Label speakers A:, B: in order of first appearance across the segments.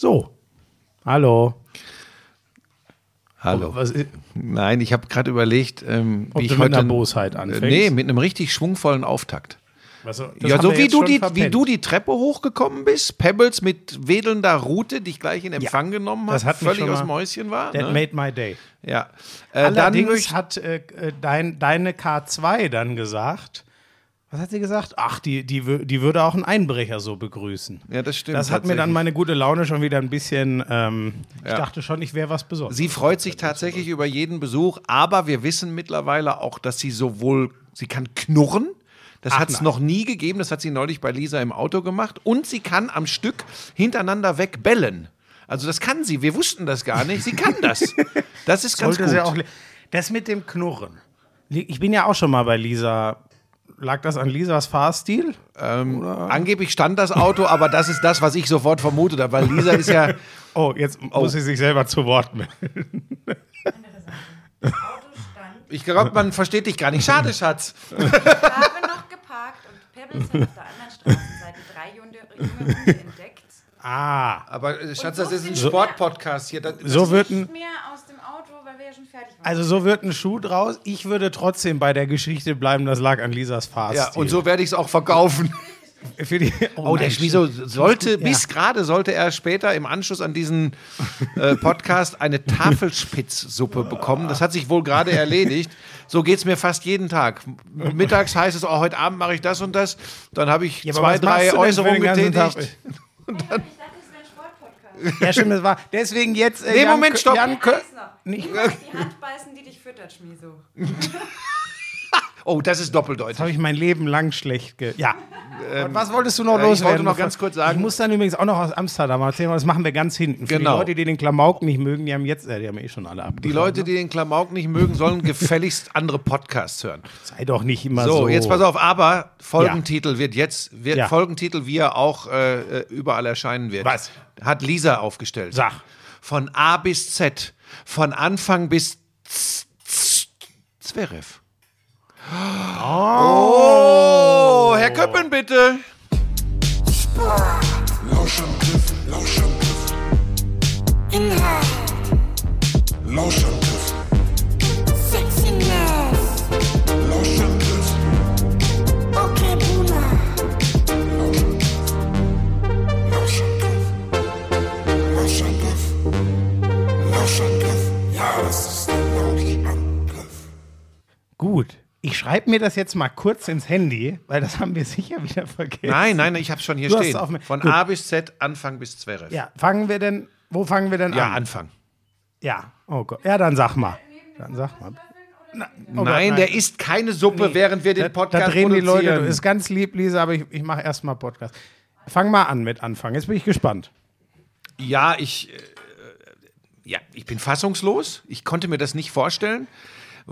A: So. Hallo.
B: Hallo.
A: Oh,
B: Nein, ich habe gerade überlegt, ähm,
A: Ob
B: wie ich
A: mit
B: heute
A: einer Bosheit anfängst?
B: Äh, nee, mit einem richtig schwungvollen Auftakt.
A: Das
B: ja, so wie du, die, wie du die Treppe hochgekommen bist, Pebbles mit wedelnder Route dich gleich in Empfang genommen
A: das
B: hast,
A: hat mich
B: völlig aus dem Mäuschen war.
A: That
B: Ne?
A: made my day.
B: Ja. Äh,
A: Allerdings hat äh, dein, deine K2 dann gesagt, was hat sie gesagt? Ach, die, die, die würde auch einen Einbrecher so begrüßen.
B: ja, das stimmt.
A: Das hat mir dann meine gute Laune schon wieder ein bisschen. Ähm, Ich
B: Ja.
A: dachte schon, ich wäre was Besonderes.
B: Sie freut sich tatsächlich über jeden Besuch, aber wir wissen mittlerweile auch, dass sie sowohl, sie kann knurren, das hat es noch nie gegeben, das hat sie neulich bei Lisa im Auto gemacht, und sie kann am Stück hintereinander weg bellen. Also das kann sie, wir wussten das gar nicht, sie kann das. Das ist ganz
A: Sollte
B: gut.
A: sie auch. Das mit dem Knurren. Ich bin ja auch schon mal bei Lisa. Lag das an Lisas Fahrstil?
B: ähm, angeblich stand das Auto, aber das ist das, was ich sofort vermutet habe, weil Lisa ist ja,
A: Oh, jetzt muss sie sich selber zu Wort melden.
B: ich glaube, man versteht dich gar nicht. Schade, Schatz.
C: Ich habe noch geparkt und Pebbles hat auf der anderen Straßenseite drei junge, Hunde entdeckt.
A: Ah,
B: Aber äh, Schatz, das ist ein Sportpodcast hier. Das,
A: so wird ein.
C: Nicht mehr aus dem Auto, weil wir ja schon fertig waren.
A: Also so wird ein Schuh draus. Ich würde trotzdem bei der Geschichte bleiben, das lag an Lisas Fahrstil.
B: ja, und so werde ich es auch verkaufen.
A: Für die,
B: Oh, der
A: nein,
B: Schmiso sollte,
A: Ja.
B: bis gerade sollte er später im Anschluss an diesen äh, Podcast eine Tafelspitzsuppe bekommen. Das hat sich wohl gerade erledigt. So geht es mir fast jeden Tag. Mittags heißt es, oh, heute Abend mache ich das und das. Dann habe ich
A: Ja,
B: zwei, drei Äußerungen getätigt.
C: ich dachte, es wäre ein Sportpodcast.
A: Ja, stimmt, das war. Deswegen jetzt. Äh,
B: Nee,
A: Jan
B: Moment, stopp.
A: Jan
C: die Hand beißen, die dich füttert, Schmiso.
B: Oh, das ist doppeldeutig.
A: Das habe ich mein Leben lang schlecht ge. Ja. Und was wolltest du noch
B: äh, ich
A: loswerden?
B: wollte noch ganz kurz sagen-
A: Ich muss dann übrigens auch noch aus Amsterdam erzählen, weil das machen wir ganz hinten. Für
B: Genau.
A: die Leute, die den Klamauk nicht mögen, die haben jetzt, äh, die haben eh schon alle abgefahren.
B: Die Leute, die den Klamauk nicht mögen, sollen gefälligst andere Podcasts hören.
A: Sei doch nicht immer so.
B: So, jetzt pass auf, aber Folgentitel wird jetzt, wird
A: Ja.
B: Folgentitel, wie er auch äh, äh, überall erscheinen wird.
A: Was?
B: Hat Lisa aufgestellt.
A: Sag.
B: Von A bis Z. Von Anfang bis Z- Z- Zverev. Oh, Herr Köppen, bitte.
D: Lauschangriff, Lauschangriff.
E: Inhalt,
D: Lauschangriff,
E: Sexiness,
D: Lauschangriff,
E: okay
D: Lauschangriff. Lauschangriff. Lauschangriff. Ja, das ist der Lauschangriff.
A: Gut. Ich schreibe mir das jetzt mal kurz ins Handy, weil das haben wir sicher wieder vergessen.
B: Nein, nein, ich habe schon hier
A: Du
B: stehen.
A: auf
B: Von
A: Gut.
B: A bis Z, Anfang bis Zverev.
A: Ja, fangen wir denn, wo fangen wir denn
B: Ja,
A: an?
B: Anfang.
A: Ja, oh Gott. Ja, dann sag mal. Dann sag mal. Na, oh Gott,
B: nein, der isst keine Suppe,
A: Nee.
B: während wir den
A: Da-
B: Podcast
A: Da drehen die Leute, du ist ganz lieb, Lisa, aber ich, ich mache erstmal Podcast. Fang mal an mit Anfang. Jetzt bin ich gespannt.
B: Ja, ich, äh, ja, ich bin fassungslos. Ich konnte mir das nicht vorstellen,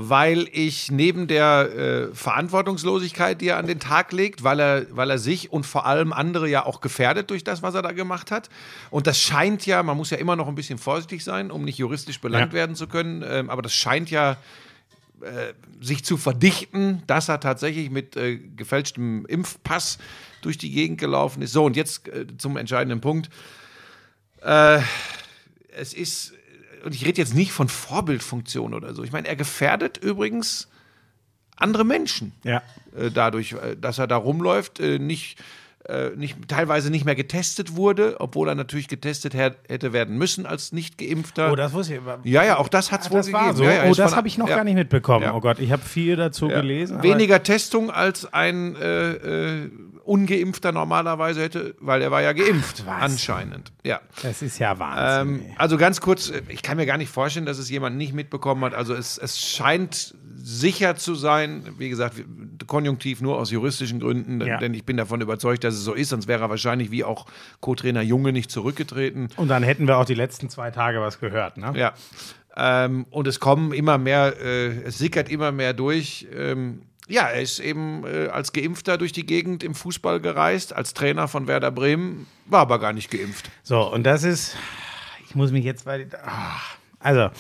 B: weil ich neben der äh, Verantwortungslosigkeit, die er an den Tag legt, weil er, weil er sich und vor allem andere ja auch gefährdet durch das, was er da gemacht hat. Und das scheint ja, man muss ja immer noch ein bisschen vorsichtig sein, um nicht juristisch belangt
A: Ja.
B: werden zu können, ähm, aber das scheint ja äh, sich zu verdichten, dass er tatsächlich mit äh, gefälschtem Impfpass durch die Gegend gelaufen ist. So, und jetzt äh, zum entscheidenden Punkt. Äh, es ist, und ich rede jetzt nicht von Vorbildfunktion oder so. Ich meine, er gefährdet übrigens andere Menschen
A: Ja.
B: äh, dadurch, äh, dass er da rumläuft, äh, nicht, äh, nicht, teilweise nicht mehr getestet wurde, obwohl er natürlich getestet hätte werden müssen als nicht geimpfter.
A: Oh, das wusste ich. aber-
B: ja, ja, auch das hat es wohl
A: das war
B: gegeben.
A: so.
B: Ja, ja,
A: oh, das habe ich noch
B: ja.
A: gar nicht mitbekommen. Oh Gott, ich habe viel dazu gelesen.
B: Weniger Testung als ein äh, äh, Ungeimpfter normalerweise hätte, weil er war ja geimpft,
A: was?
B: anscheinend. Ja.
A: Das ist ja Wahnsinn.
B: Ähm, also ganz kurz, ich kann mir gar nicht vorstellen, dass es jemand nicht mitbekommen hat. Also es, es scheint sicher zu sein, wie gesagt, konjunktiv nur aus juristischen Gründen, denn ich bin davon überzeugt, dass es so ist, sonst wäre er wahrscheinlich wie auch Co-Trainer Junge nicht zurückgetreten.
A: Und dann hätten wir auch die letzten zwei Tage was gehört, ne?
B: Ja. Ähm, und es kommen immer mehr, äh, es sickert immer mehr durch. Ähm, ja, er ist eben äh, als Geimpfter durch die Gegend im Fußball gereist, als Trainer von Werder Bremen, war aber gar nicht geimpft.
A: So, und das ist, ich muss mich jetzt, weil, ah, also,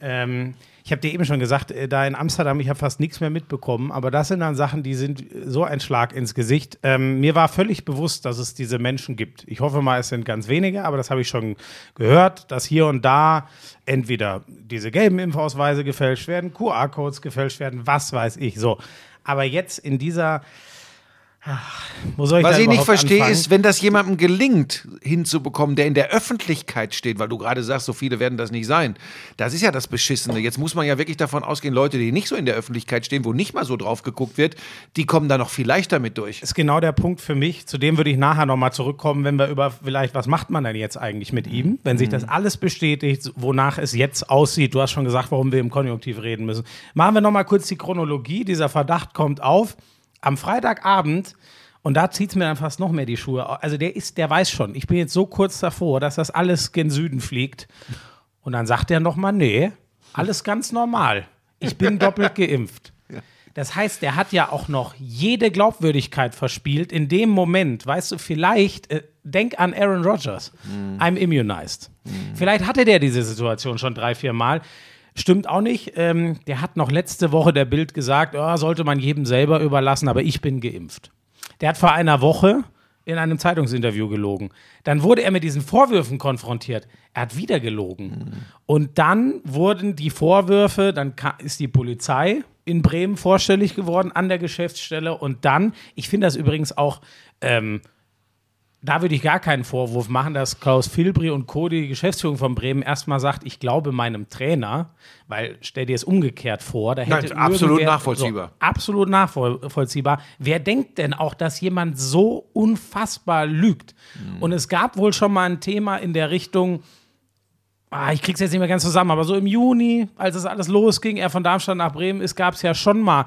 A: ähm, ich habe dir eben schon gesagt, äh, da in Amsterdam, ich habe fast nichts mehr mitbekommen, aber das sind dann Sachen, die sind so ein Schlag ins Gesicht. Ähm, mir war völlig bewusst, dass es diese Menschen gibt. Ich hoffe mal, es sind ganz wenige, aber das habe ich schon gehört, dass hier und da entweder diese gelben Impfausweise gefälscht werden, QR-Codes gefälscht werden, was weiß ich. So. Aber jetzt in dieser Ach, Wo soll ich
B: Was ich nicht verstehe,
A: anfangen?
B: ist, wenn das jemandem gelingt, hinzubekommen, der in der Öffentlichkeit steht, weil du gerade sagst, so viele werden das nicht sein. Das ist ja das Beschissene. Jetzt muss man ja wirklich davon ausgehen, Leute, die nicht so in der Öffentlichkeit stehen, wo nicht mal so drauf geguckt wird, die kommen da noch viel leichter mit durch.
A: ist genau der Punkt für mich. Zu dem würde ich nachher nochmal zurückkommen, wenn wir über vielleicht, was macht man denn jetzt eigentlich mit ihm, wenn sich das alles bestätigt, wonach es jetzt aussieht. Du hast schon gesagt, warum wir im Konjunktiv reden müssen. Machen wir nochmal kurz die Chronologie. Dieser Verdacht kommt auf. Am Freitagabend, und da zieht es mir dann fast noch mehr die Schuhe. Also der ist, der weiß schon, ich bin jetzt so kurz davor, dass das alles gen Süden fliegt. Und dann sagt er nochmal, nee, alles ganz normal. Ich bin doppelt geimpft. Das heißt, der hat ja auch noch jede Glaubwürdigkeit verspielt in dem Moment. Weißt du, vielleicht, äh, denk an Aaron Rodgers. I'm immunized. Vielleicht hatte der diese Situation schon drei, vier Mal. Stimmt auch nicht. Ähm, der hat noch letzte Woche der Bild gesagt, oh, sollte man jedem selber überlassen, aber ich bin geimpft. Der hat vor einer Woche in einem Zeitungsinterview gelogen. Dann wurde er mit diesen Vorwürfen konfrontiert. Er hat wieder gelogen. Und dann wurden die Vorwürfe, dann ist die Polizei in Bremen vorstellig geworden an der Geschäftsstelle. Und dann, ich finde das übrigens auch, ähm, da würde ich gar keinen Vorwurf machen, dass Klaus Filbri und Co., die Geschäftsführung von Bremen, erstmal sagt, ich glaube meinem Trainer, weil stell dir es umgekehrt vor, da hätte
B: Nein, absolut nachvollziehbar.
A: So, absolut nachvollziehbar. Wer denkt denn auch, dass jemand so unfassbar lügt?
B: Mhm.
A: Und es gab wohl schon mal ein Thema in der Richtung, ah, ich krieg's jetzt nicht mehr ganz zusammen, aber so im Juni, als es alles losging, er von Darmstadt nach Bremen ist, gab es ja schon mal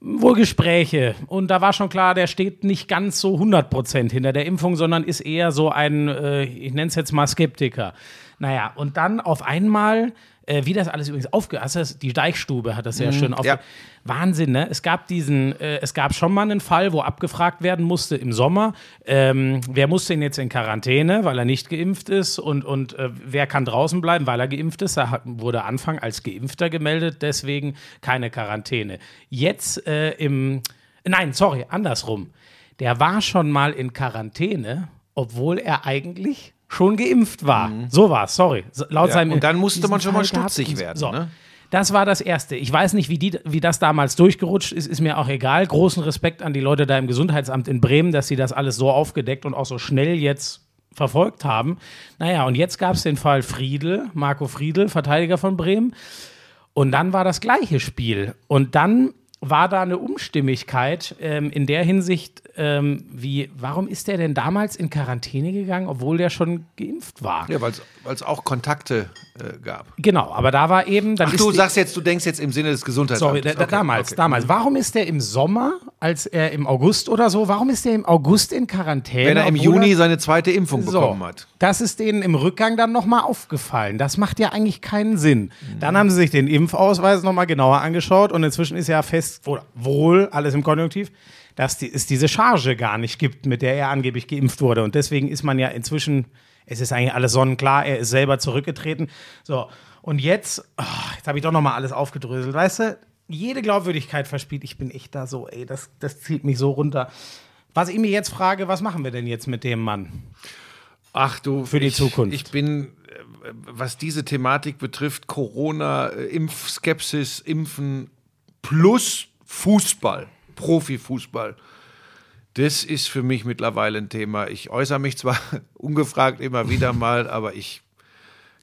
A: wohl Gespräche. Und da war schon klar, der steht nicht ganz so 100% hinter der Impfung, sondern ist eher so ein, äh, ich nenne es jetzt mal Skeptiker. Naja, und dann auf einmal, äh, wie das alles übrigens aufge... Also das- die Deichstube hat das sehr schön aufge...
B: ja.
A: Wahnsinn, ne? Es gab diesen, äh, es gab schon mal einen Fall, wo abgefragt werden musste im Sommer, ähm, wer muss denn jetzt in Quarantäne, weil er nicht geimpft ist und, und äh, wer kann draußen bleiben, weil er geimpft ist. Da wurde Anfang als Geimpfter gemeldet, deswegen keine Quarantäne. Jetzt äh, im, nein, sorry, andersrum. Der war schon mal in Quarantäne, obwohl er eigentlich schon geimpft war. So war es, sorry. So, Laut
B: Ja,
A: seinem
B: und dann musste man schon mal stutzig werden,
A: So.
B: ne?
A: Das war das Erste. Ich weiß nicht, wie, die, wie das damals durchgerutscht ist, ist mir auch egal. Großen Respekt an die Leute da im Gesundheitsamt in Bremen, dass sie das alles so aufgedeckt und auch so schnell jetzt verfolgt haben. Naja, und jetzt gab es den Fall Friedel, Marco Friedel, Verteidiger von Bremen. Und dann war das gleiche Spiel. Und dann war da eine Umstimmigkeit ähm, in der Hinsicht, ähm, wie, warum ist der denn damals in Quarantäne gegangen, obwohl der schon geimpft war?
B: Ja, weil es auch Kontakte äh, gab.
A: Genau, aber da war eben, dann
B: Ach, du sagst jetzt, du denkst jetzt im Sinne des
A: Sorry,
B: Gesundheitsamtes.
A: da,
B: Okay,
A: damals,
B: okay.
A: damals. Warum ist der im Sommer, als er im August oder so, warum ist der im August in Quarantäne?
B: Wenn er im Juni seine zweite Impfung
A: so,
B: bekommen hat.
A: Das ist denen im Rückgang dann nochmal aufgefallen. Das macht ja eigentlich keinen Sinn.
B: Mhm.
A: Dann haben sie sich den Impfausweis nochmal genauer angeschaut und inzwischen ist ja fest, wohl, alles im Konjunktiv, dass die, es diese Charge gar nicht gibt, mit der er angeblich geimpft wurde. Und deswegen ist man ja inzwischen, es ist eigentlich alles sonnenklar, er ist selber zurückgetreten. So, und jetzt, ah, jetzt habe ich doch nochmal alles aufgedröselt, weißt du? Jede Glaubwürdigkeit verspielt. Ich bin echt da so, ey, das, das zieht mich so runter. Was ich mir jetzt frage, was machen wir denn jetzt mit dem Mann?
B: Ach du,
A: Für die
B: ich,
A: Zukunft.
B: Ich bin, was diese Thematik betrifft, Corona, äh, Impfskepsis, Impfen plus Fußball, Profifußball. Das ist für mich mittlerweile ein Thema. Ich äußere mich zwar ungefragt immer wieder mal, aber ich,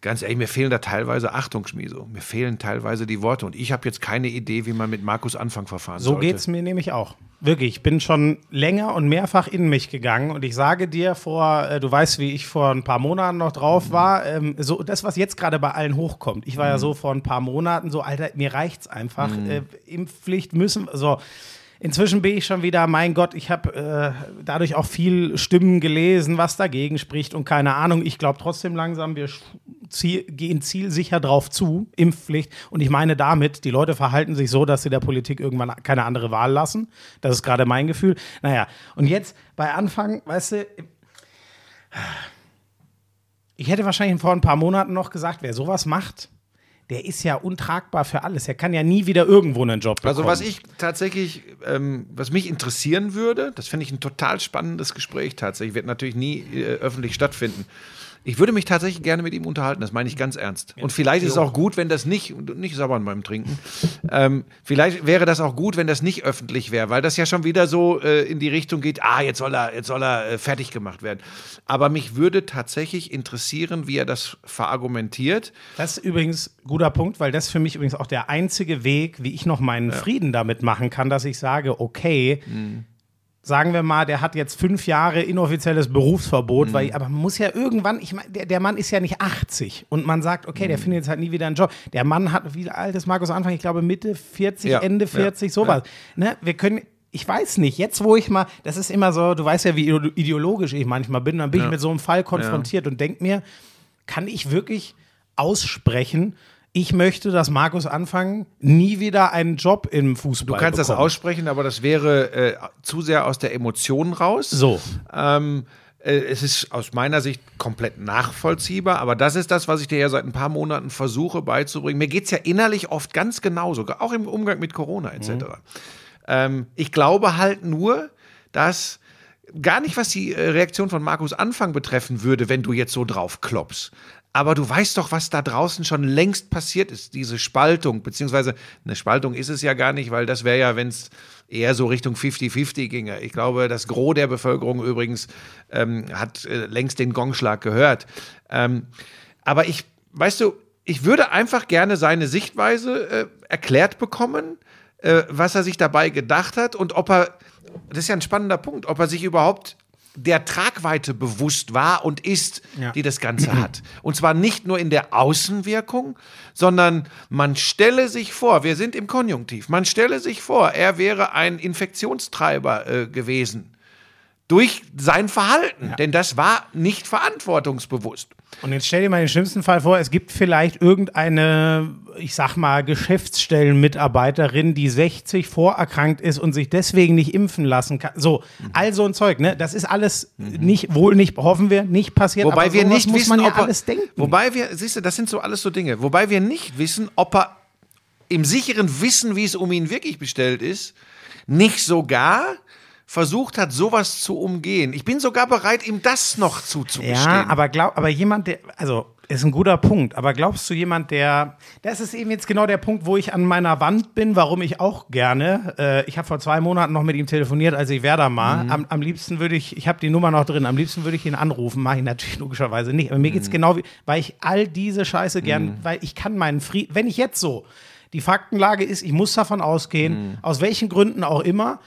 B: ganz ehrlich, mir fehlen da teilweise Achtung, Schmieso. Mir fehlen teilweise die Worte. Und ich habe jetzt keine Idee, wie man mit Markus Anfang verfahren
A: So
B: sollte.
A: geht's mir nämlich auch. Wirklich, ich bin schon länger und mehrfach in mich gegangen und ich sage dir vor, äh, du weißt, wie ich vor ein paar Monaten noch drauf war, ähm, so das, was jetzt gerade bei allen hochkommt. Ich war ja so vor ein paar Monaten so, Alter, mir reicht's einfach. Äh, Impfpflicht müssen, so. Inzwischen bin ich schon wieder, mein Gott, ich habe äh, dadurch auch viel Stimmen gelesen, was dagegen spricht und keine Ahnung. Ich glaube trotzdem langsam, wir ziel, gehen zielsicher drauf zu, Impfpflicht. Und ich meine damit, die Leute verhalten sich so, dass sie der Politik irgendwann keine andere Wahl lassen. Das ist gerade mein Gefühl. Naja, und jetzt bei Anfang, weißt du, ich hätte wahrscheinlich vor ein paar Monaten noch gesagt, wer sowas macht, der ist ja untragbar für alles. Er kann ja nie wieder irgendwo einen Job bekommen.
B: Also was ich tatsächlich, ähm, was mich interessieren würde, das finde ich ein total spannendes Gespräch tatsächlich, wird natürlich nie äh, öffentlich stattfinden. Ich würde mich tatsächlich gerne mit ihm unterhalten, das meine ich ganz ernst. Und vielleicht ist es auch gut, wenn das nicht, nicht sabbern beim Trinken, ähm, vielleicht wäre das auch gut, wenn das nicht öffentlich wäre, weil das ja schon wieder so äh, in die Richtung geht, ah, jetzt soll er, jetzt soll er äh, fertig gemacht werden. Aber mich würde tatsächlich interessieren, wie er das verargumentiert.
A: Das ist übrigens ein guter Punkt, weil das für mich übrigens auch der einzige Weg, wie ich noch meinen Frieden damit machen kann, dass ich sage, okay, sagen wir mal, der hat jetzt fünf Jahre inoffizielles Berufsverbot, weil, aber man muss ja irgendwann, ich meine, der, der Mann ist ja nicht 80 und man sagt, okay, der findet jetzt halt nie wieder einen Job. Der Mann hat, wie alt ist Markus Anfang? Ich glaube Mitte 40,
B: Ja,
A: Ende
B: ja,
A: 40, sowas. Ne? Wir können, ich weiß nicht, jetzt wo ich mal, das ist immer so, du weißt ja, wie ideologisch ich manchmal bin, dann bin ich mit so einem Fall konfrontiert und denk mir, kann ich wirklich aussprechen, ich möchte, dass Markus Anfang nie wieder einen Job im Fußball
B: Du kannst das
A: bekommt.
B: aussprechen, aber das wäre äh, zu sehr aus der Emotion raus.
A: So.
B: Ähm, äh, es ist aus meiner Sicht komplett nachvollziehbar, aber das ist das, was ich dir ja seit ein paar Monaten versuche beizubringen. Mir geht es ja innerlich oft ganz genauso, auch im Umgang mit Corona etc. Ähm, ich glaube halt nur, dass gar nicht, was die äh, Reaktion von Markus Anfang betreffen würde, wenn du jetzt so drauf kloppst. Aber du weißt doch, was da draußen schon längst passiert ist, diese Spaltung, beziehungsweise eine Spaltung ist es ja gar nicht, weil das wäre ja, wenn es eher so Richtung 50-50 ginge. Ich glaube, das Gros der Bevölkerung übrigens ähm, hat äh, längst den Gongschlag gehört. Ähm, aber ich, weißt du, ich würde einfach gerne seine Sichtweise äh, erklärt bekommen, äh, was er sich dabei gedacht hat und ob er, das ist ja ein spannender Punkt, ob er sich überhaupt der Tragweite bewusst war und ist,
A: Ja.
B: die das Ganze hat. Und zwar nicht nur in der Außenwirkung, sondern man stelle sich vor, wir sind im Konjunktiv, man stelle sich vor, er wäre ein Infektionstreiber äh, gewesen durch sein Verhalten, denn das war nicht verantwortungsbewusst.
A: Und jetzt stell dir mal den schlimmsten Fall vor, es gibt vielleicht irgendeine, ich sag mal, Geschäftsstellenmitarbeiterin, die 60 vorerkrankt ist und sich deswegen nicht impfen lassen kann. So, all so ein Zeug, ne? Das ist alles nicht, wohl nicht, hoffen wir, nicht passiert.
B: Wobei wir nicht
A: muss
B: wissen,
A: man ja
B: ob er,
A: alles denken.
B: Wobei wir, siehst du, das sind so alles so Dinge. Wobei wir nicht wissen, ob er im sicheren Wissen, wie es um ihn wirklich bestellt ist, nicht sogar versucht hat, sowas zu umgehen. Ich bin sogar bereit, ihm das noch zuzugestehen.
A: Ja, aber glaub, aber jemand, der, also ist ein guter Punkt, aber glaubst du jemand, der, das ist eben jetzt genau der Punkt, wo ich an meiner Wand bin, warum ich auch gerne, äh, ich habe vor zwei Monaten noch mit ihm telefoniert, als ich Werder war, am, am liebsten würde ich, ich habe die Nummer noch drin, am liebsten würde ich ihn anrufen, mache ich natürlich logischerweise nicht, aber mir geht's genau wie, weil ich all diese Scheiße gern, weil ich kann meinen Frieden, wenn ich jetzt so, die Faktenlage ist, ich muss davon ausgehen, aus welchen Gründen auch immer,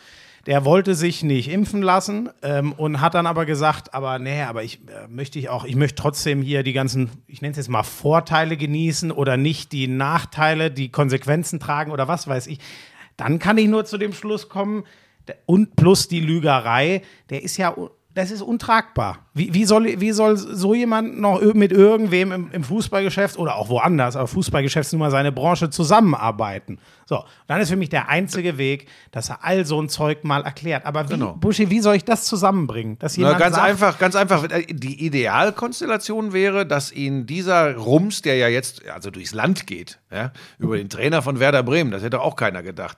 A: der wollte sich nicht impfen lassen ähm, und hat dann aber gesagt, aber nee, aber ich äh, möchte ich auch, ich möchte trotzdem hier die ganzen, ich nenne es jetzt mal Vorteile genießen oder nicht die Nachteile, die Konsequenzen tragen oder was weiß ich. Dann kann ich nur zu dem Schluss kommen, und plus die Lügerei, der ist ja, das ist untragbar. Wie, wie, soll, wie soll so jemand noch mit irgendwem im, im Fußballgeschäft oder auch woanders, aber Fußballgeschäft ist nun mal seine Branche zusammenarbeiten? So, dann ist für mich der einzige Weg, dass er all so ein Zeug mal erklärt. Aber wie,
B: Genau.
A: Buschi, wie soll ich das zusammenbringen? Dass
B: Na,
A: jemand
B: ganz
A: sagt,
B: einfach, ganz einfach. Die Idealkonstellation wäre, dass ihn dieser Rums, der ja jetzt also durchs Land geht, ja, über den Trainer von Werder Bremen, das hätte auch keiner gedacht.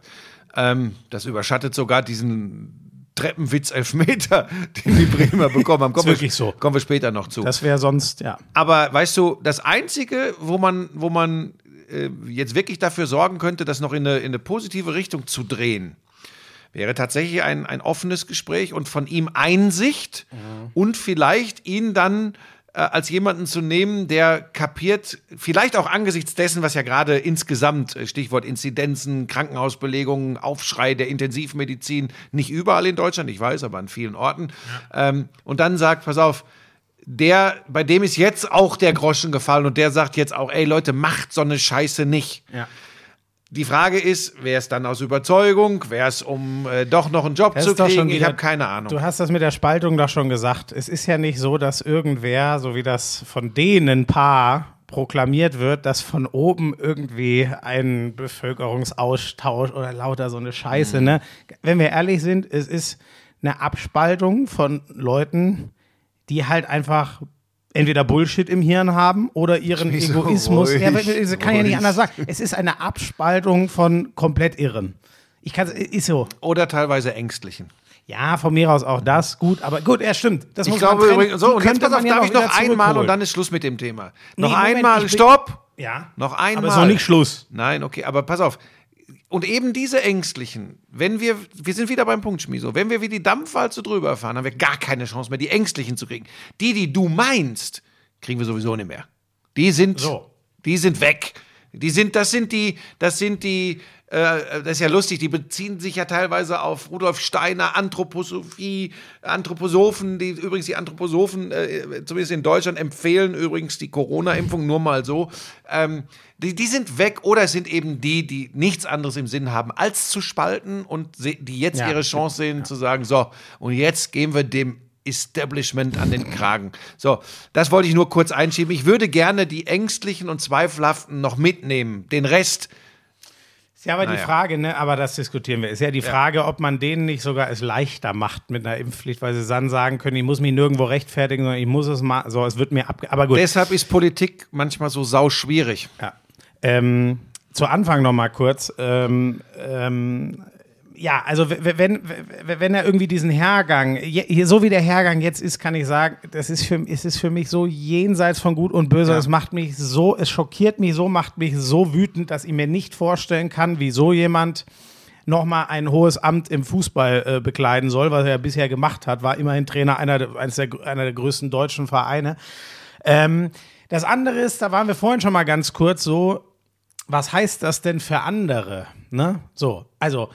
B: Ähm, das überschattet sogar diesen Treppenwitz-Elfmeter, den die Bremer bekommen haben. Kommen, wir,
A: wirklich so.
B: kommen wir später noch zu.
A: Das wäre sonst, ja.
B: Aber weißt du, das Einzige, wo man, wo man äh, jetzt wirklich dafür sorgen könnte, das noch in eine, in eine positive Richtung zu drehen, wäre tatsächlich ein, ein offenes Gespräch und von ihm Einsicht und vielleicht ihn dann äh, als jemanden zu nehmen, der kapiert, vielleicht auch angesichts dessen, was ja gerade insgesamt, äh, Stichwort Inzidenzen, Krankenhausbelegungen, Aufschrei der Intensivmedizin, nicht überall in Deutschland, ich weiß, aber an vielen Orten, ähm, und dann sagt, pass auf, der, bei dem ist jetzt auch der Groschen gefallen und der sagt jetzt auch, ey Leute, macht so eine Scheiße nicht.
A: ja.
B: Die Frage ist, wäre es dann aus Überzeugung, wäre es um äh, doch noch einen Job
A: Das
B: zu kriegen?
A: schon
B: ich
A: wieder-
B: habe keine Ahnung.
A: Du hast das mit der Spaltung doch schon gesagt. Es ist ja nicht so, dass irgendwer, so wie das von denen Paar proklamiert wird, dass von oben irgendwie ein Bevölkerungsaustausch oder lauter so eine Scheiße, ne? Wenn wir ehrlich sind, es ist eine Abspaltung von Leuten, die halt einfach entweder Bullshit im Hirn haben oder ihren
B: Wieso
A: Egoismus.
B: ruhig,
A: Ja, das kann ich ja nicht
B: ruhig.
A: anders sagen. Es ist eine Abspaltung von komplett Irren. Ich kann, ist so.
B: Oder teilweise Ängstlichen.
A: Ja, von mir aus auch das, gut, aber gut, ja, stimmt. Das
B: Ich
A: muss man
B: glaube
A: trennen.
B: übrigens, so, und jetzt pass auf,
A: man ja
B: darf ich noch einmal und dann ist Schluss mit dem Thema. Noch
A: Moment,
B: einmal, stopp!
A: Ja.
B: Noch einmal.
A: Aber noch nicht Schluss.
B: Nein, okay, aber pass auf. Und eben diese Ängstlichen, wenn wir, wir sind wieder beim Punkt, Schmieso, wenn wir wie die Dampfwalze drüber fahren, haben wir gar keine Chance mehr, die Ängstlichen zu kriegen. Die, die du meinst, kriegen wir sowieso nicht mehr. Die sind,
A: So.
B: die sind weg. Die sind, das sind die, das sind die, das ist ja lustig, die beziehen sich ja teilweise auf Rudolf Steiner, Anthroposophie, Anthroposophen, die übrigens die Anthroposophen, äh, zumindest in Deutschland, empfehlen übrigens die Corona-Impfung nur mal so. Ähm, die, die sind weg oder es sind eben die, die nichts anderes im Sinn haben, als zu spalten und die jetzt
A: Ja.
B: ihre Chance sehen, zu sagen, so, und jetzt gehen wir dem Establishment an den Kragen. So, das wollte ich nur kurz einschieben. Ich würde gerne die Ängstlichen und Zweifelhaften noch mitnehmen. Den Rest,
A: Ist ja aber die
B: Naja.
A: Frage, ne, aber das diskutieren wir. Ist ja die Frage, ob man denen nicht sogar es leichter macht mit einer Impfpflicht, weil sie dann sagen können, ich muss mich nirgendwo rechtfertigen, sondern ich muss es mal, so, es wird mir ab, aber gut.
B: deshalb ist Politik manchmal so sau schwierig.
A: Ja. Ähm, zu Anfang noch mal kurz. Ähm, ähm, ja, also wenn, wenn er irgendwie diesen Hergang, so wie der Hergang jetzt ist, kann ich sagen, das ist für, es ist für mich so jenseits von Gut und Böse.
B: Ja.
A: Es macht mich so, es schockiert mich so, macht mich so wütend, dass ich mir nicht vorstellen kann, wie so jemand noch mal ein hohes Amt im Fußball äh, bekleiden soll, was er ja bisher gemacht hat, war immerhin Trainer einer, der- eines der, einer der größten deutschen Vereine. Ähm, das andere ist, da waren wir vorhin schon mal ganz kurz so, was heißt das denn für andere? Ne? So, also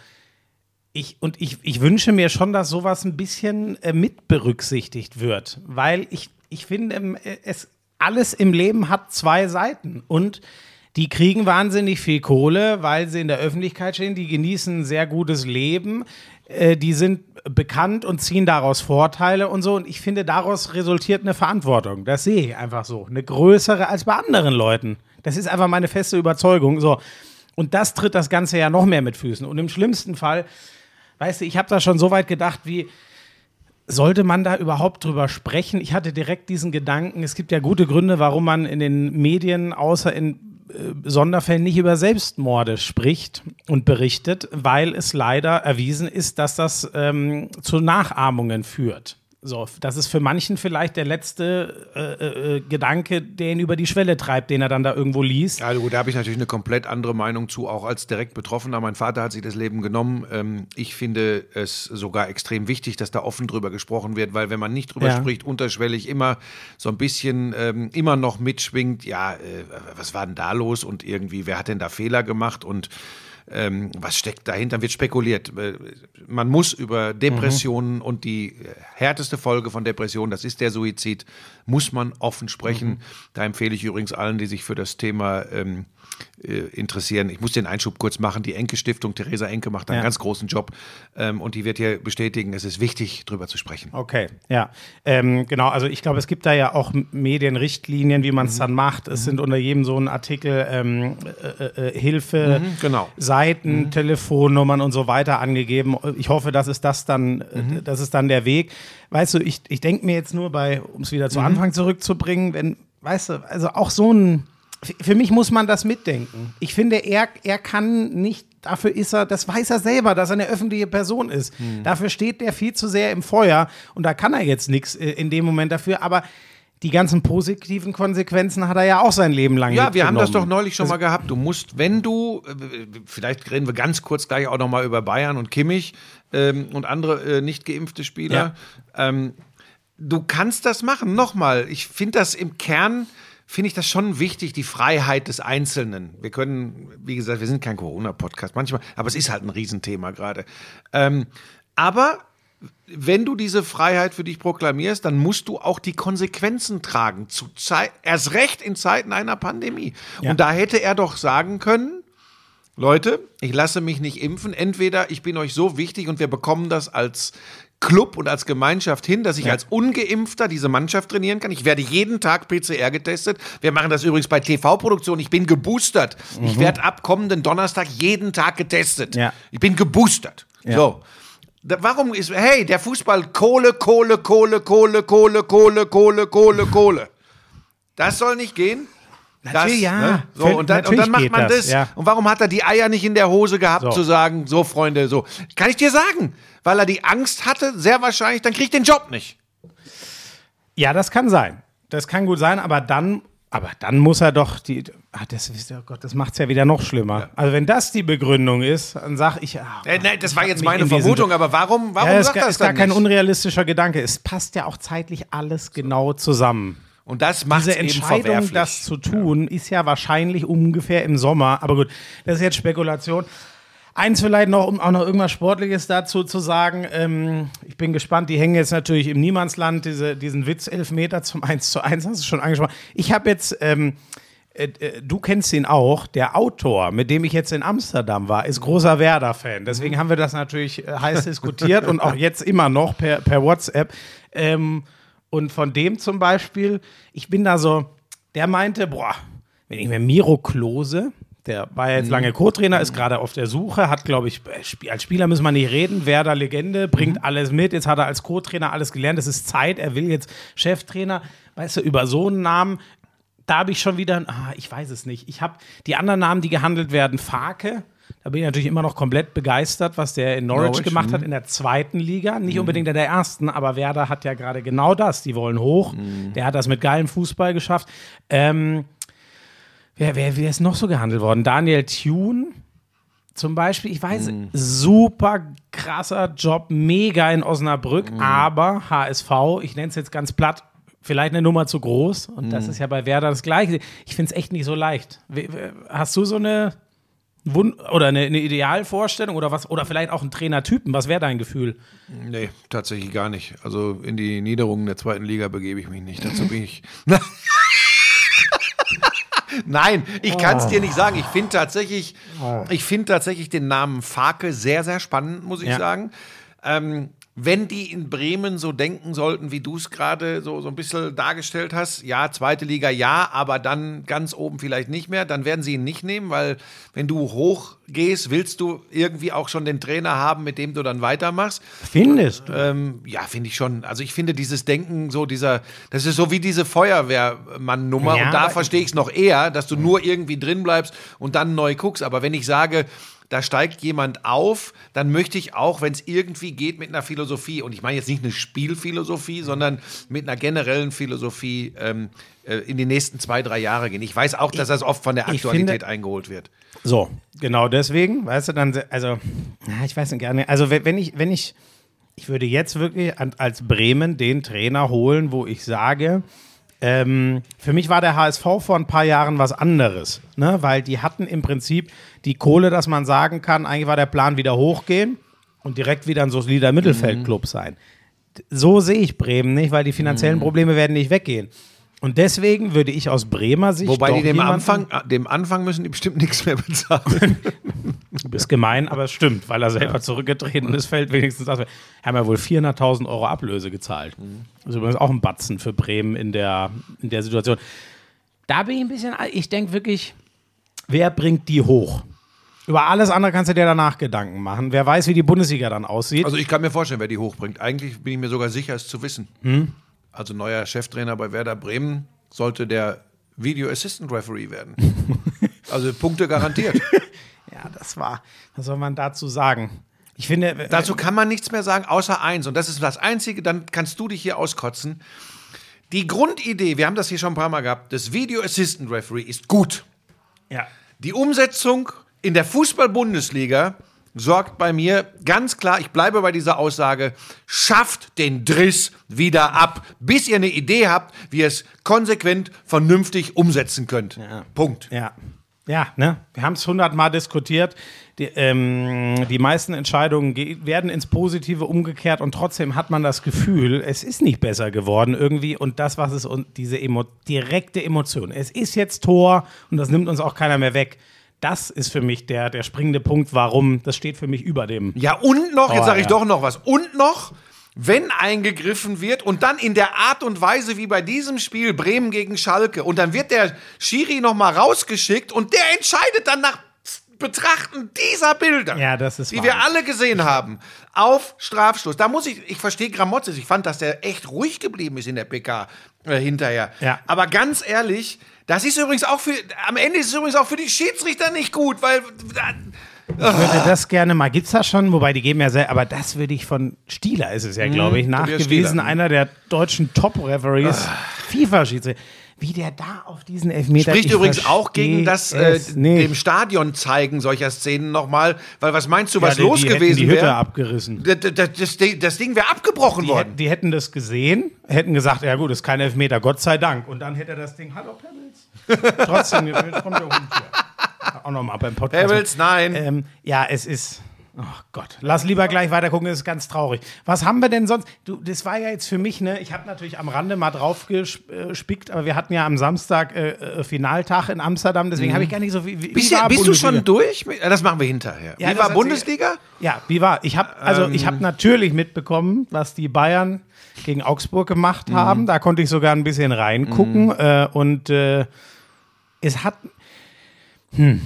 A: ich und ich, ich wünsche mir schon, dass sowas ein bisschen äh, mit berücksichtigt wird, weil ich, ich finde, ähm, äh, es alles im Leben hat zwei Seiten und die kriegen wahnsinnig viel Kohle, weil sie in der Öffentlichkeit stehen, die genießen ein sehr gutes Leben, äh, die sind bekannt und ziehen daraus Vorteile und so. Und ich finde, daraus resultiert eine Verantwortung. Das sehe ich einfach so. Eine größere als bei anderen Leuten. Das ist einfach meine feste Überzeugung. So. Und das tritt das Ganze ja noch mehr mit Füßen. Und im schlimmsten Fall, weißt du, ich habe da schon so weit gedacht, wie sollte man da überhaupt drüber sprechen? Ich hatte direkt diesen Gedanken, es gibt ja gute Gründe, warum man in den Medien außer in äh, Sonderfällen nicht über Selbstmorde spricht und berichtet, weil es leider erwiesen ist, dass das ähm, zu Nachahmungen führt. So, das ist für manchen vielleicht der letzte äh, äh, Gedanke, der ihn über die Schwelle treibt, den er dann da irgendwo liest.
B: Ja, gut, da habe ich natürlich eine komplett andere Meinung zu, auch als direkt Betroffener. Mein Vater hat sich das Leben genommen. Ähm, ich finde es sogar extrem wichtig, dass da offen drüber gesprochen wird, weil wenn man nicht drüber
A: Ja.
B: spricht, unterschwellig immer so ein bisschen ähm, immer noch mitschwingt, ja, äh, was war denn da los und irgendwie, wer hat denn da Fehler gemacht und ähm, was steckt dahinter? Wird spekuliert. Äh, Man muss über Depressionen und die äh, härteste Folge von Depressionen, das ist der Suizid, muss man offen sprechen. Da empfehle ich übrigens allen, die sich für das Thema ähm, äh, interessieren. Ich muss den Einschub kurz machen. Die Enke-Stiftung, Theresa Enke, macht einen
A: Ja.
B: ganz großen Job ähm, und die wird hier bestätigen, es ist wichtig, drüber zu sprechen.
A: Okay, ja. Ähm, genau, also ich glaube, es gibt da ja auch Medienrichtlinien, wie man
B: Mhm.
A: es dann macht. Es sind unter jedem so ein Artikel ähm, äh, äh, Hilfe,
B: genau.
A: Seiten,
B: Mhm.
A: Telefonnummern und so weiter angegeben. Ich hoffe, das ist das dann, äh,
B: Mhm.
A: das ist dann der Weg. Weißt du, ich, ich denke mir jetzt nur bei, um es wieder
B: Mhm.
A: zu Anfang zurückzubringen, wenn, weißt du, also auch so ein, für mich muss man das mitdenken. Ich finde, er, er kann nicht, dafür ist er, das weiß er selber, dass er eine öffentliche Person ist.
B: Mhm.
A: Dafür steht der viel zu sehr im Feuer und da kann er jetzt nichts äh, in dem Moment dafür, aber die ganzen positiven Konsequenzen hat er ja auch sein Leben lang
B: Ja, wir haben das doch neulich schon mal gehabt. Du musst, wenn du, äh, vielleicht reden wir ganz kurz gleich auch noch mal über Bayern und Kimmich ähm, und andere äh, nicht geimpfte Spieler. Ähm, du kannst das machen. Nochmal, ich finde das im Kern, finde ich das schon wichtig, die Freiheit des Einzelnen. Wir können, wie gesagt, wir sind kein Corona-Podcast manchmal, aber es ist halt ein Riesenthema gerade. Ähm, aber wenn du diese Freiheit für dich proklamierst, dann musst du auch die Konsequenzen tragen. Zu erst recht in Zeiten einer Pandemie.
A: Ja.
B: Und da hätte er doch sagen können, Leute, ich lasse mich nicht impfen. Entweder ich bin euch so wichtig und wir bekommen das als Club und als Gemeinschaft hin, dass ich als Ungeimpfter diese Mannschaft trainieren kann. Ich werde jeden Tag PCR getestet. Wir machen das übrigens bei TV-Produktionen. Ich bin geboostert. Ich werde ab kommenden Donnerstag jeden Tag getestet.
A: Mhm. Ja.
B: Ich bin geboostert.
A: Ja.
B: So. Da, warum ist, hey, der Fußball Kohle, Kohle, Kohle, Kohle, Kohle, Kohle, Kohle, Kohle, Kohle. Das soll nicht gehen.
A: Natürlich,
B: das,
A: ja.
B: Ne? So, und, dann, und dann macht man das.
A: das, ja.
B: Und warum hat er die Eier nicht in der Hose gehabt,
A: So.
B: zu sagen, so Freunde, so. Kann ich dir sagen. Weil er die Angst hatte, sehr wahrscheinlich, dann krieg ich den Job nicht.
A: Ja, das kann sein. Das kann gut sein, aber dann, aber dann muss er doch die. Ah, das ist, oh Gott, das macht es ja wieder noch schlimmer. Also wenn das die Begründung ist, dann sag ich. Ah,
B: Äh, nein, das war jetzt meine Vermutung, aber warum, warum
A: ja, es
B: sagt
A: ist,
B: er
A: ist
B: das
A: gar kein unrealistischer Gedanke. Es passt ja auch zeitlich alles genau zusammen.
B: Und das macht
A: Diese Entscheidung, das zu tun, ist ja wahrscheinlich ungefähr im Sommer. Aber gut, das ist jetzt Spekulation. Eins vielleicht noch, um auch noch irgendwas Sportliches dazu zu sagen. Ähm, ich bin gespannt, die hängen jetzt natürlich im Niemandsland, diese, diesen Witz Elfmeter zum 1 zu 1, hast du schon angesprochen. Ich habe jetzt, ähm, äh, äh, du kennst ihn auch, der Autor, mit dem ich jetzt in Amsterdam war, ist großer Werder-Fan. Deswegen haben wir das natürlich äh, heiß diskutiert und auch jetzt immer noch per, per WhatsApp. Ähm, und von dem zum Beispiel, ich bin da so, der meinte, boah, wenn ich mir Miro Klose, der war ja jetzt lange Co-Trainer, ist gerade auf der Suche, hat, glaube ich, äh, als Spieler müssen wir nicht reden, Werder Legende, bringt alles mit, jetzt hat er als Co-Trainer alles gelernt, es ist Zeit, er will jetzt Cheftrainer, weißt du, über so einen Namen, da habe ich schon wieder, ah, ich weiß es nicht, ich habe die anderen Namen, die gehandelt werden, Farke, da bin ich natürlich immer noch komplett begeistert, was der in Norwich,
B: Norwich,
A: gemacht
B: mhm.
A: hat in der zweiten Liga. Nicht unbedingt in der ersten, aber Werder hat ja gerade genau das. Die wollen hoch. Der hat das mit geilem Fußball geschafft. Ähm, wer, wer, wer ist noch so gehandelt worden? Daniel Thune zum Beispiel. Ich weiß, super krasser Job, mega in Osnabrück, aber HSV, ich nenne es jetzt ganz platt, vielleicht eine Nummer zu groß. Und das ist ja bei Werder das Gleiche. Ich finde es echt nicht so leicht. We- Hast du so eine oder eine, eine Idealvorstellung oder was? Oder vielleicht auch einen Trainertypen? Was wäre dein Gefühl?
B: Nee, tatsächlich gar nicht. Also in die Niederungen der zweiten Liga begebe ich mich nicht. Dazu bin ich. Nein, ich kann es dir nicht sagen. Ich finde tatsächlich, ich finde tatsächlich den Namen Farke sehr, sehr spannend, muss ich
A: Ja.
B: sagen. Ähm, wenn die in Bremen so denken sollten, wie du es gerade so, so ein bisschen dargestellt hast, ja, zweite Liga ja, aber dann ganz oben vielleicht nicht mehr, dann werden sie ihn nicht nehmen, weil wenn du hoch gehst, willst du irgendwie auch schon den Trainer haben, mit dem du dann weitermachst.
A: Findest du?
B: Ähm, ja, finde ich schon. Also ich finde dieses Denken so dieser, das ist so wie diese Feuerwehrmann-Nummer
A: Ja,
B: und da verstehe ich es noch eher, dass du nur irgendwie drin bleibst und dann neu guckst. Aber wenn ich sage, da steigt jemand auf, dann möchte ich auch, wenn es irgendwie geht, mit einer Philosophie, und ich meine jetzt nicht eine Spielphilosophie, sondern mit einer generellen Philosophie ähm, äh, in die nächsten zwei, drei Jahre gehen. Ich weiß auch, dass das oft von der Aktualität
A: finde-
B: eingeholt wird.
A: So, genau deswegen, weißt du, dann, also, ja, ich weiß nicht gerne, also wenn ich, wenn ich, ich würde jetzt wirklich als Bremen den Trainer holen, wo ich sage, ähm, für mich war der HSV vor ein paar Jahren was anderes, ne? weil die hatten im Prinzip die Kohle, dass man sagen kann, eigentlich war der Plan wieder hochgehen und direkt wieder ein solider Mittelfeldclub sein. So sehe ich Bremen nicht, weil die finanziellen Probleme werden nicht weggehen. Und deswegen würde ich aus Bremer Sicht.
B: Wobei
A: doch
B: die dem Anfang, äh, dem Anfang müssen die bestimmt nichts mehr bezahlen.
A: Du bist gemein, aber es stimmt, weil er selber zurückgetreten ist, fällt wenigstens das. Wir haben ja wohl 400.000 Euro Ablöse gezahlt. Das ist übrigens auch ein Batzen für Bremen in der, in der Situation. Da bin ich ein bisschen, ich denke wirklich, wer bringt die hoch? Über alles andere kannst du dir danach Gedanken machen. Wer weiß, wie die Bundesliga dann aussieht.
B: Also ich kann mir vorstellen, wer die hochbringt. Eigentlich bin ich mir sogar sicher, es zu wissen.
A: Hm?
B: Also neuer Cheftrainer bei Werder Bremen sollte der Video Assistant Referee werden. also Punkte garantiert.
A: ja, das war, was soll man dazu sagen? Ich finde,
B: Dazu kann man nichts mehr sagen, außer eins. Und das ist das Einzige, dann kannst du dich hier auskotzen. Die Grundidee, wir haben das hier schon ein paar Mal gehabt, des Video Assistant Referee ist gut.
A: ja,
B: Die Umsetzung in der Fußball-Bundesliga sorgt bei mir ganz klar, ich bleibe bei dieser Aussage, schafft den Driss wieder ab, bis ihr eine Idee habt, wie ihr es konsequent, vernünftig umsetzen könnt. Punkt.
A: Ja. Ja, ne? Wir haben es hundertmal diskutiert. Die, ähm, die meisten Entscheidungen ge- werden ins Positive umgekehrt und trotzdem hat man das Gefühl, es ist nicht besser geworden irgendwie. Und das, was es und diese Emo direkte Emotion. Es ist jetzt Tor und das nimmt uns auch keiner mehr weg. Das ist für mich der, der springende Punkt, warum. Das steht für mich über dem.
B: Ja, und noch, jetzt
A: Oh,
B: sage ich
A: ja.
B: doch noch was, und noch, wenn eingegriffen wird und dann in der Art und Weise wie bei diesem Spiel Bremen gegen Schalke und dann wird der Schiri noch mal rausgeschickt und der entscheidet dann nach Betrachten dieser Bilder,
A: Ja, das ist
B: die wir alle gesehen haben, auf Strafstoß. Da muss ich, ich verstehe Gramotzes, ich fand, dass der echt ruhig geblieben ist in der PK äh, hinterher.
A: Ja.
B: Aber ganz ehrlich, das ist übrigens auch für, am Ende ist es übrigens auch für die Schiedsrichter nicht gut, weil
A: Ich würde das gerne mal, gibt's das schon, wobei die geben ja sehr, aber das würde ich von Stieler ist es ja, glaube ich, nachgewiesen, einer der deutschen Top-Referees, FIFA-Schiedsrichter. Wie der da auf diesen Elfmeter
B: Spricht
A: ich
B: übrigens auch gegen das äh, dem Stadion zeigen solcher Szenen nochmal, weil was meinst du, was
A: ja, die,
B: los
A: die
B: gewesen
A: die Hütte
B: wäre?
A: abgerissen.
B: Das, das, das, Ding- das Ding wäre abgebrochen
A: Die,
B: worden.
A: hätten- die hätten das gesehen, hätten gesagt, ja gut, ist kein Elfmeter, Gott sei Dank. Und dann hätte er das Ding, hallo Pebbles. Trotzdem, jetzt kommt der Hund hier. Auch nochmal beim Podcast.
B: Pebbles, nein.
A: Ähm, ja, es ist. Oh Gott, lass lieber gleich weiter gucken, ist ganz traurig. Was haben wir denn sonst? Du, das war ja jetzt für mich, ne? Ich habe natürlich am Rande mal drauf gespickt, aber wir hatten ja am Samstag äh, äh, Finaltag in Amsterdam, deswegen habe ich gar nicht so viel.
B: Bist ja, bist du schon durch? mit- Das machen wir hinterher.
A: Ja,
B: Wie war Bundesliga?
A: Ja, wie war? Ich habe also ich
B: Ähm.
A: habe natürlich mitbekommen, was die Bayern gegen Augsburg gemacht
B: Mhm.
A: haben. Da konnte ich sogar ein bisschen reingucken äh, und äh, es hat hm,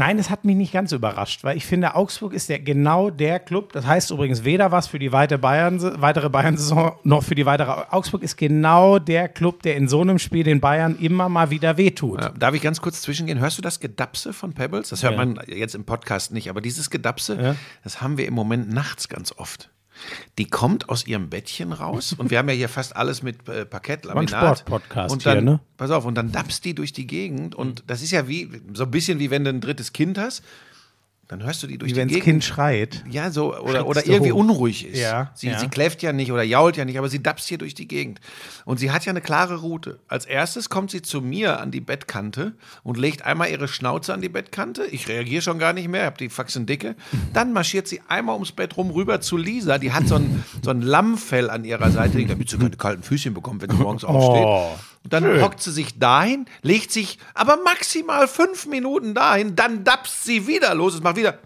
A: Nein, es hat mich nicht ganz überrascht, weil ich finde, Augsburg ist der, genau der Club. Das heißt übrigens weder was für die weite Bayern, weitere Bayern-Saison noch für die weitere. Augsburg ist genau der Club, der in so einem Spiel den Bayern immer mal wieder wehtut.
B: Ja, darf ich ganz kurz zwischengehen? Hörst du das Gedapse von Pebbles? Das hört
A: Ja.
B: man jetzt im Podcast nicht, aber dieses Gedapse, das haben wir im Moment nachts ganz oft. Die kommt aus ihrem Bettchen raus und wir haben ja hier fast alles mit äh, Parkettlaminat.
A: War ein Sportpodcast
B: und dann,
A: hier, ne?
B: Pass auf, und dann dapst die durch die Gegend und das ist ja wie, so ein bisschen wie wenn du ein drittes Kind hast, dann hörst du die durch
A: Wie
B: die
A: wenn das
B: Gegend.
A: Kind schreit.
B: Ja, so, oder, oder irgendwie
A: hoch.
B: unruhig ist.
A: Ja,
B: sie,
A: ja.
B: sie kläfft ja nicht oder jault ja nicht, aber sie dapst hier durch die Gegend. Und sie hat ja eine klare Route. Als erstes kommt sie zu mir an die Bettkante und legt einmal ihre Schnauze an die Bettkante. Ich reagiere schon gar nicht mehr, hab die Faxen dicke. Dann marschiert sie einmal ums Bett rum rüber zu Lisa. Die hat so ein, so ein Lammfell an ihrer Seite, damit sie keine kalten Füßchen bekommt, wenn sie morgens aufsteht. Und dann hockt sie sich dahin, legt sich aber maximal fünf Minuten dahin, dann dapst sie wieder los. Es macht wieder.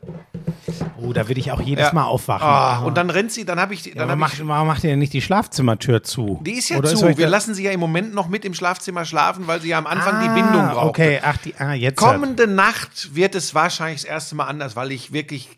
A: Oh, da will ich auch jedes
B: Ja.
A: Mal aufwachen.
B: Ah, und dann rennt sie, dann habe ich,
A: Ja,
B: dann
A: aber
B: hab
A: macht,
B: ich,
A: warum macht ihr denn nicht die Schlafzimmertür zu?
B: die ist ja
A: Oder
B: zu.
A: euch
B: Wir lassen sie ja im Moment noch mit im Schlafzimmer schlafen, weil sie ja am Anfang
A: ah,
B: die Bindung braucht.
A: Okay, ach, die, ah, jetzt. halt.
B: Kommende Nacht wird es wahrscheinlich das erste Mal anders, weil ich wirklich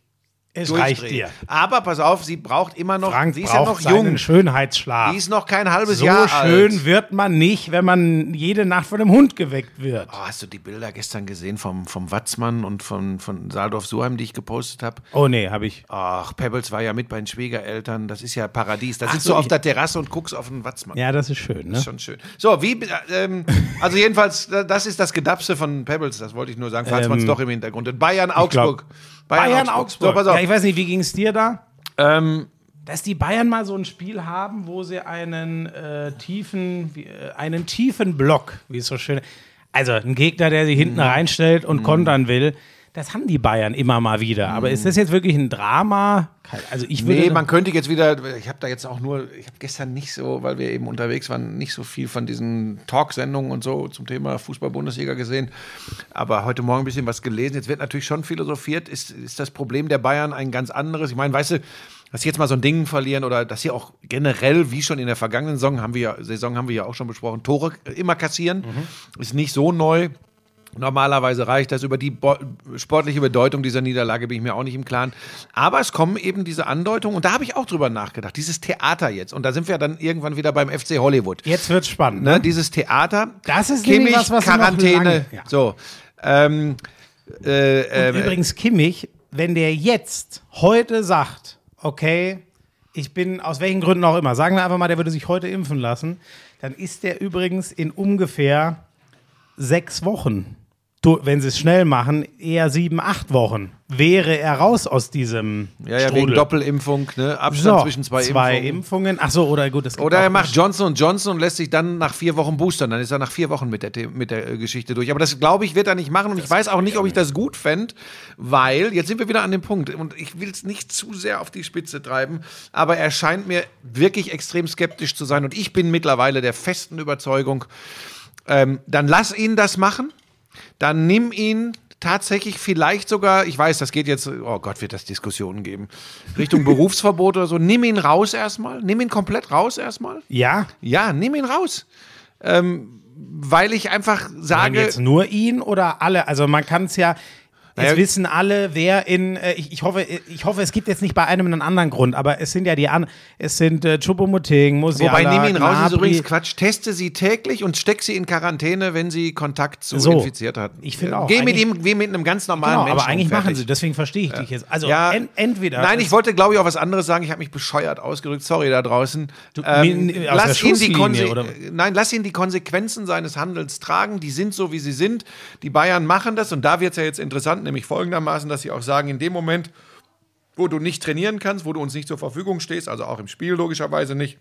A: es reicht dir.
B: Aber pass auf, sie braucht immer noch,
A: Frank
B: sie ist ja noch jung.
A: Schönheitsschlaf.
B: Die ist noch kein halbes
A: so
B: Jahr
A: schön
B: alt.
A: wird man nicht, wenn man jede Nacht von einem Hund geweckt wird.
B: Oh, hast du die Bilder gestern gesehen vom, vom Watzmann und von, von Saldorf-Suheim, die ich gepostet habe?
A: Oh nee, habe ich.
B: Ach, Pebbles war ja mit bei den Schwiegereltern. Das ist ja Paradies. Da
A: Ach
B: sitzt
A: so,
B: du auf
A: ich-
B: der Terrasse und guckst auf den Watzmann.
A: Ja, das ist schön, ne?
B: Ist schon schön. So, wie, äh, ähm, also jedenfalls, da- das ist das Gedapse von Pebbles, das wollte ich nur sagen, falls man es doch im Hintergrund. Und Bayern, Augsburg.
A: Bayern, Augsburg.
B: So, pass auf.
A: Ja, ich weiß nicht, wie ging es dir da?
B: ähm,
A: Dass die Bayern mal so ein Spiel haben, wo sie einen äh, tiefen, wie, äh, einen tiefen Block, wie es so schön. Also ein Gegner, der sich
B: Mhm.
A: hinten reinstellt und kontern will. Das haben die Bayern immer mal wieder. Aber ist das jetzt wirklich ein Drama? Also ich würde.
B: Mhm. nee, man könnte jetzt wieder, ich habe da jetzt auch nur, ich habe gestern nicht so, weil wir eben unterwegs waren, nicht so viel von diesen Talksendungen und so zum Thema Fußball-Bundesliga gesehen. Aber heute Morgen ein bisschen was gelesen. Jetzt wird natürlich schon philosophiert, ist, ist das Problem der Bayern ein ganz anderes? Ich meine, weißt du, dass sie jetzt mal so ein Ding verlieren oder dass sie auch generell, wie schon in der vergangenen Saison, haben wir ja, Saison haben wir ja auch schon besprochen, Tore immer kassieren, ist nicht so neu. Normalerweise reicht das. Über die bo- sportliche Bedeutung dieser Niederlage bin ich mir auch nicht im Klaren. Aber es kommen eben diese Andeutungen und da habe ich auch drüber nachgedacht. Dieses Theater jetzt. Und da sind wir dann irgendwann wieder beim FC Hollywood.
A: jetzt wird spannend.
B: Ne?
A: Ne?
B: Dieses Theater.
A: Das ist
B: Kimmich,
A: was, was
B: Quarantäne.
A: lange- ja.
B: So. Ähm, äh, äh,
A: Und übrigens Kimmich, wenn der jetzt heute sagt, okay, ich bin aus welchen Gründen auch immer, sagen wir einfach mal, der würde sich heute impfen lassen, dann ist der übrigens in ungefähr sechs Wochen, du, wenn sie es schnell machen, eher sieben, acht Wochen, wäre er raus aus diesem
B: ja, ja, wegen
A: Strudel.
B: Doppelimpfung, ne? Abstand
A: so,
B: zwischen zwei,
A: zwei
B: Impfungen.
A: Impfungen. Ach so, oder gut, das
B: Oder er macht Johnson Johnson und lässt sich dann nach vier Wochen boostern. Dann ist er nach vier Wochen mit der, mit der äh, Geschichte durch. Aber das, glaube ich, wird er nicht machen. Und ich weiß auch nicht, ob ich das gut fände, weil, jetzt sind wir wieder an dem Punkt, und ich will es nicht zu sehr auf die Spitze treiben, aber er scheint mir wirklich extrem skeptisch zu sein. Und ich bin mittlerweile der festen Überzeugung, ähm, dann lass ihn das machen. Dann nimm ihn tatsächlich vielleicht sogar, ich weiß, das geht jetzt, oh Gott, wird das Diskussionen geben, Richtung Berufsverbot oder so. Nimm ihn raus erstmal. Nimm ihn komplett raus erstmal.
A: Ja,
B: Ja, nimm ihn raus. Ähm, weil ich einfach sage,
A: jetzt nur ihn oder alle? Also man kann es ja,
B: Naja,
A: wissen alle, wer in, äh, ich, ich, hoffe, ich hoffe, es gibt jetzt nicht bei einem einen anderen Grund, aber es sind ja die an, es sind äh, Choupo-Moting, Musiala,
B: Wobei, nehme ihn raus, ist übrigens Quatsch. Teste sie täglich und steck sie in Quarantäne, wenn sie Kontakt zu
A: So.
B: infiziert hatten.
A: Ich finde auch,
B: Geh mit ihm wie mit einem ganz normalen
A: Genau,
B: Menschen.
A: aber eigentlich
B: um,
A: machen
B: fertig.
A: sie, deswegen verstehe ich dich jetzt. Also
B: Ja,
A: en, entweder.
B: Nein, ich wollte, glaube ich, auch was anderes sagen. Ich habe mich bescheuert ausgedrückt. Sorry da draußen.
A: aus der
B: lass ihn die Konse-
A: oder?
B: Nein, lass ihn die Konsequenzen seines Handelns tragen. Die sind so, wie sie sind. Die Bayern machen das. Und da wird es ja jetzt interessant, nämlich folgendermaßen, dass sie auch sagen, in dem Moment, wo du nicht trainieren kannst, wo du uns nicht zur Verfügung stehst, also auch im Spiel logischerweise nicht,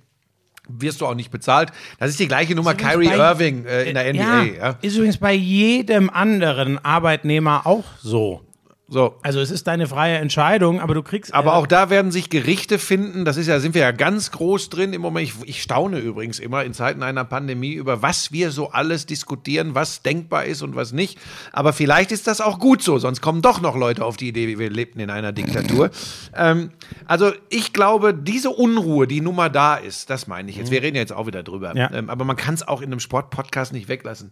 B: wirst du auch nicht bezahlt. Das ist die gleiche Nummer Kyrie
A: bei-
B: Irving äh, in der NBA.
A: ja,
B: Ja.
A: ist übrigens bei jedem anderen Arbeitnehmer auch so.
B: So.
A: Also es ist deine freie Entscheidung, aber du kriegst.
B: Aber
A: äh,
B: auch da werden sich Gerichte finden. Das ist ja, sind wir ja ganz groß drin im Moment. Ich, ich staune übrigens immer in Zeiten einer Pandemie über was wir so alles diskutieren, was denkbar ist und was nicht. Aber vielleicht ist das auch gut so, sonst kommen doch noch Leute auf die Idee, wir lebten in einer Diktatur. ähm, also ich glaube, diese Unruhe, die nun mal da ist, das meine ich jetzt. Wir reden ja jetzt auch wieder drüber.
A: Ja.
B: Ähm, aber man kann es auch in einem Sportpodcast nicht weglassen.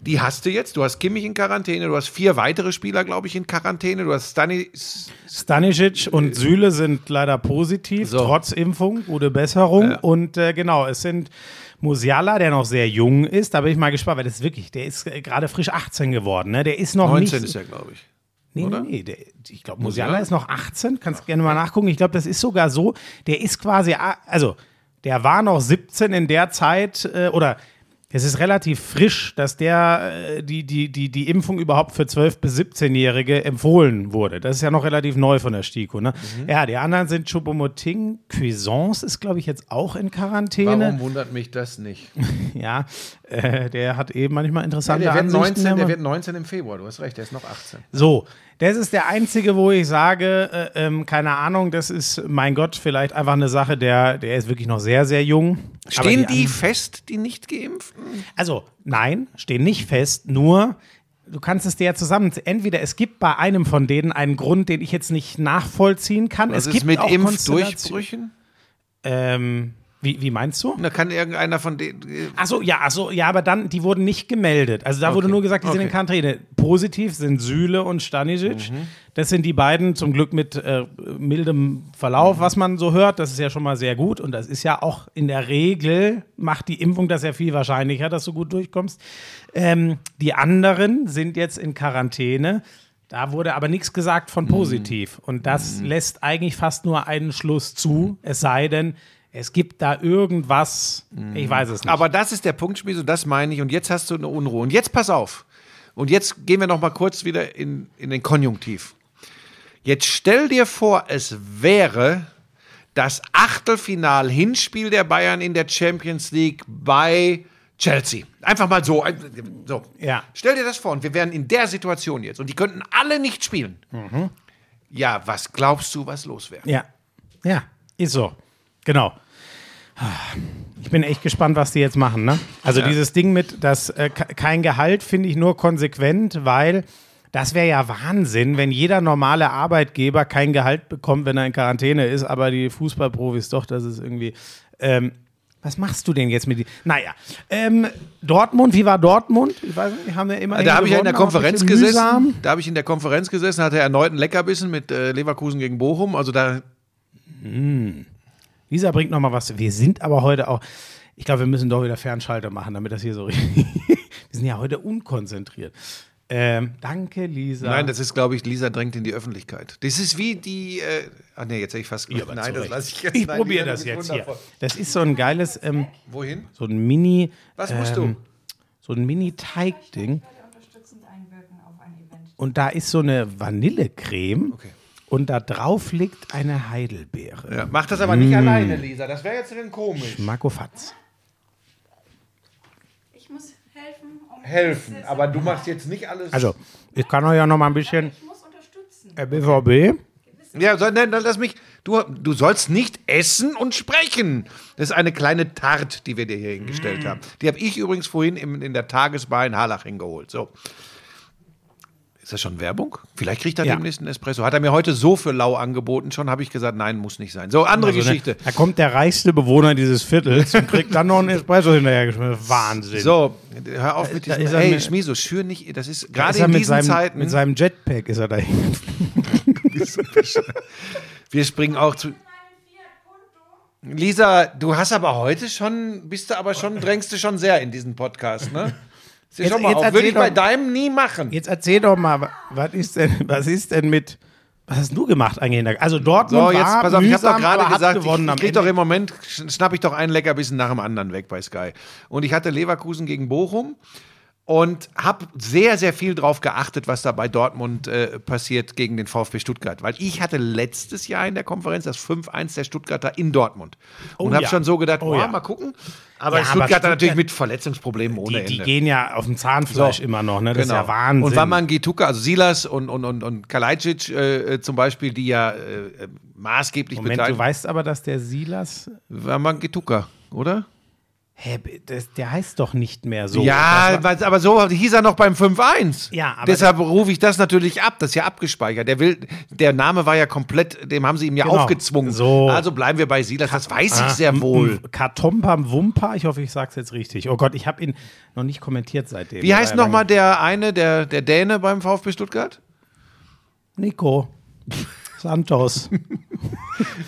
B: Die hast du jetzt. Du hast Kimmich in Quarantäne, du hast vier weitere Spieler, glaube ich, in Quarantäne. Du hast Stanis,
A: Stanisic und Süle sind leider positiv,
B: So.
A: trotz Impfung, gute Besserung. Und äh, genau, es sind Musiala, der noch sehr jung ist. Da bin ich mal gespannt, weil das ist wirklich, der ist äh, gerade frisch 18 geworden. Ne? Der ist noch
B: 19
A: nicht.
B: ist ja, glaube ich.
A: Nee,
B: oder?
A: nee, nee. Der, ich glaube, Musiala ist noch 18. Kannst gerne mal nachgucken. Ich glaube, das ist sogar so. Der ist quasi, also, der war noch 17 in der Zeit, äh, oder es ist relativ frisch, dass der äh, die, die, die, die Impfung überhaupt für 12- bis 17-Jährige empfohlen wurde. Das ist ja noch relativ neu von der STIKO. Ne?
B: Mhm.
A: Ja, die anderen sind Choupo-Moting. Cuisance ist, glaube ich, jetzt auch in Quarantäne.
B: Warum wundert mich das nicht?
A: Ja, äh, der hat eben manchmal
B: Ja,
A: interessante
B: der, wird
A: Ansichten.
B: 19,
A: wenn
B: der
A: man-
B: wird 19 im Februar, du hast recht, der ist noch 18.
A: So, das ist der einzige, wo ich sage, äh, ähm, keine Ahnung, das ist, mein Gott, vielleicht einfach eine Sache, der, der ist wirklich noch sehr, sehr jung.
B: Stehen die,
A: an-
B: fest, die nicht geimpften?
A: also, nein, stehen nicht fest, nur du kannst es dir ja zusammen. Entweder es gibt bei einem von denen einen Grund, den ich jetzt nicht nachvollziehen kann.
B: Was
A: es
B: ist
A: gibt
B: mit
A: auch
B: Impfdurchbrüchen?
A: Ähm, wie, wie meinst du?
B: Da kann irgendeiner von denen. äh,
A: Ach so, ja, ach so, ja, aber dann, die wurden nicht gemeldet. Also da wurde nur gesagt, die sind in
B: Okay.
A: Quarantäne. Positiv sind Süle und Stanisic.
B: Mhm.
A: Das sind die beiden zum Glück mit äh, mildem Verlauf, was man so hört. Das ist ja schon mal sehr gut. Und das ist ja auch in der Regel, macht die Impfung das ja viel wahrscheinlicher, dass du gut durchkommst. Ähm, die anderen sind jetzt in Quarantäne. Da wurde aber nichts gesagt
B: Mhm.
A: von positiv. Und das lässt eigentlich fast nur einen Schluss zu. Es sei denn, es gibt da irgendwas, ich weiß es nicht.
B: Aber das ist der Punkt, Schmieso, das meine ich. Und jetzt hast du eine Unruhe. Und jetzt pass auf. Und jetzt gehen wir noch mal kurz wieder in, in den Konjunktiv. Jetzt stell dir vor, es wäre das Achtelfinal-Hinspiel der Bayern in der Champions League bei Chelsea. Einfach mal so. so.
A: Ja.
B: Stell dir das vor und wir wären in der Situation jetzt und die könnten alle nicht spielen. Ja, was glaubst du, was los wäre?
A: Ja, ja, ist so. Genau. Ich bin echt gespannt, was die jetzt machen. Ne? Also
B: Ja.
A: dieses Ding mit, dass äh, ke- kein Gehalt finde ich nur konsequent, weil das wäre ja Wahnsinn, wenn jeder normale Arbeitgeber kein Gehalt bekommt, wenn er in Quarantäne ist, aber die Fußballprofis doch, das ist irgendwie. Ähm, was machst du denn jetzt mit die? Naja, ähm, Dortmund, wie war Dortmund? Ich weiß nicht, haben wir immer.
B: Da habe ich ja in der Konferenz gesessen.
A: Mühsam.
B: Da habe ich in der Konferenz gesessen, hatte erneut einen Leckerbissen mit äh, Leverkusen gegen Bochum. Also da
A: Lisa bringt noch mal was. Wir sind aber heute auch. Ich glaube, wir müssen doch wieder Fernschalter machen, damit das hier so richtig. wir sind ja heute unkonzentriert. Ähm, danke, Lisa.
B: Nein, das ist, glaube ich, Lisa drängt in die Öffentlichkeit. Das ist wie die. Äh, ach nee, jetzt hätte ich fast
A: Ja, aber
B: Nein,
A: zu
B: das
A: Recht.
B: lasse ich jetzt.
A: Ich probiere das jetzt hier.
B: wundervoll.
A: Das ist so ein geiles, ähm,
B: Wohin?
A: so ein Mini.
B: Was musst
A: ähm,
B: du?
A: So ein Mini-Teig-Ding. Und da ist so eine Vanillecreme.
B: Okay.
A: Und da drauf liegt eine Heidelbeere.
B: Ja, mach das aber nicht alleine, Lisa. Das wäre jetzt dann komisch.
A: Marco Fatz.
C: Ich muss helfen, um
B: Helfen, aber du machst jetzt nicht alles.
A: Also, ich kann euch ja noch mal ein bisschen
C: ich muss unterstützen.
A: äh, BVB.
B: Ja, so, nein, dann lass mich. Du, du sollst nicht essen und sprechen. Das ist eine kleine Tart, die wir dir hier hingestellt haben. Die habe ich übrigens vorhin im, in der Tagesbar in Harlach hingeholt. So. Ist das schon Werbung? Vielleicht kriegt er
A: Ja.
B: demnächst einen Espresso. Hat er mir heute so für lau angeboten schon, habe ich gesagt, nein, muss nicht sein. So, andere
A: Also, ne,
B: Geschichte.
A: Da kommt der reichste Bewohner dieses Viertels und kriegt dann noch einen Espresso hinterhergeschmissen. Wahnsinn.
B: So, hör auf mit diesem, hey, Schmiso, schür nicht, das ist gerade
A: er
B: in diesen
A: seinem,
B: Zeiten,
A: Mit seinem Jetpack ist er da
B: wir springen auch zu... Lisa, du hast aber heute schon, bist du aber schon, drängst du schon sehr in diesen Podcast, ne? Sieh
A: Jetzt-
B: mal
A: jetzt
B: auf, würde ich bei
A: doch-
B: deinem nie machen.
A: Jetzt erzähl doch mal, wa- was ist denn, was ist denn mit, was hast du gemacht eigentlich? Also Dortmund
B: So, jetzt
A: war
B: pass auf, ich habe doch
A: mühsam,
B: gerade gesagt,
A: gewonnen
B: ich, ich krieg doch im Moment, sch- schnapp ich doch einen Leckerbissen nach dem anderen weg bei Sky. Und ich hatte Leverkusen gegen Bochum und habe sehr, sehr viel drauf geachtet, was da bei Dortmund äh, passiert gegen den VfB Stuttgart. Weil ich hatte letztes Jahr in der Konferenz das 5-1 der Stuttgarter in Dortmund. und
A: Oh
B: habe
A: ja.
B: schon so gedacht,
A: Oh ja.
B: mal gucken. Aber
A: Ja,
B: Stuttgarter
A: Stuttgart-
B: natürlich mit Verletzungsproblemen ohne
A: die, die
B: Ende.
A: gehen ja auf dem Zahnfleisch
B: So.
A: immer noch, ne? Das
B: Genau.
A: ist ja Wahnsinn.
B: Und Waman Gituka, also Silas und, und, und, und Kalajdzic äh, äh, zum Beispiel, die ja äh, äh, maßgeblich
A: Moment,
B: beteiligt
A: du weißt aber, dass der Silas,
B: Waman Gituka, oder?
A: Hä, das, der heißt doch nicht mehr so.
B: ja,
A: war-
B: aber so hieß er noch beim 5-1.
A: Ja, aber-
B: Deshalb rufe ich das natürlich ab. Das ist ja abgespeichert. Der, will, der Name war ja komplett, dem haben sie ihm ja
A: Genau.
B: aufgezwungen.
A: So.
B: Also bleiben wir bei Silas. Das weiß ich
A: Ah,
B: sehr wohl.
A: m- Katompam Wumpa, ich hoffe, ich sag's jetzt richtig. Oh Gott, ich habe ihn noch nicht kommentiert seitdem.
B: Wie heißt nochmal der eine, der, der Däne beim VfB Stuttgart?
A: Nico. Santos.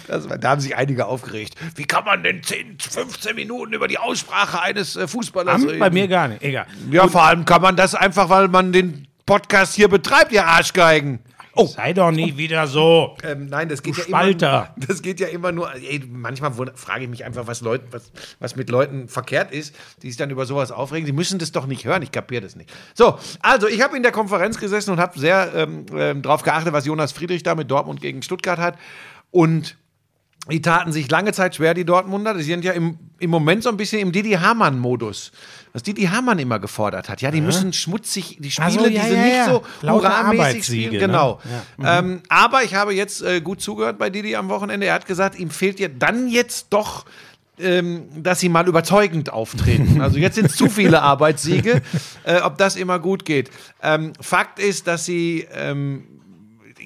B: Das, da haben sich einige aufgeregt. Wie kann man denn 10, 15 Minuten über die Aussprache eines äh, Fußballers
A: Am,
B: reden?
A: bei mir gar nicht. Egal.
B: Ja, vor allem kann man das einfach, weil man den Podcast hier betreibt, ihr Arschgeigen. Oh,
A: Sei doch nie wieder so.
B: ähm, nein, das geht
A: Du
B: ja
A: Spalter.
B: immer. Das geht ja immer nur. Ey, manchmal frage ich mich einfach, was, Leuten, was, was mit Leuten verkehrt ist, die sich dann über sowas aufregen. Sie müssen das doch nicht hören. Ich kapiere das nicht. So, also ich habe in der Konferenz gesessen und habe sehr ähm, ähm, darauf geachtet, was Jonas Friedrich da mit Dortmund gegen Stuttgart hat. Und die taten sich lange Zeit schwer, die Dortmunder. Die sind ja im, im Moment so ein bisschen im Didi Hamann-Modus. Was Didi Hamann immer gefordert hat. Ja, die müssen schmutzig, die Spiele,
A: Ach so, ja,
B: die sie
A: ja,
B: nicht
A: ja.
B: so hurramäßig spielen.
A: ne?
B: Genau.
A: Ja.
B: Ähm, aber ich habe jetzt äh, gut zugehört bei Didi am Wochenende. Er hat gesagt, ihm fehlt ja dann jetzt doch ähm, dass sie mal überzeugend auftreten. Also jetzt sind es zu viele Arbeitssiege, äh, ob das immer gut geht. Ähm, Fakt ist, dass sie ähm,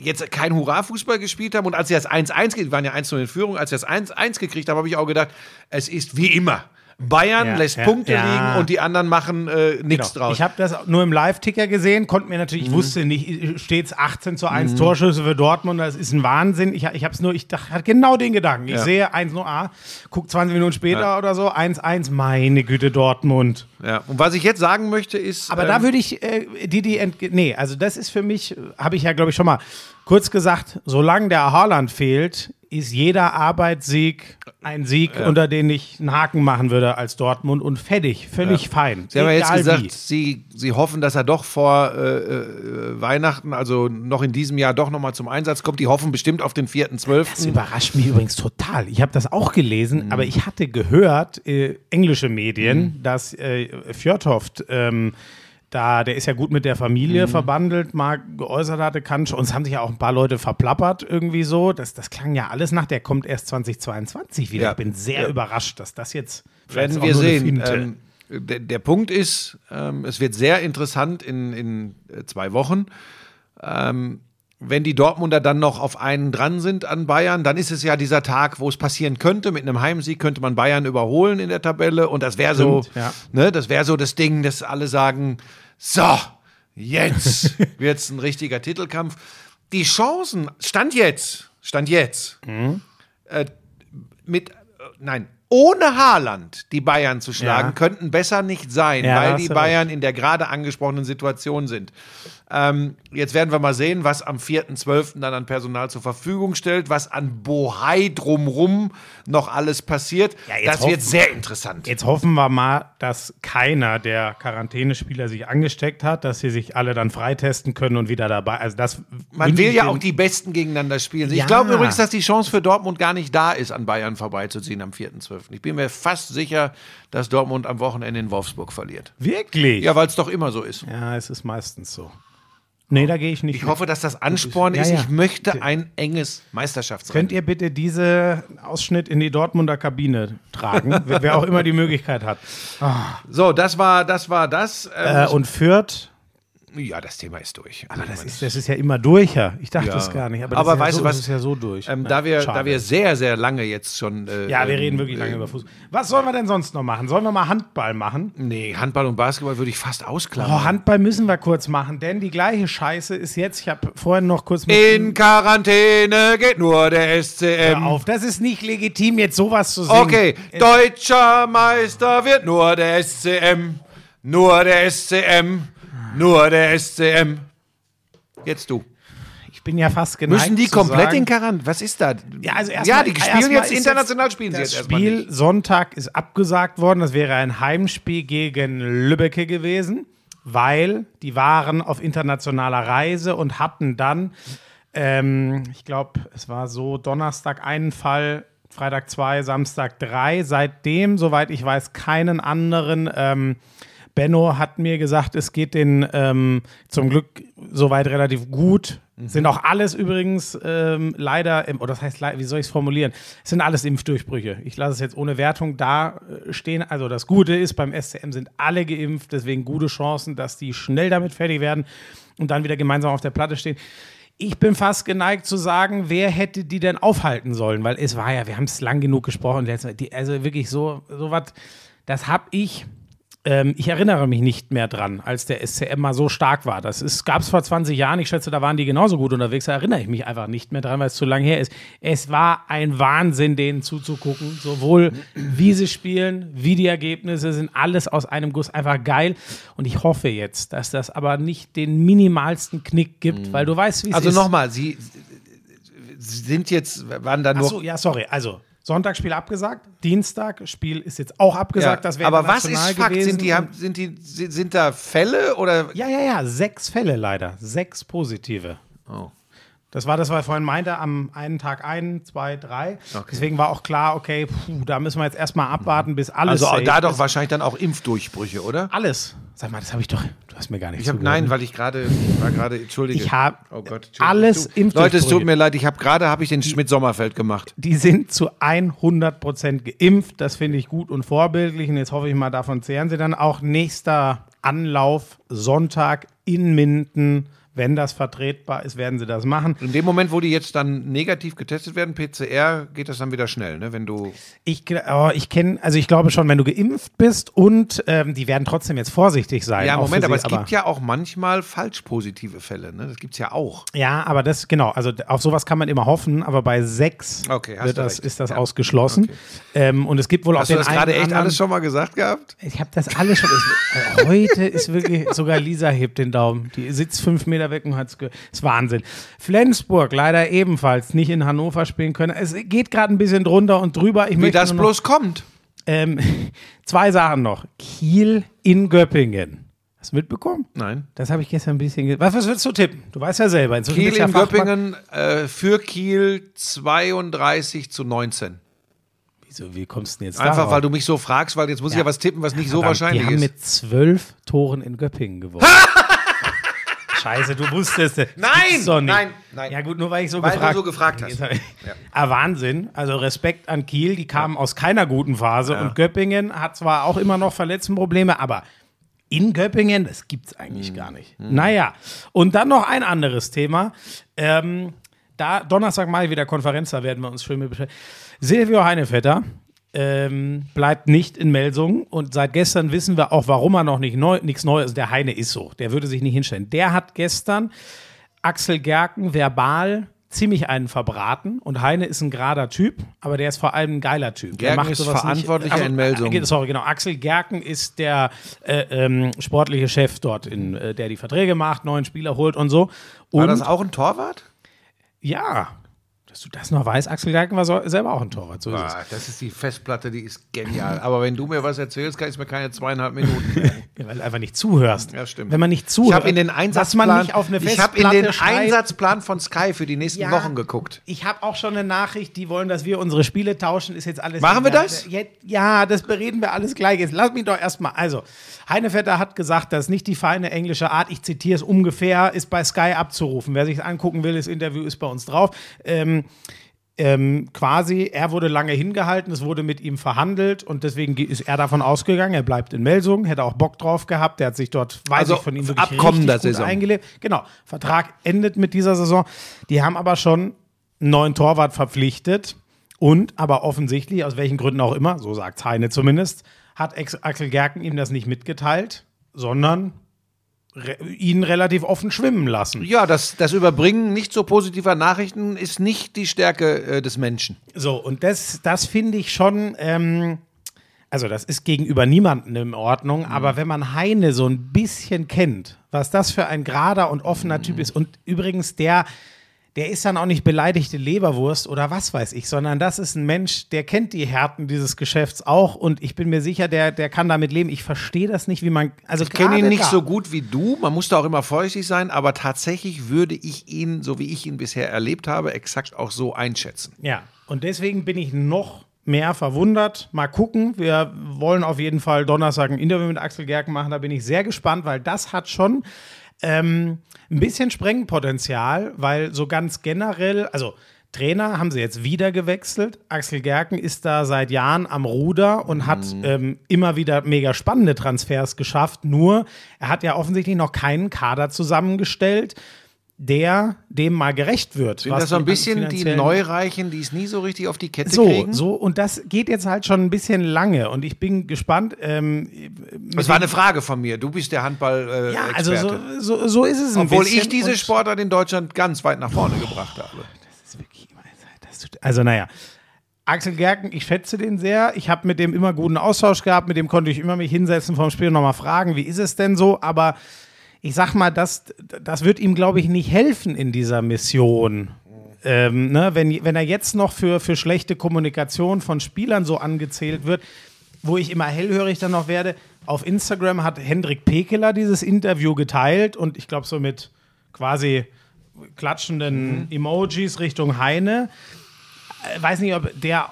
B: jetzt kein Hurra-Fußball gespielt haben und als sie das 1-1, ge- die waren ja 1 in Führung, als sie das 1-1 gekriegt haben, habe ich auch gedacht, es ist wie immer. Bayern
A: Ja,
B: lässt
A: ja,
B: Punkte
A: ja.
B: liegen und die anderen machen äh, nichts
A: Genau.
B: draus.
A: Ich habe das nur im Live-Ticker gesehen, konnte mir natürlich, ich wusste nicht, steht es 18 zu 1 Torschüsse für Dortmund, das ist ein Wahnsinn. Ich, ich habe es nur, ich dachte, hatte genau den Gedanken. Ich sehe 1-0 A, guck 20 Minuten später oder so, 1-1, meine Güte, Dortmund.
B: ja. Und was ich jetzt sagen möchte, ist.
A: Aber
B: ähm,
A: da würde ich äh, die, die nee, also das ist für mich, habe ich ja glaube ich schon mal kurz gesagt, solange der Haaland fehlt, ist jeder Arbeitssieg ein Sieg, unter den ich einen Haken machen würde als Dortmund und fertig, völlig fein.
B: Sie haben ja jetzt gesagt,
A: wie.
B: Sie, Sie hoffen, dass er doch vor äh, äh, Weihnachten, also noch in diesem Jahr, doch nochmal zum Einsatz kommt. Die hoffen bestimmt auf den 4.12.
A: Das überrascht mich übrigens total. Ich habe das auch gelesen, aber ich hatte gehört, äh, englische Medien, dass äh, Fjordhoft ähm, da, der ist ja gut mit der Familie verbandelt, mal geäußert hatte, kann schon. Uns haben sich ja auch ein paar Leute verplappert irgendwie so. Das, das klang ja alles nach, der kommt erst 2022 wieder.
B: Ja.
A: Ich bin sehr
B: Ja.
A: überrascht, dass das jetzt
B: Werden wir sehen. Ähm, der, der Punkt ist, ähm, es wird sehr interessant in, in äh, zwei Wochen. Ähm, wenn die Dortmunder dann noch auf einen dran sind an Bayern, dann ist es ja dieser Tag, wo es passieren könnte. Mit einem Heimsieg könnte man Bayern überholen in der Tabelle. Und das wäre so,
A: ja.
B: ne, das wäre so das Ding, dass alle sagen: So, jetzt wird's ein richtiger Titelkampf. Die Chancen, Stand jetzt, Stand jetzt, äh, mit, äh, nein, ohne Haaland die Bayern zu schlagen,
A: Ja.
B: könnten besser nicht sein,
A: Ja,
B: weil die Bayern in der gerade angesprochenen Situation sind. Ähm, jetzt werden wir mal sehen, was am 4.12. dann an Personal zur Verfügung stellt, was an Bohai drumrum noch alles passiert.
A: Ja,
B: das wird
A: hoffen-
B: sehr interessant.
A: Jetzt hoffen wir mal, dass keiner der Quarantänespieler sich angesteckt hat, dass sie sich alle dann freitesten können und wieder dabei. Also das
B: Man will
A: ich
B: ja auch die Besten gegeneinander spielen. Ich
A: Ja.
B: glaube übrigens, dass die Chance für Dortmund gar nicht da ist, an Bayern vorbeizuziehen am 4.12. Ich bin mir fast sicher, dass Dortmund am Wochenende in Wolfsburg verliert.
A: Wirklich?
B: Ja, weil es doch immer so ist.
A: Ja, es ist meistens so. Nee, da gehe ich nicht.
B: Ich
A: mit.
B: hoffe, dass das Ansporn
A: Ja,
B: ist.
A: ja.
B: Ich möchte ein enges Meisterschaftsrennen.
A: Könnt ihr bitte diese Ausschnitt in die Dortmunder Kabine tragen, wer auch immer die Möglichkeit hat.
B: So, das war das. War das. Ähm,
A: Äh, und Fürth,
B: Ja, das Thema ist durch.
A: Aber
B: Also,
A: das ist, das ist ja immer durch, ja. Ich dachte
B: Ja.
A: das gar nicht. Aber,
B: Aber
A: das ist ja
B: weißt
A: so,
B: du was?
A: Das ist ja so durch.
B: ähm,
A: Ja,
B: da, wir,
A: schade.
B: da wir sehr, sehr lange jetzt schon. Äh,
A: ja, wir
B: ähm,
A: reden wirklich lange
B: äh,
A: über Fußball. Was sollen wir denn sonst noch machen? Sollen wir mal Handball machen?
B: Nee, Handball und Basketball würde ich fast ausklammern.
A: Oh, Handball müssen wir kurz machen, denn die gleiche Scheiße ist jetzt, ich habe vorhin noch kurz mit
B: In Quarantäne geht nur der SCM.
A: Hör auf, das ist nicht legitim, jetzt sowas zu singen.
B: Okay,
A: Es-
B: deutscher Meister wird nur der SCM. Nur der SCM. Nur der SCM. Jetzt du.
A: Ich bin ja fast geneigt
B: Müssen die komplett
A: sagen,
B: in Quarantäne? Was ist da?
A: Ja, also erst
B: ja,
A: mal-
B: die spielen
A: erst
B: jetzt international, spielen sie
A: Das
B: jetzt erstmal
A: Spiel
B: nicht.
A: Sonntag ist abgesagt worden. Das wäre ein Heimspiel gegen Lübbecke gewesen, weil die waren auf internationaler Reise und hatten dann, ähm, ich glaube, es war so Donnerstag einen Fall, Freitag zwei, Samstag drei. Seitdem, soweit ich weiß, keinen anderen. Ähm, Benno hat mir gesagt, es geht den ähm, zum Glück soweit relativ gut. Sind auch alles übrigens ähm, leider, im, oder das heißt, wie soll ich es formulieren? Es sind alles Impfdurchbrüche. Ich lasse es jetzt ohne Wertung da äh, stehen. Also das Gute ist, beim SCM sind alle geimpft, deswegen gute Chancen, dass die schnell damit fertig werden und dann wieder gemeinsam auf der Platte stehen. Ich bin fast geneigt zu sagen, wer hätte die denn aufhalten sollen? Weil es war ja, wir haben es lang genug gesprochen, also wirklich so, so was, das habe ich, ähm, ich erinnere mich nicht mehr dran, als der SCM mal so stark war. Das gab es vor 20 Jahren, ich schätze, da waren die genauso gut unterwegs, da erinnere ich mich einfach nicht mehr dran, weil es zu lang her ist. Es war ein Wahnsinn, denen zuzugucken, sowohl wie sie spielen, wie die Ergebnisse sind, alles aus einem Guss, einfach geil. Und ich hoffe jetzt, dass das aber nicht den minimalsten Knick gibt, weil du weißt, wie es
B: Also
A: ist.
B: nochmal, sie sind jetzt, waren da nur.
A: Achso, ja, sorry. Also, Sonntagsspiel abgesagt, Dienstag, Spiel ist jetzt auch abgesagt.
B: Ja,
A: das wäre
B: aber was ist Fakt?
A: gewesen.
B: Sind, die, haben, sind, die, sind da Fälle oder?
A: ja, ja, ja, sechs Fälle leider. Sechs positive.
B: Oh.
A: Das war das, was ich vorhin meinte, am einen Tag ein, zwei, drei. Deswegen war auch klar, okay, puh, da müssen wir jetzt erstmal abwarten, bis alles
B: Also da doch
A: ist.
B: wahrscheinlich dann auch Impfdurchbrüche, oder?
A: Alles. Sag mal, das habe ich doch, du hast mir gar nicht
B: Ich habe nein, weil ich gerade war gerade entschuldige.
A: Ich habe
B: oh Gott,
A: alles
B: Du-
A: Impfdurchbrüche.
B: Leute, es tut mir leid, ich habe gerade habe ich den Schmidt Sommerfeld gemacht.
A: Die sind zu 100% geimpft. Das finde ich gut und vorbildlich. Und jetzt hoffe ich mal, davon zehren sie dann auch. Nächster Anlauf Sonntag in Minden. Wenn das vertretbar ist, werden sie das machen.
B: In dem Moment, wo die jetzt dann negativ getestet werden, PCR, geht das dann wieder schnell, ne? Wenn du
A: Ich, oh, ich kenne, also ich glaube schon, wenn du geimpft bist und ähm, die werden trotzdem jetzt vorsichtig sein.
B: Ja, Moment, aber
A: sie,
B: es gibt ja auch manchmal falsch positive Fälle, ne? Das gibt's ja auch.
A: Ja, aber das, genau, also auf sowas kann man immer hoffen, aber bei sechs
B: Okay, hast
A: wird
B: du
A: das,
B: recht.
A: ist das
B: Ja.
A: ausgeschlossen.
B: Okay.
A: Ähm, und es gibt wohl
B: Hast
A: auch
B: du
A: den
B: das gerade echt
A: anderen-
B: alles schon mal gesagt gehabt?
A: Ich habe das alles schon. Es, äh, heute ist wirklich, sogar Lisa hebt den Daumen. Die sitzt fünf Meter weg und hat es gehört. Ist Wahnsinn. Flensburg leider ebenfalls nicht in Hannover spielen können. Es geht gerade ein bisschen drunter und drüber. Ich
B: Wie das bloß kommt.
A: Ähm, zwei Sachen noch. Kiel in Göppingen. Hast du mitbekommen?
B: Nein.
A: Das habe ich gestern ein bisschen. Was, was willst du tippen? Du weißt ja selber. Inzwischen
B: Kiel
A: ja
B: in. Göppingen äh, für Kiel 32 zu 19.
A: Wieso, wie kommst du denn jetzt
B: Einfach,
A: darauf?
B: weil du mich so fragst, weil jetzt muss ich
A: Ja.
B: ja was tippen, was nicht so
A: Verdammt,
B: wahrscheinlich
A: Die haben
B: ist.
A: mit zwölf Toren in Göppingen gewonnen. Scheiße, du wusstest es.
B: Nein,
A: doch nicht.
B: nein, nein.
A: Ja gut, nur weil ich so
B: Weil du
A: gefragt
B: so gefragt hast.
A: Ich- Ah, Wahnsinn. Also Respekt an Kiel, die kamen aus keiner guten Phase und Göppingen hat zwar auch immer noch Verletztenprobleme, aber in Göppingen, das gibt's
B: Hm.
A: eigentlich gar nicht. Naja, und dann noch ein anderes Thema. Ähm, da Donnerstag mal wieder Konferenz, da werden wir uns schön mit beschäftigen. Silvio Heinevetter ähm, bleibt nicht in Melsungen und seit gestern wissen wir auch, warum er noch nicht neu, nichts Neues. Also der Heine ist so, der würde sich nicht hinstellen. Der hat gestern Axel Gerken verbal ziemlich einen verbraten und Heine ist ein gerader Typ, aber der ist vor allem ein geiler Typ. der
B: Gerken ist Verantwortlicher
A: nicht,
B: in Melsungen.
A: äh, Sorry, genau. Axel Gerken ist der äh, ähm, sportliche Chef dort, in, äh, der die Verträge macht, neuen Spieler holt und so.
B: War
A: Und
B: das auch ein Torwart?
A: ja, dass du das noch weißt, Axel Gerken war so, selber auch ein Torwart. So ist.
B: Ah, das ist die Festplatte, die ist genial. Aber wenn du mir was erzählst, kann ich mir keine zweieinhalb Minuten.
A: Ja, weil du einfach nicht zuhörst.
B: Ja, stimmt.
A: Wenn man nicht zuhört,
B: Ich habe in den Einsatzplan,
A: man nicht auf eine
B: ich habe in den. Einsatzplan von Sky für die nächsten
A: Ja.
B: Wochen geguckt.
A: Ich habe auch schon eine Nachricht, die wollen, dass wir unsere Spiele tauschen. Ist jetzt alles.
B: Machen wir das?
A: Ja, ja, das bereden wir alles gleich. Jetzt lass mich doch erstmal. Also, Heinevetter hat gesagt, das ist nicht die feine englische Art. Ich zitiere es ungefähr, ist bei Sky abzurufen. Wer sich angucken will, das Interview ist bei uns drauf. Ähm, ähm, quasi, er wurde lange hingehalten, es wurde mit ihm verhandelt und deswegen ge- ist er davon ausgegangen, er bleibt in Melsungen, hätte auch Bock drauf gehabt, der hat sich dort, weiß
B: Also
A: ich, von ihm wirklich
B: abkommender
A: richtig gut
B: Saison.
A: eingelebt. Genau, Vertrag endet mit dieser Saison. Die haben aber schon einen neuen Torwart verpflichtet und aber offensichtlich, aus welchen Gründen auch immer, so sagt Heine zumindest, hat Ex Axel Gerken ihm das nicht mitgeteilt, sondern re ihn relativ offen schwimmen lassen.
B: Ja, das, das Überbringen nicht so positiver Nachrichten ist nicht die Stärke äh, des Menschen.
A: So, und das, das finde ich schon, ähm, also das ist gegenüber niemandem in Ordnung, aber wenn man Heine so ein bisschen kennt, was das für ein gerader und offener Typ ist, und übrigens der, der ist dann auch nicht beleidigte Leberwurst oder was weiß ich, sondern das ist ein Mensch, der kennt die Härten dieses Geschäfts auch und ich bin mir sicher, der, der kann damit leben. Ich verstehe das nicht, wie man, also
B: Ich kenne ihn nicht
A: da-
B: so gut wie du, man muss da auch immer vorsichtig sein, aber tatsächlich würde ich ihn, so wie ich ihn bisher erlebt habe, exakt auch so einschätzen.
A: Ja, und deswegen bin ich noch mehr verwundert. Mal gucken. Wir wollen auf jeden Fall Donnerstag ein Interview mit Axel Gerken machen. Da bin ich sehr gespannt, weil das hat schon ähm, ein bisschen Sprengpotenzial, weil so ganz generell, also Trainer haben sie jetzt wieder gewechselt. Axel Gerken ist da seit Jahren am Ruder und hat ähm, immer wieder mega spannende Transfers geschafft. Nur, er hat ja offensichtlich noch keinen Kader zusammengestellt, der dem mal gerecht wird.
B: Sind das so ein bisschen die Neureichen, die es nie so richtig auf die Kette
A: so,
B: kriegen?
A: so, und das geht jetzt halt schon ein bisschen lange und ich bin gespannt. Ähm,
B: Das war eine Frage von mir. Du bist der handball äh,
A: ja, also so, so, so ist es ein
B: Obwohl
A: bisschen.
B: ich diese Sportart in Deutschland ganz weit nach vorne gebracht habe.
A: Das ist wirklich- das tut- Also, naja. Axel Gerken, ich schätze den sehr. Ich habe mit dem immer guten Austausch gehabt. Mit dem konnte ich immer mich hinsetzen vom Spiel und nochmal fragen, wie ist es denn so? Aber ich sag mal, das, das wird ihm, glaube ich, nicht helfen in dieser Mission. Ähm, ne? wenn, wenn er jetzt noch für, für schlechte Kommunikation von Spielern so angezählt wird, wo ich immer hellhörig dann noch werde, auf Instagram hat Hendrik Pekeler dieses Interview geteilt und ich glaube so mit quasi klatschenden Emojis Richtung Heine. Äh, weiß nicht, ob der,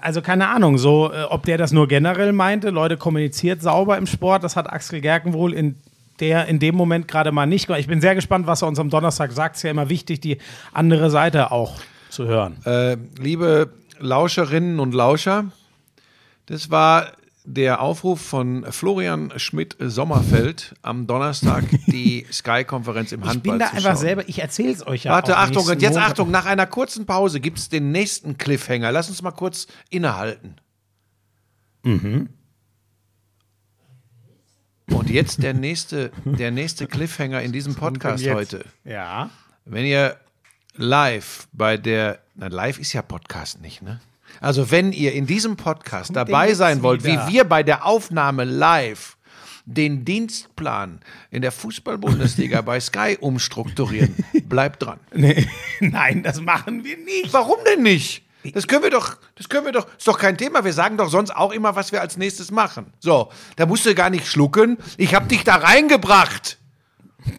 A: also keine Ahnung, so, äh, ob der das nur generell meinte. Leute kommuniziert sauber im Sport. Das hat Axel Gerken wohl in der in dem Moment gerade mal nicht. Ich bin sehr gespannt, was er uns am Donnerstag sagt. Es ist ja immer wichtig, die andere Seite auch zu hören.
B: Äh, liebe Lauscherinnen und Lauscher, das war der Aufruf von Florian Schmidt-Sommerfeld am Donnerstag, die Sky-Konferenz im
A: Ich
B: Handball
A: bin da einfach
B: schauen.
A: selber, ich erzähle es euch ja
B: Warte, Achtung, und jetzt
A: Montag.
B: Achtung, nach einer kurzen Pause gibt es den nächsten Cliffhanger. Lass uns mal kurz innehalten. Und jetzt der nächste, der nächste Cliffhanger in diesem Podcast heute.
A: Ja.
B: Wenn ihr live bei der, na live ist ja Podcast nicht, ne? Also wenn ihr in diesem Podcast
A: kommt
B: dabei sein wollt,
A: wieder?
B: wie wir bei der Aufnahme live den Dienstplan in der Fußball-Bundesliga bei Sky umstrukturieren, bleibt dran.
A: Nee, nein, das machen wir nicht.
B: Warum denn nicht? Das können wir doch, das können wir doch, ist doch kein Thema. Wir sagen doch sonst auch immer, was wir als nächstes machen. So, da musst du gar nicht schlucken. Ich habe dich da reingebracht.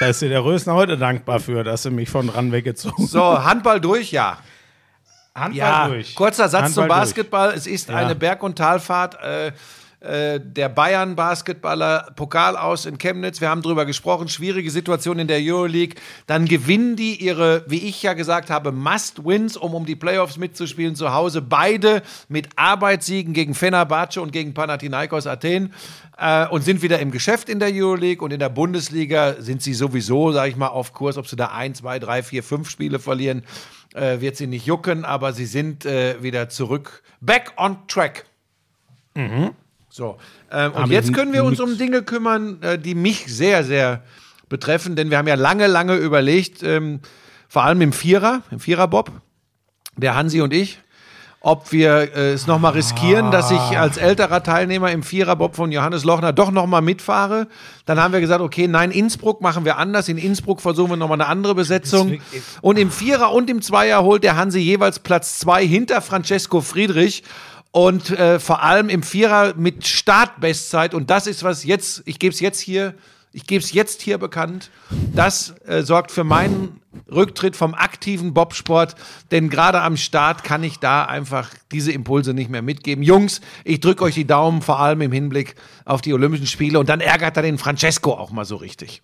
A: Da ist dir der Rösner heute dankbar für, dass du mich von dran weggezogen
B: So, Handball durch, ja.
A: Handball
B: Ja,
A: durch.
B: kurzer Satz zum
A: Handball durch.
B: Basketball. Es ist
A: Ja.
B: eine Berg- und Talfahrt. Äh, äh, der Bayern-Basketballer Pokal aus in Chemnitz. Wir haben drüber gesprochen. Schwierige Situation in der Euroleague. Dann gewinnen die ihre, wie ich ja gesagt habe, Must-Wins, um um die Playoffs mitzuspielen zu Hause. Beide mit Arbeitssiegen gegen Fenerbahce und gegen Panathinaikos Athen. Äh, und sind wieder im Geschäft in der Euroleague und in der Bundesliga sind sie sowieso, sage ich mal, auf Kurs. Ob sie da ein, zwei, drei, vier, fünf Spiele verlieren, äh, wird sie nicht jucken, aber sie sind äh, wieder zurück. Back on track. So. Ähm, und jetzt können wir uns um Dinge kümmern, äh, die mich sehr, sehr betreffen, denn wir haben ja lange, lange überlegt, ähm, vor allem im Vierer, im Vierer-Bob, der Hansi und ich, ob wir äh, es nochmal riskieren, dass ich als älterer Teilnehmer im Viererbob von Johannes Lochner doch nochmal mitfahre. Dann haben wir gesagt, okay, nein, Innsbruck machen wir anders. In Innsbruck versuchen wir nochmal eine andere Besetzung. Und im Vierer und im Zweier holt der Hansi jeweils Platz zwei hinter Francesco Friedrich. Und äh, vor allem im Vierer mit Startbestzeit. Und das ist was jetzt, ich gebe es jetzt hier, ich gebe es jetzt hier bekannt. Das äh, sorgt für meinen Rücktritt vom aktiven Bobsport. Denn gerade am Start kann ich da einfach diese Impulse nicht mehr mitgeben. Jungs, ich drücke euch die Daumen, vor allem im Hinblick auf die Olympischen Spiele. Und dann ärgert er den Francesco auch mal so richtig.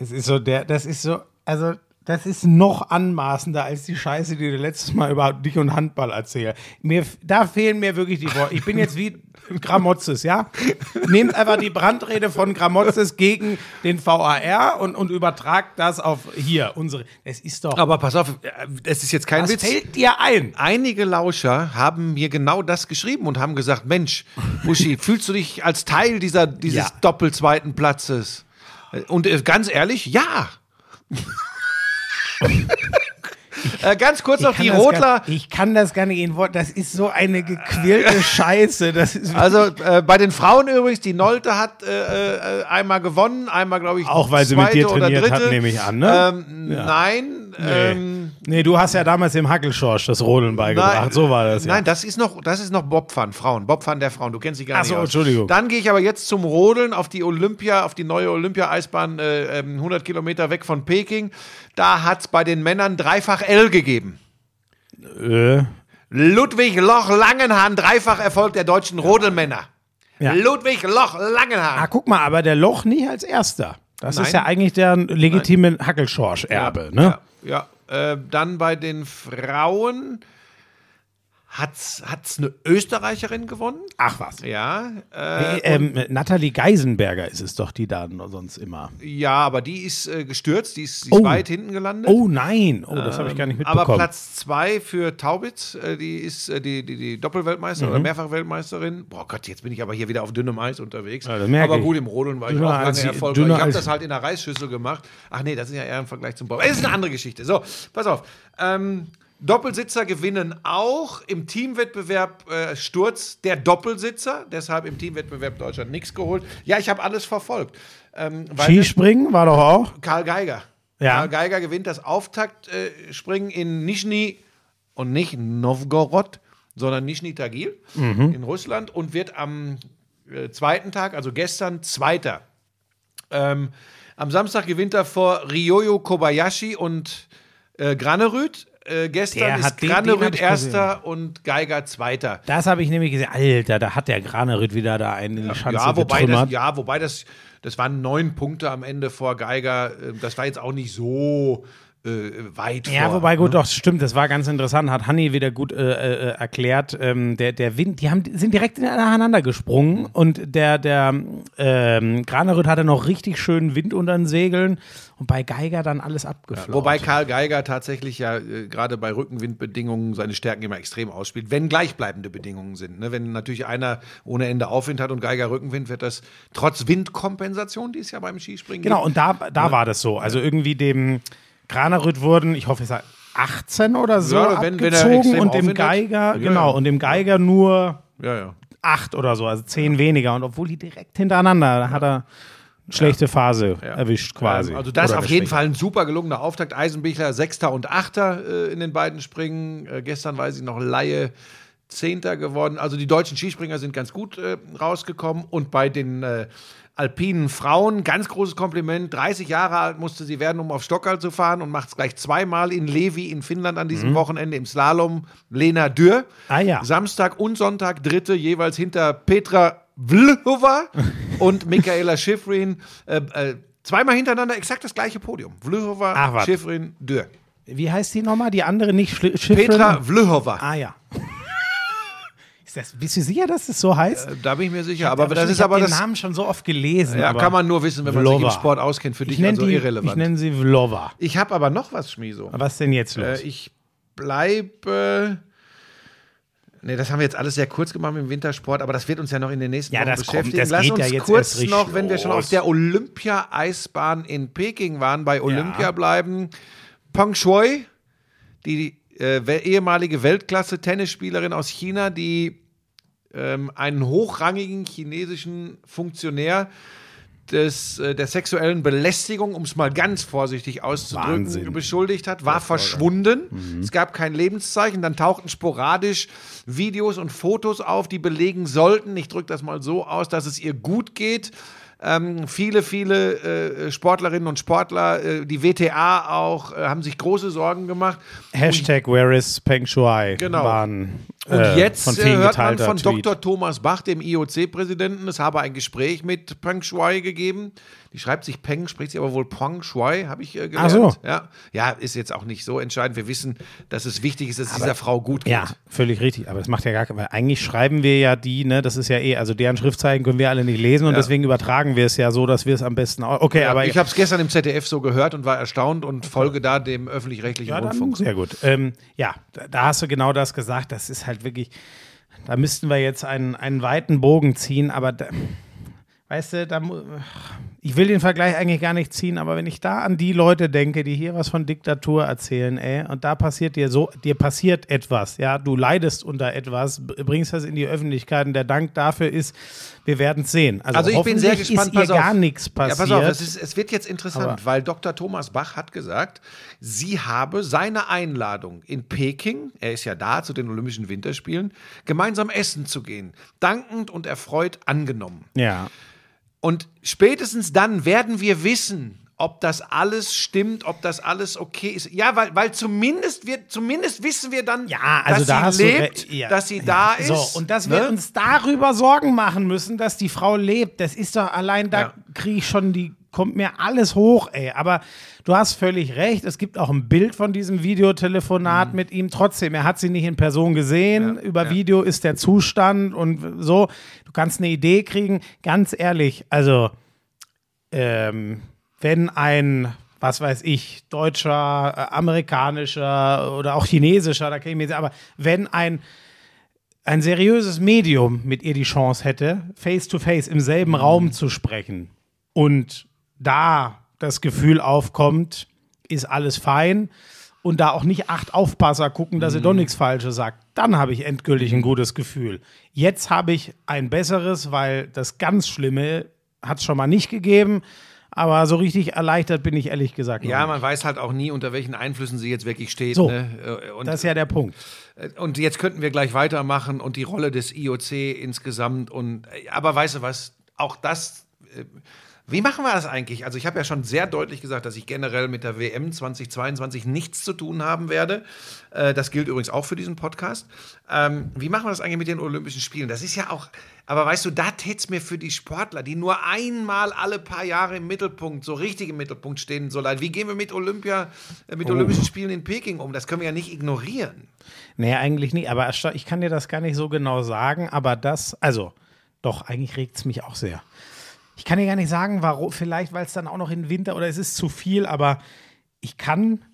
A: Es ist so der, das ist so, also Das ist noch anmaßender als die Scheiße, die du letztes Mal über dich und Handball erzählst. Mir, da fehlen mir wirklich die Worte. Ich bin jetzt wie Gramotzes, ja? Nehmt einfach die Brandrede von Gramotzes gegen den VAR und, und übertragt das auf hier, unsere. Es ist doch.
B: Aber pass auf, äh, es ist jetzt kein
A: was
B: Witz.
A: fällt dir ein?
B: Einige Lauscher haben mir genau das geschrieben und haben gesagt: Mensch, Buschi, fühlst du dich als Teil dieser, dieses
A: Ja.
B: doppelzweiten Platzes? Und äh, ganz ehrlich, ja. Äh, ganz kurz noch die Rodler.
A: Gar, ich kann das gar nicht in Wort. Das ist so eine gequälte Scheiße. Das ist
B: Also äh, bei den Frauen übrigens, die Nolte hat äh, äh, einmal gewonnen, einmal glaube ich
A: Auch weil sie mit dir trainiert hat,
B: dritte.
A: nehme ich an, ne?
B: Ähm, Nein, ähm,
A: nee, du hast ja damals dem Hackelschorsch das Rodeln beigebracht.
B: Nein,
A: so war das ja.
B: Nein, das ist noch, das ist noch Bobfahren, Frauen, Bobfahren der Frauen. Du kennst sie gar
A: Ach
B: nicht.
A: so,
B: aus.
A: Entschuldigung.
B: Dann gehe ich aber jetzt zum Rodeln auf die Olympia, auf die neue Olympia-Eisbahn, äh, ähm, 100 Kilometer weg von Peking. Da hat es bei den Männern dreifach L gegeben.
A: Äh,
B: Ludwig Loch Langenhahn, dreifach Erfolg der deutschen Rodelmänner.
A: Ja.
B: Ludwig Loch Langenhahn.
A: ah, guck mal, aber der Loch nicht als erster. Das
B: Nein.
A: ist ja eigentlich der legitime Hackelschorsch-Erbe, ne?
B: Ja, ja. Äh, dann bei den Frauen hat's hat's eine Österreicherin gewonnen.
A: Ach was.
B: Ja, äh,
A: Äh, ähm, Nathalie Geisenberger ist es doch, die da sonst immer.
B: ja, aber die ist äh, gestürzt, die ist, die ist
A: Oh.
B: weit hinten gelandet.
A: Oh nein, oh, das habe ich gar nicht mitbekommen.
B: Aber Platz zwei für Taubitz, äh, die ist äh, die, die, die Doppelweltmeisterin
A: Mhm.
B: oder Mehrfachweltmeisterin. Boah Gott, jetzt bin ich aber hier wieder auf dünnem Eis unterwegs.
A: Ja,
B: aber gut, im Rodeln war ich
A: Dünner
B: auch lange
A: als-
B: erfolgreich. Ich habe das halt in der Reisschüssel gemacht. Ach nee, das ist ja eher im Vergleich zum Bob. Das ist eine andere Geschichte. So, pass auf. Ähm, Doppelsitzer gewinnen auch im Teamwettbewerb äh, Sturz der Doppelsitzer. Deshalb im Teamwettbewerb Deutschland nichts geholt. Ja, ich habe alles verfolgt. Ähm,
A: Skispringen war doch auch.
B: Karl Geiger.
A: Ja.
B: Karl Geiger gewinnt das Auftaktspringen in Nischni und nicht Novgorod, sondern Nischni Tagil
A: Mhm.
B: in Russland und wird am äh, zweiten Tag, also gestern, Zweiter. Ähm, am Samstag gewinnt er vor Ryoyo Kobayashi und äh, Granerüth. Äh, gestern
A: Der
B: ist
A: ich
B: Erster und Geiger Zweiter.
A: Das habe ich nämlich gesehen. Alter, da hat der Granerüth wieder da einen in die Schanze
B: Ja, wobei, das,
A: getrümmert.
B: ja, wobei das, das waren neun Punkte am Ende vor Geiger. Äh, Das war jetzt auch nicht so weit
A: Ja,
B: vor.
A: wobei gut, doch, stimmt, das war ganz interessant, hat Hanni wieder gut äh, äh, erklärt. Ähm, der, der Wind, die haben, sind direkt ineinander gesprungen und der, der ähm, Granerüth hatte noch richtig schön Wind unter den Segeln und bei Geiger dann alles abgeflaut.
B: Wobei Karl Geiger tatsächlich ja äh, gerade bei Rückenwindbedingungen seine Stärken immer extrem ausspielt, wenn gleichbleibende Bedingungen sind. Ne? Wenn natürlich einer ohne Ende Aufwind hat und Geiger Rückenwind, wird das trotz Windkompensation, die es ja beim Skispringen
A: Genau,
B: gibt.
A: und da, da war das so. Also irgendwie dem Granerüth wurden, ich hoffe, es hat 18 oder so
B: Ja, wenn- wenn
A: abgezogen
B: extrem
A: und dem. Geiger,
B: Ja,
A: genau,
B: ja.
A: und dem Geiger nur
B: Ja, ja.
A: acht oder so, also zehn weniger. Und obwohl die direkt hintereinander, da hat er eine schlechte Phase erwischt quasi.
B: Ähm, Also das
A: Oder
B: auf jeden. Fall ein super gelungener Auftakt. Eisenbichler Sechster und Achter äh, in den beiden Springen. Äh, gestern weiß ich noch Laie Zehnter geworden. Also die deutschen Skispringer sind ganz gut äh, rausgekommen. Und bei den äh, alpinen Frauen, ganz großes Kompliment. 30 Jahre alt musste sie werden, um auf Stockholm zu fahren und macht es gleich zweimal in Levi in Finnland an diesem Wochenende im Slalom. Lena Dürr.
A: Mhm. Ah ja.
B: Samstag und Sonntag Dritte, jeweils hinter Petra Vlhova und Michaela Schifrin. Äh, äh, zweimal hintereinander exakt das gleiche Podium. Vlhova. Schifrin, Dürr.
A: Wie heißt die nochmal? Die andere nicht Schiffrin?
B: Petra Vlhova.
A: Ah ja. Ist das, bist du sicher, dass es so heißt?
B: Äh, Da bin ich mir sicher. Aber das
A: ich
B: ist aber
A: den
B: das.
A: Namen schon so oft gelesen.
B: Ja, kann man nur wissen, wenn man sich im Sport auskennt. Für
A: Ich
B: dich also
A: die,
B: irrelevant.
A: ich nenne sie Vlova.
B: Ich habe aber noch was, Schmiso.
A: Was denn jetzt los?
B: Äh, ich bleibe. Nee, das haben wir jetzt alles sehr kurz gemacht im Wintersport, aber das wird uns ja noch in den nächsten
A: Ja,
B: Wochen
A: das kommt,
B: beschäftigen.
A: das
B: Lass uns
A: ja jetzt
B: kurz noch, wenn wir schon
A: los.
B: auf der Olympia-Eisbahn in Peking waren, bei Olympia bleiben. Peng Shui, die äh, ehemalige Weltklasse-Tennisspielerin aus China, die ähm, einen hochrangigen chinesischen Funktionär des, äh, der sexuellen Belästigung, um es mal ganz vorsichtig auszudrücken,
A: Wahnsinn.
B: beschuldigt hat, war verschwunden. Es gab kein Lebenszeichen. Dann tauchten sporadisch Videos und Fotos auf, die belegen sollten, ich drücke das mal so aus, dass es ihr gut geht. Ähm, viele, viele äh, Sportlerinnen und Sportler, äh, die WTA auch, äh, haben sich große Sorgen gemacht.
A: Hashtag Where is Peng Shui
B: Genau.
A: waren
B: Und
A: äh,
B: jetzt äh, hört man von
A: Tweet.
B: Dr. Thomas Bach, dem IOC-Präsidenten, es habe ein Gespräch mit Peng Shui gegeben. Die schreibt sich Peng, spricht sie aber wohl Peng Shui, habe ich äh, gelernt.
A: Ach so.
B: Ja. ja, ist jetzt auch nicht so entscheidend. Wir wissen, dass es wichtig ist, dass es dieser Frau gut geht.
A: Ja, völlig richtig. Aber das macht ja gar keinen, weil eigentlich schreiben wir ja die, ne, das ist ja eh, also deren Schriftzeichen können wir alle nicht lesen und
B: Ja.
A: deswegen übertragen wir es ja so, dass wir es am besten auch. Okay,
B: Ja,
A: aber
B: ich habe es gestern im ZDF so gehört und war erstaunt und folge da dem öffentlich-rechtlichen
A: ja,
B: Rundfunk.
A: sehr gut. Ähm, ja, da hast du genau das gesagt. Das ist halt wirklich, da müssten wir jetzt einen, einen weiten Bogen ziehen, aber da, weißt du, da, ich will den Vergleich eigentlich gar nicht ziehen, aber wenn ich da an die Leute denke, die hier was von Diktatur erzählen, ey, und da passiert dir so, dir passiert etwas, ja, du leidest unter etwas, bringst das in die Öffentlichkeit und der Dank dafür ist, wir werden es sehen. Also,
B: Also ich bin sehr gespannt.
A: Ist
B: pass auf.
A: gar nichts
B: Ja,
A: passiert.
B: pass auf, es, ist, es wird jetzt interessant,
A: Aber-
B: weil Dr. Thomas Bach hat gesagt, sie habe seine Einladung in Peking, er ist ja da zu den Olympischen Winterspielen, gemeinsam essen zu gehen, dankend und erfreut angenommen.
A: ja.
B: Und spätestens dann werden wir wissen, ob das alles stimmt, ob das alles okay ist. Ja, weil, weil zumindest, wir, zumindest wissen wir dann,
A: Ja, also
B: dass
A: da
B: sie lebt,
A: ja.
B: dass sie da ist.
A: So, und dass wir
B: ne?
A: uns darüber Sorgen machen müssen, dass die Frau lebt, das ist doch allein da
B: Ja.
A: kriege ich schon die kommt mir alles hoch, ey, aber du hast völlig recht, es gibt auch ein Bild von diesem Videotelefonat mit ihm trotzdem, er hat sie nicht in Person gesehen,
B: Mhm. Ja,
A: über
B: ja.
A: Video ist der Zustand und so, kannst eine Idee kriegen, ganz ehrlich, also ähm, wenn ein, was weiß ich, deutscher, äh, amerikanischer oder auch chinesischer, da kenne ich mir aber wenn ein ein seriöses Medium mit ihr die Chance hätte, face to face im selben
B: Mhm.
A: Raum zu sprechen und da das Gefühl aufkommt, ist alles fein und da auch nicht acht Aufpasser gucken, dass sie
B: Mhm.
A: doch nichts Falsches sagt, dann habe ich endgültig ein gutes Gefühl. Jetzt habe ich ein besseres, weil das ganz Schlimme hat es schon mal nicht gegeben, aber so richtig erleichtert bin ich ehrlich gesagt
B: Ja,
A: nicht.
B: man weiß halt auch nie, unter welchen Einflüssen sie jetzt wirklich steht.
A: So.
B: Ne? Äh, Und,
A: Das ist ja der Punkt.
B: und jetzt könnten wir gleich weitermachen und die Rolle des IOC insgesamt. Und äh, aber weißt du was? Auch das. Wie machen wir das eigentlich? Also ich habe ja schon sehr deutlich gesagt, dass ich generell mit der WM 2022 nichts zu tun haben werde. Äh, das gilt übrigens auch für diesen Podcast. Ähm, wie machen wir das eigentlich mit den Olympischen Spielen? Das ist ja auch, aber weißt du, da täte es mir für die Sportler, die nur einmal alle paar Jahre im Mittelpunkt, so richtig im Mittelpunkt stehen, so leid. Wie gehen wir mit Olympia, äh, mit Olympischen Spielen in Peking um? Das können wir ja nicht ignorieren.
A: Nee, eigentlich nicht. Aber ich kann dir das gar nicht so genau sagen. Aber das, also, doch, eigentlich regt es mich auch sehr. Ich kann dir gar nicht sagen, warum. Vielleicht, weil es dann auch noch in Winter oder es ist zu viel. Aber ich kann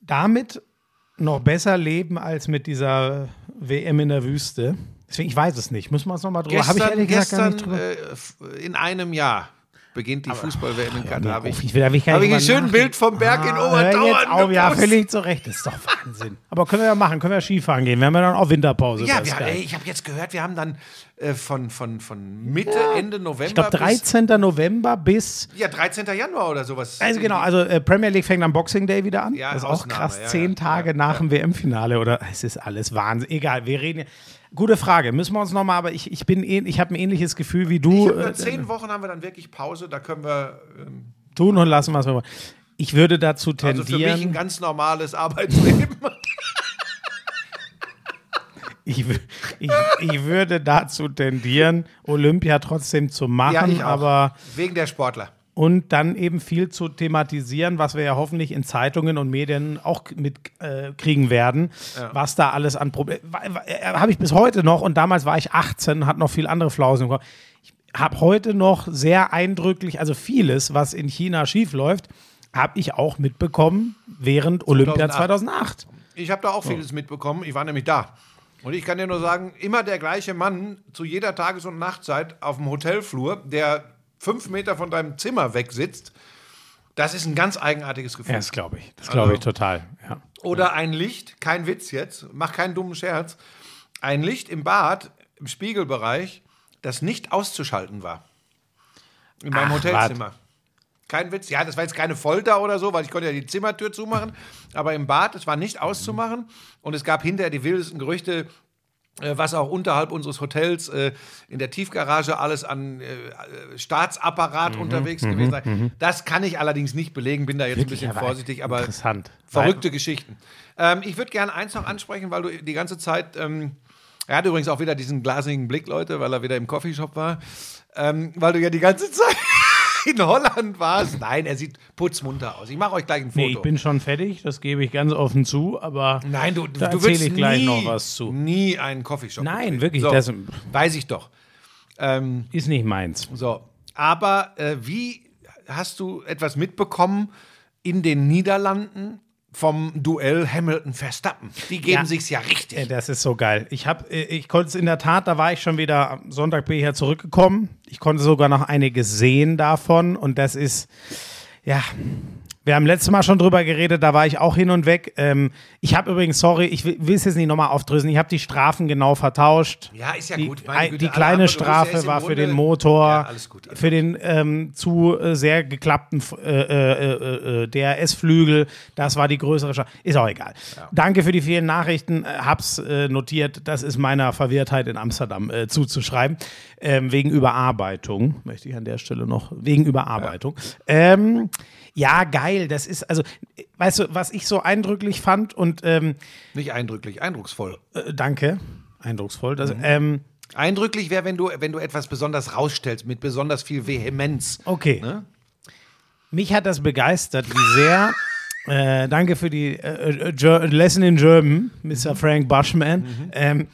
A: damit noch besser leben als mit dieser WM in der Wüste. Deswegen, ich weiß es nicht. Müssen wir uns noch mal drüber. Habe ich
B: Gestern,
A: ehrlich gesagt gar
B: gestern
A: nicht drüber.
B: äh, in einem Jahr beginnt die Fußball-WM in Katar. Habe ich,
A: will, da will ich
B: hab ich ein schönes. Bild vom Berg in
A: Ah, hör
B: Obertauern
A: jetzt auf, Ja, völlig zu Recht. Das ist doch Wahnsinn. Aber können wir ja machen. Können wir Skifahren gehen. Wir haben ja dann auch Winterpause.
B: Ja, wir, ey, ich habe jetzt gehört, wir haben dann äh, von, von, von Mitte, Ende November
A: ich glaube,
B: bis
A: 13. November bis
B: ja, 13. Januar oder sowas.
A: Also genau, also äh, Premier League fängt am Boxing Day wieder an.
B: Ja,
A: das ist auch
B: Ausnahme,
A: krass.
B: ja,
A: Zehn
B: ja,
A: Tage
B: ja,
A: nach
B: ja.
A: dem WM-Finale oder es ist alles Wahnsinn. Egal, wir reden. Gute Frage. Müssen wir uns nochmal, aber ich, ich bin ähn- ich habe ein ähnliches Gefühl wie du.
B: Ich hab,
A: Äh,
B: zehn Wochen haben wir dann wirklich Pause, da können wir ähm,
A: tun und lassen, was wir wollen. Ich würde dazu
B: also für mich ein
A: tendieren.
B: ganz normales Arbeitsleben.
A: ich, ich, ich würde dazu tendieren, Olympia trotzdem zu machen,
B: ja,
A: aber
B: Wegen der Sportler.
A: Und dann eben viel zu thematisieren, was wir ja hoffentlich in Zeitungen und Medien auch mitkriegen äh, werden, was da alles an Problemen. Habe ich bis heute noch und damals war ich 18, hat noch viel andere Flausen Kopf. Ich habe heute noch sehr eindrücklich, also vieles, was in China schiefläuft, habe ich auch mitbekommen während Olympia 2008.
B: Ich habe da auch vieles mitbekommen. Ich war nämlich da. Und ich kann dir nur sagen, immer der gleiche Mann zu jeder Tages- und Nachtzeit auf dem Hotelflur, der fünf Meter von deinem Zimmer weg sitzt. Das ist ein ganz eigenartiges Gefühl.
A: Ja, das glaube ich. Das glaube ich
B: Also-
A: total. Ja.
B: Oder ein Licht, kein Witz jetzt, mach keinen dummen Scherz. Ein Licht im Bad, im Spiegelbereich, das nicht auszuschalten war. In meinem
A: Ach,
B: Hotelzimmer. Kein Witz. Ja, das war jetzt keine Folter oder so, weil ich konnte ja die Zimmertür zumachen. Aber im Bad, es war nicht auszumachen. Und es gab hinterher die wildesten Gerüchte, was auch unterhalb unseres Hotels äh, in der Tiefgarage alles an äh, äh, Staatsapparat
A: Mhm,
B: unterwegs gewesen sei. Das kann ich allerdings nicht belegen, bin da jetzt ein bisschen
A: aber
B: vorsichtig, aber
A: interessant.
B: verrückte Geschichten. Ähm, ich würde gerne eins noch ansprechen, weil du die ganze Zeit ähm, Er hat übrigens auch wieder diesen glasigen Blick, Leute, weil er wieder im Coffeeshop war. Ähm, weil du ja die ganze Zeit in Holland warst. Nein, er sieht putzmunter aus. Ich mache euch gleich ein Foto.
A: Nee, ich bin schon fertig, das gebe ich ganz offen zu, aber
B: Nein, du,
A: da
B: du
A: erzähle ich gleich
B: nie,
A: noch was zu.
B: nie einen Coffeeshop
A: Nein,
B: betreten.
A: wirklich,
B: So,
A: das-
B: weiß ich doch. Ähm,
A: Ist nicht meins.
B: so, aber äh, wie hast du etwas mitbekommen in den Niederlanden vom Duell Hamilton-Verstappen? Die geben
A: Ja.
B: sich's ja richtig.
A: Äh, Das ist so geil. Ich habe, ich konnte es in der Tat, da war ich schon wieder, am Sonntag bin ich ja zurückgekommen. Ich konnte sogar noch einiges sehen davon und das ist, ja, wir haben letztes Mal schon drüber geredet, da war ich auch hin und weg. Ähm, ich habe übrigens, sorry, ich will es jetzt nicht nochmal aufdröseln, ich habe die Strafen genau vertauscht.
B: Ja, ist ja
A: die,
B: gut. Güte,
A: die kleine
B: ja
A: Strafe war für den Motor,
B: Ja, gut.
A: für den ähm, zu äh, sehr geklappten äh, äh, äh, äh, DRS-Flügel. Das war die größere Strafe. Ist auch egal. Danke für die vielen Nachrichten. Äh, hab's äh, notiert. Das ist meiner Verwirrtheit in Amsterdam äh, zuzuschreiben. Ähm, wegen Überarbeitung, möchte ich an der Stelle noch, wegen Überarbeitung. Ja, ähm, ja geil. Das ist, also, weißt du, was ich so eindrücklich fand und ähm,
B: Nicht eindrücklich, eindrucksvoll.
A: äh, danke, eindrucksvoll.
B: Mhm.
A: Das, ähm,
B: Eindrücklich wäre, wenn du, wenn du etwas besonders rausstellst, mit besonders viel Vehemenz.
A: Okay.
B: Ne?
A: Mich hat das begeistert, wie sehr. Äh, danke für die äh, äh, Lesson in German, Mr. Frank Bushman. Ähm,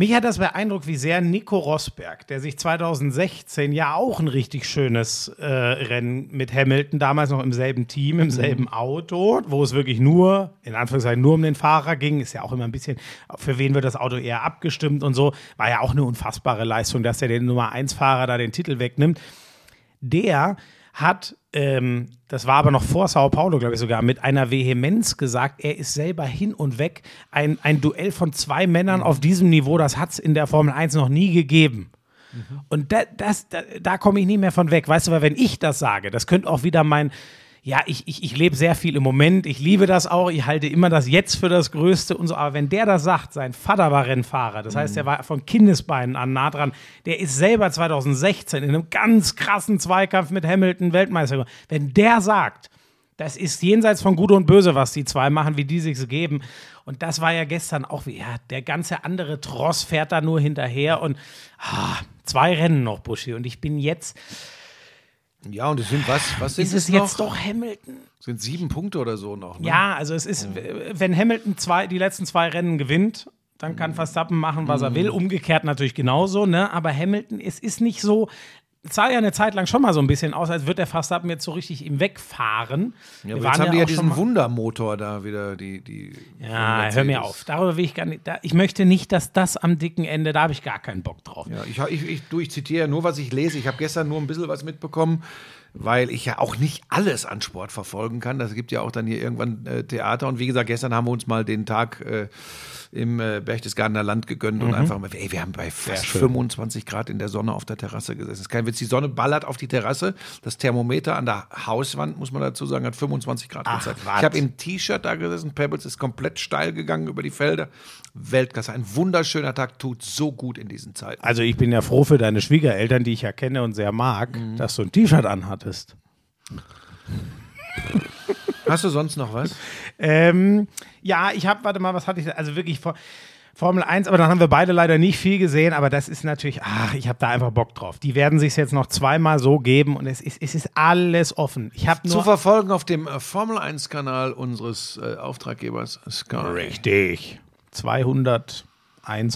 A: mich hat das beeindruckt, wie sehr Nico Rosberg, der sich 2016 ja auch ein richtig schönes äh, Rennen mit Hamilton, damals noch im selben Team, im selben Auto, wo es wirklich nur, in Anführungszeichen, nur um den Fahrer ging, ist ja auch immer ein bisschen, für wen wird das Auto eher abgestimmt und so, war ja auch eine unfassbare Leistung, dass er den Nummer 1-Fahrer da den Titel wegnimmt. Der hat, ähm, das war aber noch vor Sao Paulo, glaube ich sogar, mit einer Vehemenz gesagt, er ist selber hin und weg. Ein, ein Duell von zwei Männern auf diesem Niveau, das hat es in der Formel 1 noch nie gegeben. Und da, das, da, da komme ich nie mehr von weg. Weißt du, weil wenn ich das sage, das könnte auch wieder mein, ja, ich, ich, ich lebe sehr viel im Moment, ich liebe das auch, ich halte immer das Jetzt für das Größte und so. Aber wenn der das sagt, sein Vater war Rennfahrer, das heißt, er war von Kindesbeinen an nah dran, der ist selber 2016 in einem ganz krassen Zweikampf mit Hamilton Weltmeister geworden. Wenn der sagt, das ist jenseits von Gut und Böse, was die zwei machen, wie die sich's geben. Und das war ja gestern auch, wie, ja, der ganze andere Tross fährt da nur hinterher und ah, zwei Rennen noch, Buschi. Und ich bin jetzt,
B: Ja, und es sind was? Was sind
A: ist es
B: noch?
A: jetzt doch Hamilton?
B: Sind sieben Punkte oder so noch. Ne?
A: Ja, also es ist, wenn Hamilton zwei, die letzten zwei Rennen gewinnt, dann kann Verstappen machen, was er will. Umgekehrt natürlich genauso, ne? Aber Hamilton, es ist nicht so. Sah ja eine Zeit lang schon mal so ein bisschen aus, als würde der Verstappen jetzt so richtig ihm wegfahren.
B: Ja, aber jetzt haben die ja
A: auch schon
B: diesen Wundermotor da wieder, die, die
A: Ja, hör mir auf. Darüber will ich gar nicht. Da, ich möchte nicht, dass das am dicken Ende, da habe ich gar keinen Bock drauf.
B: Ja, ich, ich, ich, du, ich zitiere nur, was ich lese. Ich habe gestern nur ein bisschen was mitbekommen, weil ich ja auch nicht alles an Sport verfolgen kann. Das gibt ja auch dann hier irgendwann äh, Theater. Und wie gesagt, gestern haben wir uns mal den Tag äh, im äh, Berchtesgadener Land gegönnt und einfach mal, ey, wir haben bei fast 25 Grad in der Sonne auf der Terrasse gesessen. Ist kein Witz, die Sonne ballert auf die Terrasse. Das Thermometer an der Hauswand, muss man dazu sagen, hat 25 Grad gezeigt.
A: was.
B: Ich habe im T-Shirt da gesessen. Pebbles ist komplett steil gegangen über die Felder. Weltklasse. Ein wunderschöner Tag, tut so gut in diesen Zeiten.
A: Also ich bin ja froh für deine Schwiegereltern, die ich ja kenne und sehr mag, dass du ein T-Shirt anhattest.
B: Hast du sonst noch was?
A: Ähm, ja, ich habe, warte mal, was hatte ich da? Also wirklich vor, Formel 1, aber dann haben wir beide leider nicht viel gesehen, aber das ist natürlich, ach, ich habe da einfach Bock drauf. Die werden sich jetzt noch zweimal so geben und es ist, es ist alles offen. Ich habe
B: Zu verfolgen auf dem äh, Formel 1-Kanal unseres äh, Auftraggebers Sky.
A: richtig 201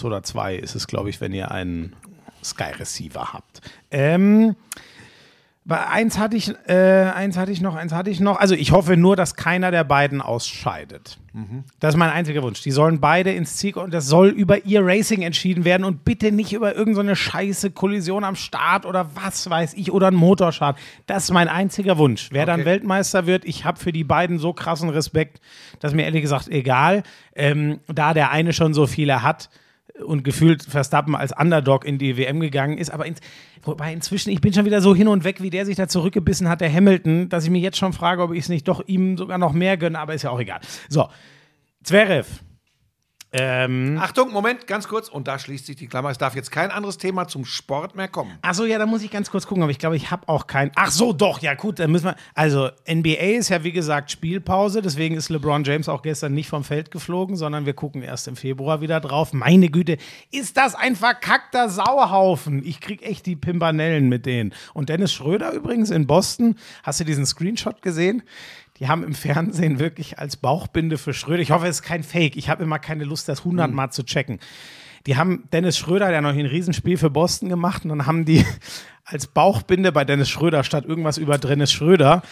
A: oder 2 ist es, glaube ich, wenn ihr einen Sky Receiver habt. Ähm, bei eins hatte ich, äh, eins hatte ich noch, eins hatte ich noch. Also ich hoffe nur, dass keiner der beiden ausscheidet. Das ist mein einziger Wunsch. Die sollen beide ins Ziel kommen und das soll über ihr Racing entschieden werden und bitte nicht über irgendeine so scheiße Kollision am Start oder was weiß ich oder ein Motorschaden. Das ist mein einziger Wunsch. Wer dann
B: Okay.
A: Weltmeister wird, ich habe für die beiden so krassen Respekt, dass mir ehrlich gesagt egal, ähm, da der eine schon so viele hat und gefühlt Verstappen als Underdog in die WM gegangen ist, aber ins, wobei inzwischen, ich bin schon wieder so hin und weg, wie der sich da zurückgebissen hat, der Hamilton, dass ich mich jetzt schon frage, ob ich es nicht doch ihm sogar noch mehr gönne, aber ist ja auch egal. So, Zverev. Ähm,
B: Achtung, Moment, ganz kurz. Und da schließt sich die Klammer. Es darf jetzt kein anderes Thema zum Sport mehr kommen.
A: Achso, ja, da muss ich ganz kurz gucken, aber ich glaube, ich habe auch keinen. Ach so, doch, ja, gut, dann müssen wir. Also, NBA ist ja, wie gesagt, Spielpause, deswegen ist LeBron James auch gestern nicht vom Feld geflogen, sondern wir gucken erst im Februar wieder drauf. Meine Güte, ist das ein verkackter Sauhaufen. Ich krieg echt die Pimpanellen mit denen. Und Dennis Schröder übrigens in Boston, hast du diesen Screenshot gesehen? Die haben im Fernsehen wirklich als Bauchbinde für Schröder. Ich hoffe, es ist kein Fake. Ich habe immer keine Lust, das hundertmal zu checken. Die haben Dennis Schröder, der noch ein Riesenspiel für Boston gemacht, und dann haben die als Bauchbinde bei Dennis Schröder statt irgendwas über Dennis Schröder,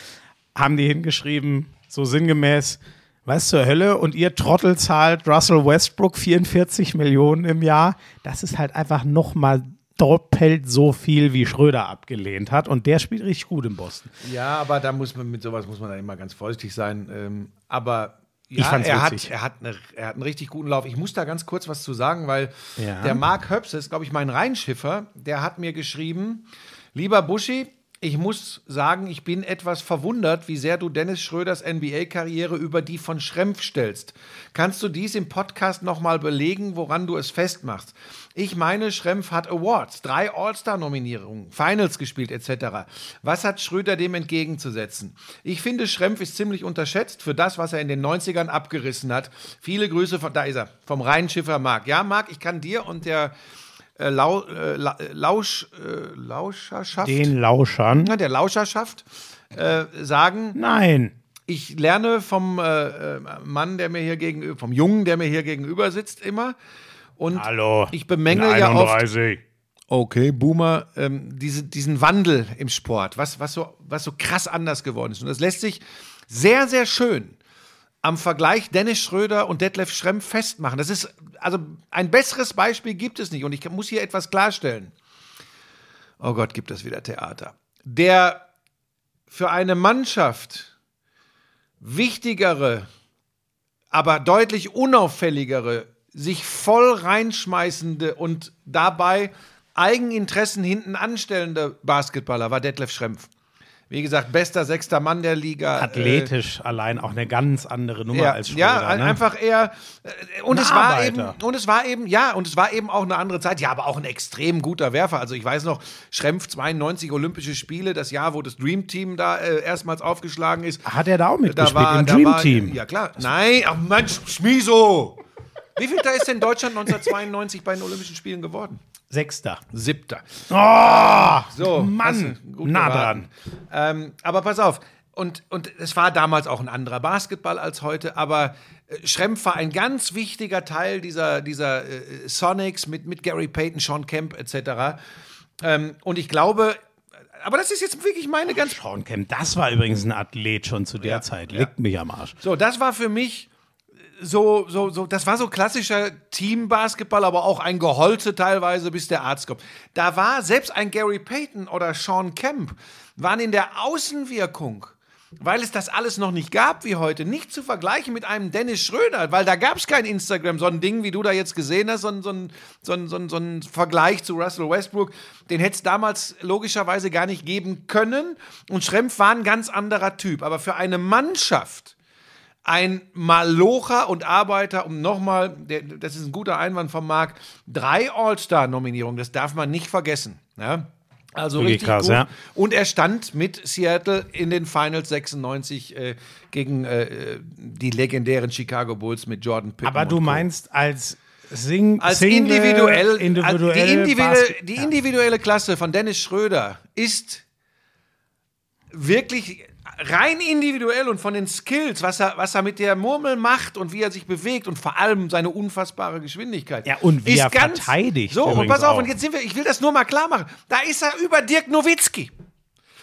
A: haben die hingeschrieben, so sinngemäß, was zur Hölle? Und ihr Trottel zahlt Russell Westbrook 44 Millionen im Jahr. Das ist halt einfach nochmal doppelt so viel, wie Schröder abgelehnt hat. Und der spielt richtig gut in Boston.
B: Ja, aber da muss man mit sowas muss man dann immer ganz vorsichtig sein. Ähm, aber ja, er, hat, er, hat eine, er hat einen richtig guten Lauf. Ich muss da ganz kurz was zu sagen, weil
A: Ja.
B: der Mark Höps ist, glaube ich, mein Rheinschiffer, der hat mir geschrieben, lieber Buschi, ich muss sagen, ich bin etwas verwundert, wie sehr du Dennis Schröders NBA-Karriere über die von Schrempf stellst. Kannst du dies im Podcast nochmal belegen, woran du es festmachst? Ich meine, Schrempf hat Awards, drei All-Star-Nominierungen, Finals gespielt etc. Was hat Schröder dem entgegenzusetzen? Ich finde, Schrempf ist ziemlich unterschätzt für das, was er in den 90ern abgerissen hat. Viele Grüße von, da ist er, vom Rheinschiffer Marc. Ja, Marc, ich kann dir und der äh, Lau, äh, La, Lausch, äh, Lauscherschaft,
A: Den Lauschern.
B: ja, der Lauscherschaft äh, sagen,
A: Nein.
B: ich lerne vom äh, äh, Mann, der mir hier gegenüber, vom Jungen, der mir hier gegenüber sitzt, immer. Und
A: Hallo.
B: ich bemängle ja oft,
A: 31.
B: okay, Boomer, ähm, diese, diesen Wandel im Sport, was, was, so, was so krass anders geworden ist. Und das lässt sich sehr, sehr schön am Vergleich Dennis Schröder und Detlef Schrempf festmachen. Das ist, also ein besseres Beispiel gibt es nicht. Und ich muss hier etwas klarstellen. Oh Gott, gibt es wieder Theater. Der für eine Mannschaft wichtigere, aber deutlich unauffälligere, sich voll reinschmeißende und dabei Eigeninteressen hinten anstellende Basketballer war Detlef Schrempf. Wie gesagt, bester sechster Mann der Liga.
A: Athletisch allein auch eine ganz andere Nummer
B: ja,
A: als Schröder.
B: ja,
A: ne?
B: einfach eher äh, und
A: Ein
B: es war eben
A: Arbeiter.
B: und es war eben ja und es war eben auch eine andere Zeit. Ja, aber auch ein extrem guter Werfer. Also ich weiß noch, Schrempf 92 Olympische Spiele, das Jahr, wo das Dream Team da äh, erstmals aufgeschlagen ist.
A: Hat er da auch mitgespielt im
B: da
A: Dream
B: war-
A: Team?
B: Ja klar. Nein, ach Mensch, Schmiso. Wie viel da ist denn Deutschland 1992 bei den Olympischen Spielen geworden?
A: Sechster.
B: Siebter.
A: Oh,
B: So,
A: Mann, nah
B: geraten. Ähm, aber pass auf. Und, und es war damals auch ein anderer Basketball als heute, aber äh, Schrempf war ein ganz wichtiger Teil dieser, dieser äh, Sonics mit, mit Gary Payton, Sean Kemp etc. Ähm, und ich glaube, aber das ist jetzt wirklich meine ganz
A: Sean Kemp, das war übrigens ein Athlet schon zu der
B: Ja,
A: Zeit.
B: ja.
A: Leckt mich am Arsch.
B: So, das war für mich so, so, so, das war so klassischer Teambasketball, aber auch ein Geholze teilweise, bis der Arzt kommt. Da war selbst ein Gary Payton oder Sean Kemp, waren in der Außenwirkung, weil es das alles noch nicht gab wie heute, nicht zu vergleichen mit einem Dennis Schröder, weil da gab es kein Instagram, so ein Ding, wie du da jetzt gesehen hast, so ein, so ein, so ein, so ein, so ein Vergleich zu Russell Westbrook, den hätte es damals logischerweise gar nicht geben können. Und Schrempf war ein ganz anderer Typ. Aber für eine Mannschaft, ein Malocher und Arbeiter, um nochmal, das ist ein guter Einwand von Marc, drei All-Star-Nominierungen, das darf man nicht vergessen. Ja? Also
A: Wirklich
B: richtig
A: krass,
B: gut.
A: ja.
B: Und er stand mit Seattle in den Finals 96 äh, gegen äh, die legendären Chicago Bulls mit Jordan Pippen.
A: Aber du meinst als Sing
B: als
A: Single,
B: individuell,
A: individuell
B: als die, individuelle, die individuelle Klasse von Dennis Schröder ist wirklich rein individuell und von den Skills, was er, was er mit der Murmel macht und wie er sich bewegt und vor allem seine unfassbare Geschwindigkeit.
A: Ja, und wie
B: ist
A: er
B: ganz,
A: verteidigt
B: So, und pass auf,
A: auch.
B: und jetzt sind wir, ich will das nur mal klar machen. Da ist er über Dirk Nowitzki.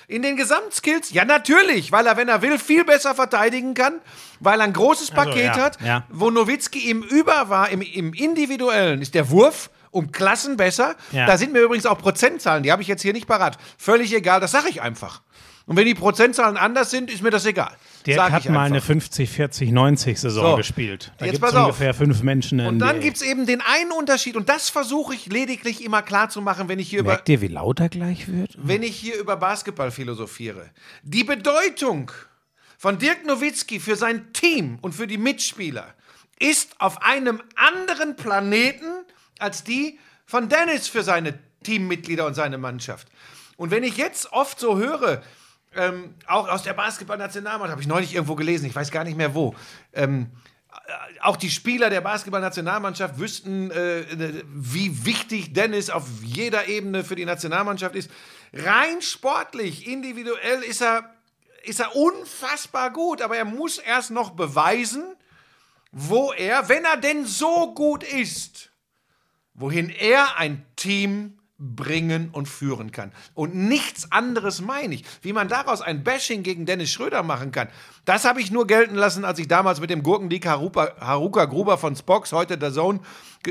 B: In den Gesamtskills, ja natürlich, weil er, wenn er will, viel besser verteidigen kann, weil er ein großes
A: Also,
B: Paket
A: ja,
B: hat,
A: ja.
B: wo Nowitzki im Über war, im, im Individuellen, ist der Wurf um Klassen besser.
A: Ja.
B: Da sind mir übrigens auch Prozentzahlen, die habe ich jetzt hier nicht parat. Völlig egal, das sage ich einfach. Und wenn die Prozentzahlen anders sind, ist mir das egal.
A: Dirk hat mal eine 50, 40, 90 Saison
B: So,
A: gespielt. Da
B: jetzt
A: gibt es
B: pass auf.
A: ungefähr fünf Menschen
B: Und dann gibt es eben den einen Unterschied, und das versuche ich lediglich immer klar zu machen, wenn ich hier über
A: Merkt ihr, wie laut er gleich wird?
B: wenn ich hier über Basketball philosophiere. Die Bedeutung von Dirk Nowitzki für sein Team und für die Mitspieler ist auf einem anderen Planeten als die von Dennis für seine Teammitglieder und seine Mannschaft. Und wenn ich jetzt oft so höre, ähm, auch aus der Basketballnationalmannschaft, habe ich neulich irgendwo gelesen, ich weiß gar nicht mehr wo, ähm, äh, auch die Spieler der Basketballnationalmannschaft wüssten, äh, wie wichtig Dennis auf jeder Ebene für die Nationalmannschaft ist. Rein sportlich, individuell ist er, ist er unfassbar gut, aber er muss erst noch beweisen, wo er, wenn er denn so gut ist, wohin er ein Team bringen und führen kann. Und nichts anderes meine ich. Wie man daraus ein Bashing gegen Dennis Schröder machen kann, das habe ich nur gelten lassen, als ich damals mit dem Gurkendick Haruka, Gruber von Spox, heute der Zone,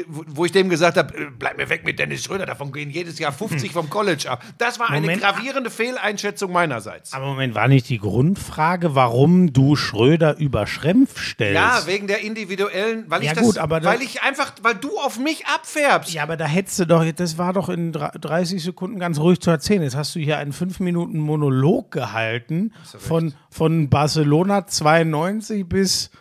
B: wo ich dem gesagt habe, äh, bleib mir weg mit Dennis Schröder, davon gehen jedes Jahr 50 vom College ab. Das war eine
A: Moment.
B: gravierende Fehleinschätzung meinerseits.
A: Aber Moment, war nicht die Grundfrage, warum du Schröder über Schrempf stellst?
B: Ja, wegen der individuellen, weil
A: Ja,
B: ich das,
A: gut, aber
B: weil ich einfach, weil du auf mich abfärbst.
A: Ja, aber da hättest du doch, das war doch in dr- 30 Sekunden ganz ruhig zu erzählen. Jetzt hast du hier einen 5 Minuten Monolog gehalten von, von Barcelona 92 bis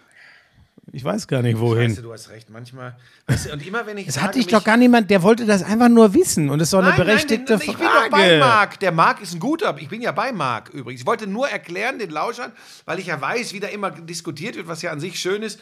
A: ich weiß gar nicht wohin.
B: Weißt du, hast recht, manchmal. Weißt du, und immer wenn ich
A: Es
B: sage,
A: hat dich
B: mich-
A: doch gar niemand, der wollte das einfach nur wissen und es ist doch eine
B: Nein,
A: berechtigte
B: nein, ich bin doch bei
A: Frage.
B: Marc. Der Marc ist ein guter. Ich bin ja bei Marc übrigens. Ich wollte nur erklären den Lauschern, weil ich ja weiß, wie da immer diskutiert wird, was ja an sich schön ist.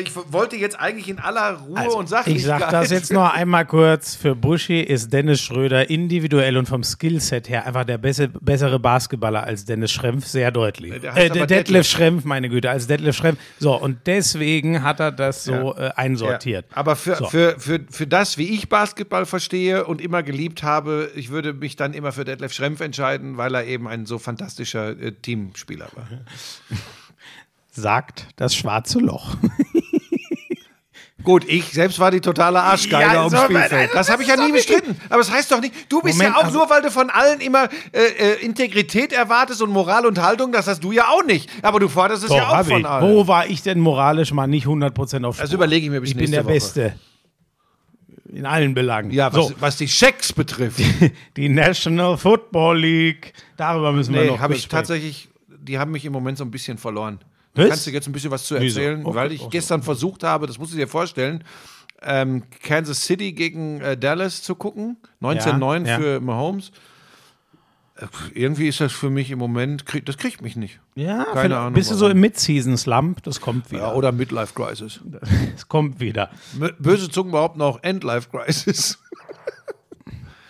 B: Ich wollte jetzt eigentlich in aller Ruhe
A: Also,
B: und Sachlichkeit.
A: ich sag das jetzt nur einmal kurz. Für Buschi ist Dennis Schröder individuell und vom Skillset her einfach der besse, bessere Basketballer als Dennis Schrempf, sehr deutlich.
B: Der heißt
A: Äh,
B: Detlef.
A: Detlef Schrempf, meine Güte, als Detlef Schrempf. So, und deswegen hat er das so äh, einsortiert.
B: Ja, aber für,
A: So.
B: für, für, für das, wie ich Basketball verstehe und immer geliebt habe, ich würde mich dann immer für Detlef Schrempf entscheiden, weil er eben ein so fantastischer äh, Teamspieler war.
A: Sagt das schwarze Loch.
B: Gut, ich selbst war die totale Arschgeige
A: Ja,
B: ums
A: so,
B: Spielfeld.
A: nein,
B: Das habe ich ja
A: das
B: nie bestritten. Aber es heißt doch nicht, du bist
A: Moment,
B: ja auch
A: also-
B: nur, weil du von allen immer äh, äh, Integrität erwartest und Moral und Haltung, das hast du ja auch nicht. Aber du forderst es
A: Doch,
B: ja auch
A: hab
B: von
A: ich.
B: allen.
A: Wo war ich denn moralisch mal nicht 100% auf Spur?
B: Das überlege ich mir bis
A: Ich bin der
B: Woche.
A: Beste. In allen Belangen.
B: Ja, was,
A: so,
B: was die Schecks betrifft.
A: die National Football League. Darüber müssen wir
B: Nee,
A: noch
B: habe
A: kurz
B: ich
A: sprechen.
B: tatsächlich, die haben mich im Moment so ein bisschen verloren.
A: Was?
B: Kannst du jetzt ein bisschen was zu erzählen?
A: Okay,
B: Weil ich
A: okay.
B: gestern versucht habe, das musst du dir vorstellen, ähm, Kansas City gegen äh, Dallas zu gucken. 19-9
A: Ja, ja.
B: für Mahomes. Äh, Irgendwie ist das für mich im Moment, krieg, das kriegt mich nicht.
A: Ja,
B: Keine Ahnung,
A: bist du so im Mid-Season-Slump? Das kommt wieder.
B: Ja, oder Midlife Crisis.
A: Es kommt wieder.
B: Böse Zungen behaupten auch Endlife Crisis.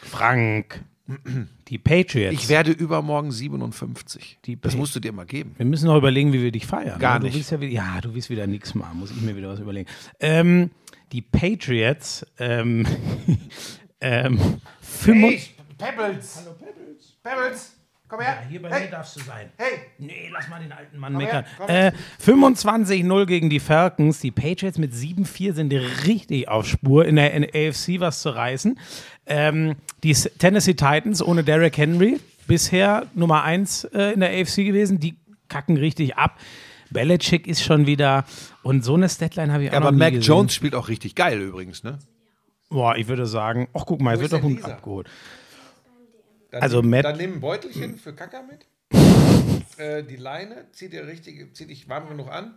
A: Frank. Die Patriots.
B: Ich werde übermorgen 57.
A: Die
B: das musst du dir mal geben.
A: wir müssen noch überlegen, wie wir dich feiern.
B: Gar
A: du
B: nicht.
A: Willst ja, wieder, ja, du willst wieder nichts machen. Muss ich mir wieder was überlegen. Ähm, die Patriots. Ähm, ähm, fünfund-
B: Pebbles. Hallo Pebbles. Pebbles, komm her.
A: Hier bei
B: hey.
A: mir darfst du sein.
B: Hey.
A: Nee, lass mal den alten Mann
B: Komm
A: meckern.
B: her,
A: Äh, 25-0 gegen die Falcons. Die Patriots mit 7-4 sind richtig auf Spur, in der, AFC was zu reißen. Ähm, die Tennessee Titans ohne Derrick Henry, bisher Nummer 1 äh, in der AFC gewesen, die kacken richtig ab. Belichick ist schon wieder und so eine Statline habe ich auch
B: Aber
A: noch nie
B: Mac
A: gesehen.
B: Jones spielt auch richtig geil übrigens, ne?
A: Boah, ich würde sagen, ach guck mal, es
B: Wo
A: wird doch gut
B: Lisa?
A: abgeholt.
B: Dann
A: Also Matt-
B: Dann nimm ein Beutelchen für Kacker mit. äh, die Leine, zieh dir richtig, zieh dich warm genug an.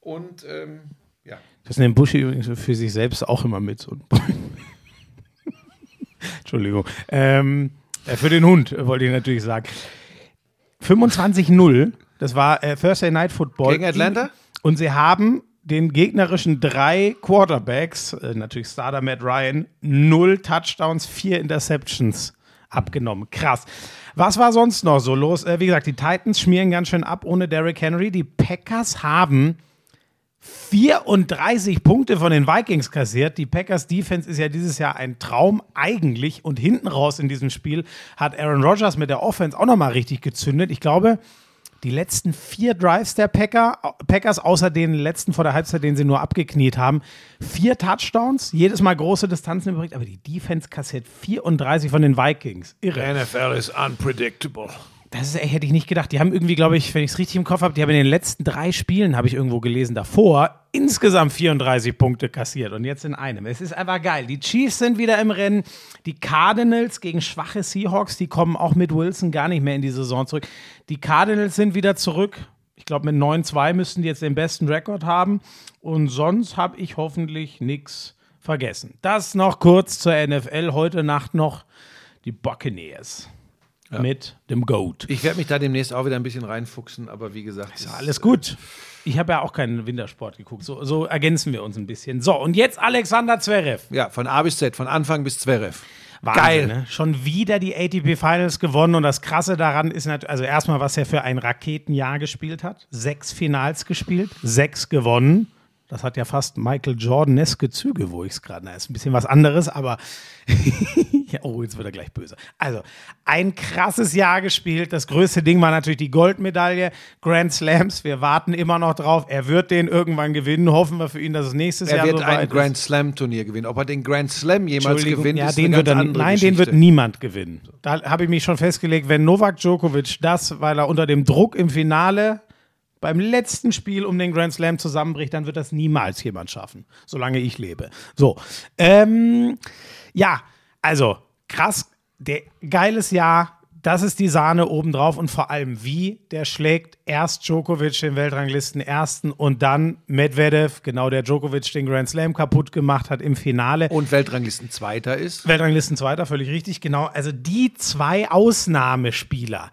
B: Und ähm, ja.
A: Das nimmt Buschi übrigens für sich selbst auch immer mit. So Entschuldigung. Ähm, äh, für den Hund äh, wollte ich natürlich sagen. 25-0, das war äh, Thursday Night Football.
B: Gegen Atlanta?
A: Und sie haben den gegnerischen drei Quarterbacks, äh, natürlich Starter Matt Ryan, null Touchdowns, vier Interceptions abgenommen. Krass. Was war sonst noch so los? Äh, wie gesagt, die Titans schmieren ganz schön ab ohne Derrick Henry. Die Packers haben 34 Punkte von den Vikings kassiert. Die Packers Defense ist ja dieses Jahr ein Traum eigentlich und hinten raus in diesem Spiel hat Aaron Rodgers mit der Offense auch nochmal richtig gezündet. Ich glaube, die letzten vier Drives der Packer, Packers, außer den letzten vor der Halbzeit, den sie nur abgekniet haben, vier Touchdowns, jedes Mal große Distanzen übrig, aber die Defense kassiert 34 von den Vikings. Irre.
B: NFL is unpredictable.
A: Das ist, hätte ich nicht gedacht. Die haben irgendwie, glaube ich, wenn ich es richtig im Kopf habe, die haben in den letzten drei Spielen, habe ich irgendwo gelesen, davor insgesamt 34 Punkte kassiert und jetzt in einem. Es ist einfach geil. Die Chiefs sind wieder im Rennen. Die Cardinals gegen schwache Seahawks, die kommen auch mit Wilson gar nicht mehr in die Saison zurück. Die Cardinals sind wieder zurück. Ich glaube, mit 9-2 müssten die jetzt den besten Rekord haben. Und sonst habe ich hoffentlich nichts vergessen. Das noch kurz zur NFL. Heute Nacht noch die Buccaneers mit dem Goat.
B: Ich werde mich da demnächst auch wieder ein bisschen reinfuchsen, aber wie gesagt.
A: Ist alles gut. Ich habe ja auch keinen Wintersport geguckt. So, so ergänzen wir uns ein bisschen. So, und jetzt Alexander Zverev.
B: Ja, von A bis Z, von Anfang bis Zverev.
A: Wahnsinn,
B: Geil.
A: Ne? Schon wieder die ATP Finals gewonnen und das Krasse daran ist natürlich, also erstmal, was er für ein Raketenjahr gespielt hat. Sechs Finals gespielt, sechs gewonnen. Das hat ja fast Michael Jordaneske Züge, wo ich es gerade, na, ist ein bisschen was anderes, aber ja, oh, jetzt wird er gleich böse. Also, ein krasses Jahr gespielt. Das größte Ding war natürlich die Goldmedaille. Grand Slams, wir warten immer noch drauf. Er wird den irgendwann gewinnen. Hoffen wir für ihn, dass es nächstes
B: Er
A: Jahr
B: wird
A: so
B: ein
A: weit
B: Grand. Slam Turnier gewinnen. Ob er den Grand Slam jemals gewinnt,
A: ja,
B: ist
A: den
B: eine
A: wird er, nein,
B: Geschichte.
A: den wird niemand gewinnen. Da habe ich mich schon festgelegt, wenn Novak Djokovic das, weil er unter dem Druck im Finale beim letzten Spiel um den Grand Slam zusammenbricht, dann wird das niemals jemand schaffen, solange ich lebe. So, ähm, ja, also krass, der geiles Jahr. Das ist die Sahne obendrauf und vor allem wie der schlägt erst Djokovic den Weltranglisten ersten und dann Medvedev, genau der Djokovic den Grand Slam kaputt gemacht hat im Finale.
B: Und Weltranglisten Zweiter ist.
A: Weltranglisten Zweiter, völlig richtig, genau. Also die zwei Ausnahmespieler.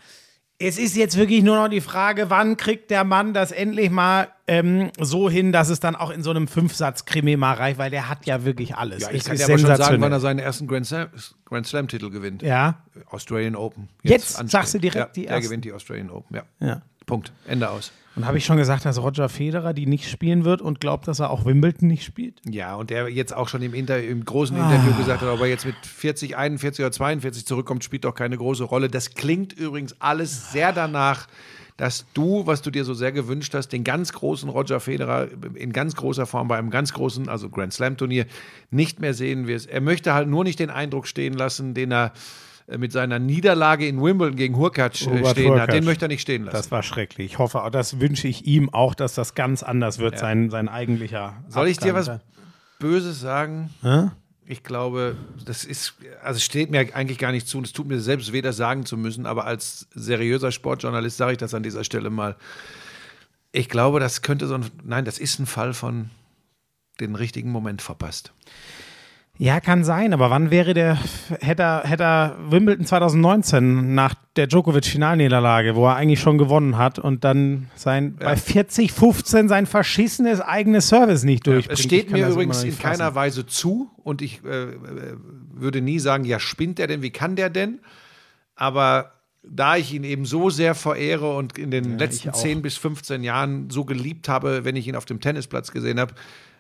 A: Es ist jetzt wirklich nur noch die Frage, wann kriegt der Mann das endlich mal ähm, so hin, dass es dann auch in so einem Fünfsatz-Krimi mal reicht, weil der hat ja wirklich alles.
B: Ja, ich
A: Es
B: kann dir aber schon sagen, wann er seinen ersten Grand Slam, Grand Slam Titel gewinnt.
A: Ja,
B: Australian Open.
A: Jetzt
B: anstehen.
A: sagst du direkt
B: ja,
A: die
B: Der
A: ersten.
B: gewinnt die Australian Open, ja.
A: ja.
B: Punkt. Ende aus.
A: Und habe ich schon gesagt, dass Roger Federer die nicht spielen wird und glaubt, dass er auch Wimbledon nicht spielt?
B: Ja, und der jetzt auch schon im, Inter im großen
A: Ah.
B: Interview gesagt hat, ob er jetzt mit 40, 41 oder 42 zurückkommt, spielt doch keine große Rolle. Das klingt übrigens alles sehr danach, dass du, was du dir so sehr gewünscht hast, den ganz großen Roger Federer in ganz großer Form bei einem ganz großen, also Grand Slam Turnier, nicht mehr sehen wirst. Er möchte halt nur nicht den Eindruck stehen lassen, den er mit seiner Niederlage in Wimbledon gegen Hurkacz äh, stehen hat.
A: Hurkacz.
B: Den möchte er nicht stehen lassen.
A: Das war schrecklich. Ich hoffe, das wünsche ich ihm auch, dass das ganz anders wird, sein, sein eigentlicher.
B: Soll ich dir was. Böses sagen?
A: Hä?
B: Ich glaube, das ist, also es steht mir eigentlich gar nicht zu und es tut mir selbst weh, das sagen zu müssen, aber als seriöser Sportjournalist sage ich das an dieser Stelle mal. Ich glaube, das könnte so ein, nein, das ist ein Fall von den richtigen Moment verpasst.
A: Ja, kann sein, aber wann wäre der, hätte er, hätte er Wimbledon 2019 nach der Djokovic-Finalniederlage, wo er eigentlich schon gewonnen hat und dann sein, bei 40, 15 sein verschissenes eigenes Service nicht durchbringt.
B: Es steht mir übrigens in keiner. Weise zu und ich äh, äh, würde nie sagen, ja, spinnt der denn, wie kann der denn? Aber da ich ihn eben so sehr verehre und in den letzten
A: auch.
B: 10 bis 15 Jahren so geliebt habe, wenn ich ihn auf dem Tennisplatz gesehen habe,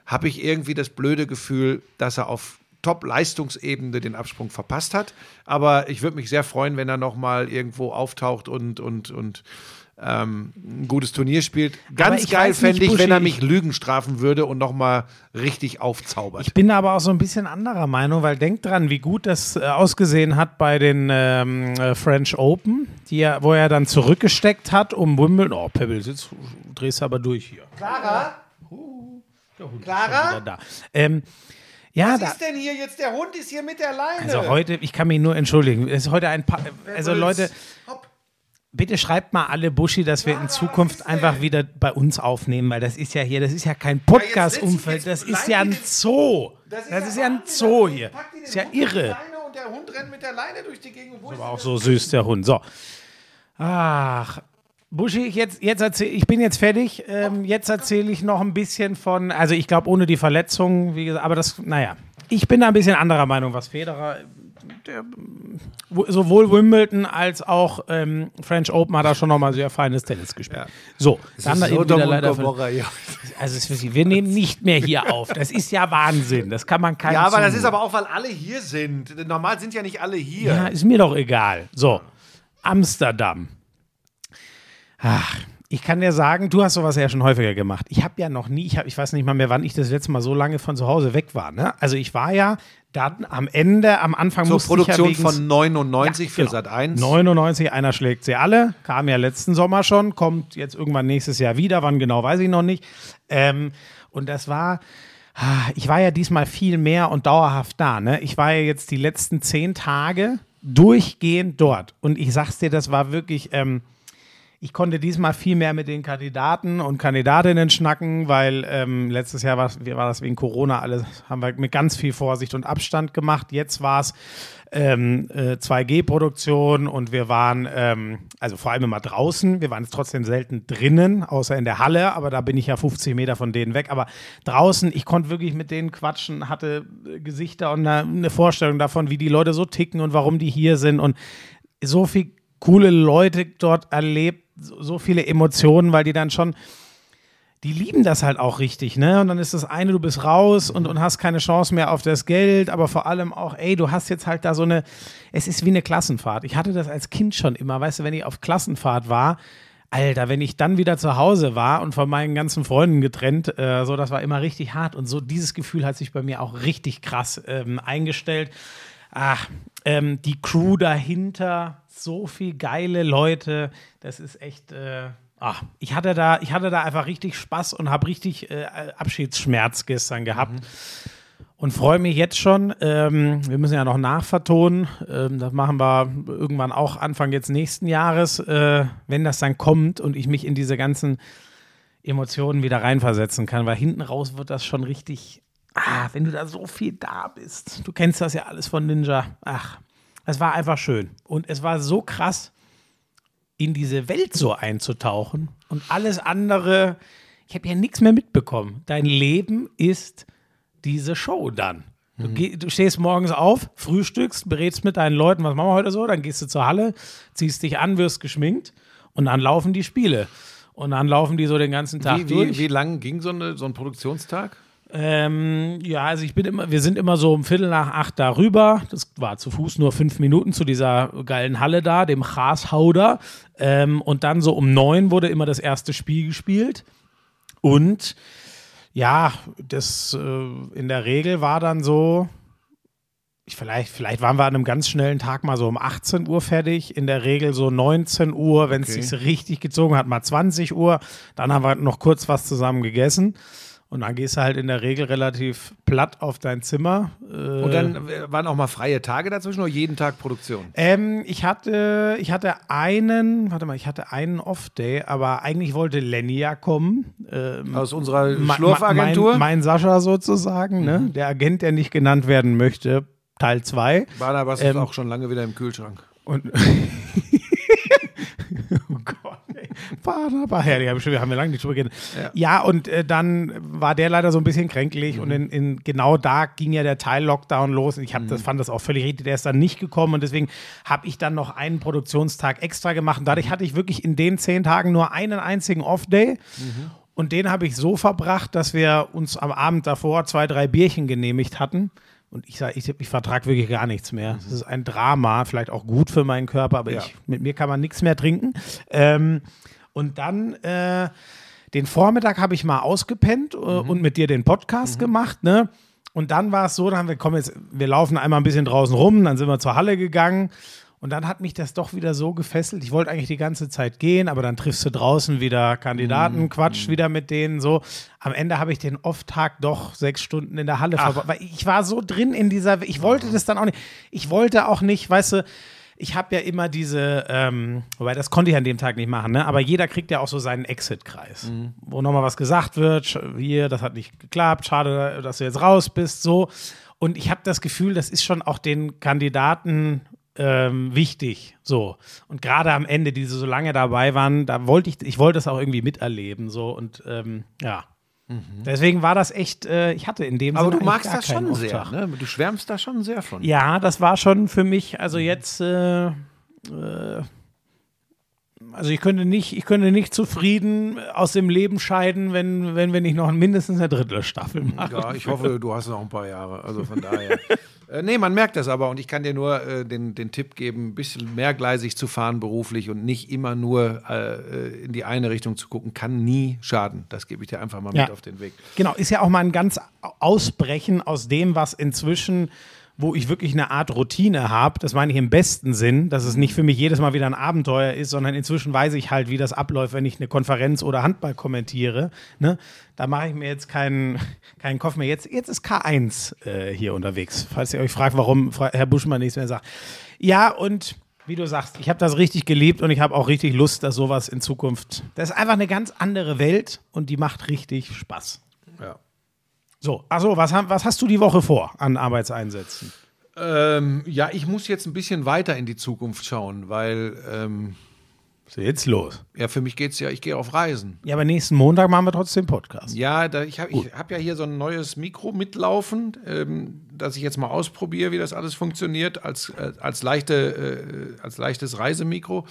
B: habe ich irgendwie das blöde Gefühl, dass er auf Top-Leistungsebene den Absprung verpasst hat. Aber ich würde mich sehr freuen, wenn er noch mal irgendwo auftaucht und, und, und ähm, ein gutes Turnier spielt. Ganz geil fände ich, wenn er
A: Buschi,
B: mich Lügen strafen würde und noch mal richtig aufzaubert.
A: Ich bin aber auch so ein bisschen anderer Meinung, weil denkt dran, wie gut das äh, ausgesehen hat bei den ähm, äh, French Open, die er, wo er dann zurückgesteckt hat, um Wimbledon. Oh, Pebbles, jetzt drehst du aber durch hier.
B: Clara?
A: Der Hund ist
B: Clara?
A: schon wieder da. Ähm, ja, da,
B: denn hier jetzt? Der Hund ist hier mit der Leine.
A: also heute, ich kann mich nur entschuldigen, es ist heute ein paar, also Leute, bitte schreibt mal alle Buschi, dass wir in Zukunft einfach wieder bei uns aufnehmen, weil das ist ja hier, das ist ja kein Podcast-Umfeld, das ist ja ein Zoo. Das ist ja ein Zoo hier. Das ist ja irre.
B: Und der Hund rennt mit der Leine durch die Gegend. Wo ist
A: Aber auch so süß, der Hund. So. Ach. Buschi, ich jetzt, jetzt erzähl, ich bin jetzt fertig. Ähm, jetzt erzähle ich noch ein bisschen von, also ich glaube ohne die Verletzung, wie gesagt, aber das, naja, ich bin da ein bisschen anderer Meinung, was Federer, der, wo- sowohl Wimbledon als auch ähm, French Open hat er schon nochmal sehr feines Tennis gespielt. So, dann da eben wieder leider. ver-
B: ja.
A: Also ist wir nehmen nicht mehr hier auf. Das ist ja Wahnsinn. Das kann man keinem
B: ja, aber das ist aber auch, weil alle hier sind. Normal sind ja nicht alle hier.
A: Ja, ist mir doch egal. So, Amsterdam. Ach, ich kann dir sagen, du hast sowas ja schon häufiger gemacht. Ich habe ja noch nie, ich, hab, ich weiß nicht mal mehr, wann ich das letzte Mal so lange von zu Hause weg war. Ne? Also ich war ja dann am Ende, am Anfang
B: Zur Produktion
A: ja
B: von 99 für
A: genau.
B: Sat 1.
A: 99, einer schlägt sie alle. Kam ja letzten Sommer schon, kommt jetzt irgendwann nächstes Jahr wieder. Wann genau, weiß ich noch nicht. Ähm, und das war, ah, ich war ja diesmal viel mehr und dauerhaft da. Ne? Ich war ja jetzt die letzten zehn Tage durchgehend dort. Und ich sag's dir, das war wirklich, ähm, ich konnte diesmal viel mehr mit den Kandidaten und Kandidatinnen schnacken, weil ähm, letztes Jahr war, das wegen Corona alles, haben wir mit ganz viel Vorsicht und Abstand gemacht. Jetzt war es ähm, äh, 2G-Produktion und wir waren, ähm, also vor allem immer draußen. Wir waren trotzdem selten drinnen, außer in der Halle, aber da bin ich ja 50 Meter von denen weg. Aber draußen, ich konnte wirklich mit denen quatschen, hatte äh, Gesichter und eine, eine Vorstellung davon, wie die Leute so ticken und warum die hier sind und so viel coole Leute dort erlebt, so, viele Emotionen, weil die dann schon die lieben das halt auch richtig, ne? Und dann ist das eine, du bist raus und, und hast keine Chance mehr auf das Geld, aber vor allem auch, ey, du hast jetzt halt da so eine, es ist wie eine Klassenfahrt. Ich hatte das als Kind schon immer, weißt du, wenn ich auf Klassenfahrt war, Alter, wenn ich dann wieder zu Hause war und von meinen ganzen Freunden getrennt, äh, so, das war immer richtig hart. Und so dieses Gefühl hat sich bei mir auch richtig krass ähm, eingestellt. Ach, ähm, die Crew dahinter, so viel geile Leute, das ist echt. Äh, ach, ich hatte da, ich hatte da einfach richtig Spaß und habe richtig äh, Abschiedsschmerz gestern gehabt. Und freue mich jetzt schon. Ähm, wir müssen ja noch nachvertonen. Ähm, das machen wir irgendwann auch Anfang jetzt nächsten Jahres, äh, wenn das dann kommt und ich mich in diese ganzen Emotionen wieder reinversetzen kann. Weil hinten raus wird das schon richtig. Ah, wenn du da so viel da bist. Du kennst das ja alles von Ninja. Ach, es war einfach schön. Und es war so krass, in diese Welt so einzutauchen und alles andere. Ich habe ja nichts mehr mitbekommen. Dein Leben ist diese Show dann. Du, geh, du stehst morgens auf, frühstückst, berätst mit deinen Leuten, was machen wir heute so, dann gehst du zur Halle, ziehst dich an, wirst geschminkt und dann laufen die Spiele. Und dann laufen die so den ganzen Tag
B: Wie,
A: durch.
B: wie, wie lang ging so, eine, so ein Produktionstag?
A: Ähm, ja, also ich bin immer, wir sind immer so um Viertel nach acht darüber. Das war zu Fuß nur fünf Minuten zu dieser geilen Halle da, dem Chashauder. Ähm, und dann so um neun wurde immer das erste Spiel gespielt. Und ja, das äh, in der Regel war dann so, ich vielleicht, vielleicht waren wir an einem ganz schnellen Tag mal so um 18 Uhr fertig, in der Regel so 19 Uhr, wenn es
B: Okay.
A: sich richtig gezogen hat, mal 20 Uhr. Dann haben wir noch kurz was zusammen gegessen. Und dann gehst du halt in der Regel relativ platt auf dein Zimmer. Äh,
B: Und dann äh, waren auch mal freie Tage dazwischen oder jeden Tag Produktion?
A: ähm, ich hatte, ich hatte einen, warte mal, ich hatte einen Off-Day, aber eigentlich wollte Lenny ja kommen. Ähm,
B: Aus unserer Schlurfagentur?
A: Mein, mein Sascha sozusagen, ne? Der Agent, der nicht genannt werden möchte, Teil 2.
B: Barnabas ist
A: Ähm,
B: auch schon lange wieder im Kühlschrank.
A: Und oh Gott, ja, die haben, schon, wir haben ja lange nicht drüber geredet.
B: Ja.
A: Ja, und äh, dann war der leider so ein bisschen kränklich und in, in, genau da ging ja der Teil-Lockdown los. Und ich hab, das, fand das auch völlig richtig. Der ist dann nicht gekommen und deswegen habe ich dann noch einen Produktionstag extra gemacht. Und dadurch hatte ich wirklich in den zehn Tagen nur einen einzigen Off-Day. Und den habe ich so verbracht, dass wir uns am Abend davor zwei, drei Bierchen genehmigt hatten. Und ich sage, ich, ich vertrage wirklich gar nichts mehr. Das ist ein Drama, vielleicht auch gut für meinen Körper, aber
B: Ja.
A: ich, mit mir kann man nichts mehr trinken. Ähm, und dann äh, den Vormittag habe ich mal ausgepennt äh, und mit dir den Podcast gemacht, ne? Und dann war es so, dann haben wir, komm jetzt, wir laufen einmal ein bisschen draußen rum, dann sind wir zur Halle gegangen. Und dann hat mich das doch wieder so gefesselt. Ich wollte eigentlich die ganze Zeit gehen, aber dann triffst du draußen wieder Kandidaten, quatscht wieder mit denen so. Am Ende habe ich den Off-Tag doch sechs Stunden in der Halle verbracht. Weil ich war so drin in dieser, ich wollte das dann auch nicht. Ich wollte auch nicht, weißt du, ich habe ja immer diese, ähm, wobei das konnte ich an dem Tag nicht machen, ne? aber jeder kriegt ja auch so seinen Exit-Kreis, wo nochmal was gesagt wird, hier, das hat nicht geklappt, schade, dass du jetzt raus bist, so. Und ich habe das Gefühl, das ist schon auch den Kandidaten ähm, wichtig, so. Und gerade am Ende, die so lange dabei waren, da wollte ich, ich wollte das auch irgendwie miterleben, so. Und ähm, ja. Deswegen war das echt, äh, ich hatte in dem
B: Aber
A: Sinne
B: du magst das schon sehr, ne? Du schwärmst da schon sehr von.
A: Ja, das war schon für mich, also jetzt, äh, äh, also ich könnte nicht, ich könnte nicht zufrieden aus dem Leben scheiden, wenn, wenn wir nicht noch mindestens eine dritte Staffel machen.
B: Ja, ich hoffe, du hast noch ein paar Jahre. Also von daher. äh, nee, man merkt das aber und ich kann dir nur äh, den, den Tipp geben, ein bisschen mehrgleisig zu fahren beruflich und nicht immer nur äh, in die eine Richtung zu gucken, kann nie schaden. Das gebe ich dir einfach mal
A: Ja.
B: mit auf den Weg.
A: Genau, ist ja auch mal ein ganz Ausbrechen aus dem, was inzwischen, wo ich wirklich eine Art Routine habe, das meine ich im besten Sinn, dass es nicht für mich jedes Mal wieder ein Abenteuer ist, sondern inzwischen weiß ich halt, wie das abläuft, wenn ich eine Konferenz oder Handball kommentiere. Ne? Da mache ich mir jetzt keinen, keinen Kopf mehr. Jetzt, jetzt ist K1 äh, hier unterwegs, falls ihr euch fragt, warum Herr Buschmann nichts mehr sagt. Ja, und wie du sagst, ich habe das richtig geliebt und ich habe auch richtig Lust, dass sowas in Zukunft. Das ist einfach eine ganz andere Welt und die macht richtig Spaß. So, achso, was, was hast du die Woche vor an Arbeitseinsätzen?
B: Ähm, ja, ich muss jetzt ein bisschen weiter in die Zukunft schauen, weil ähm,
A: Was ist jetzt los?
B: ja, für mich geht es ja, ich gehe auf Reisen.
A: Ja, aber nächsten Montag machen wir trotzdem Podcast.
B: Ja, da, ich habe hab ja hier so ein neues Mikro mitlaufen, ähm, dass ich jetzt mal ausprobiere, wie das alles funktioniert, als, äh, als, leichte, äh, als leichtes Reisemikro.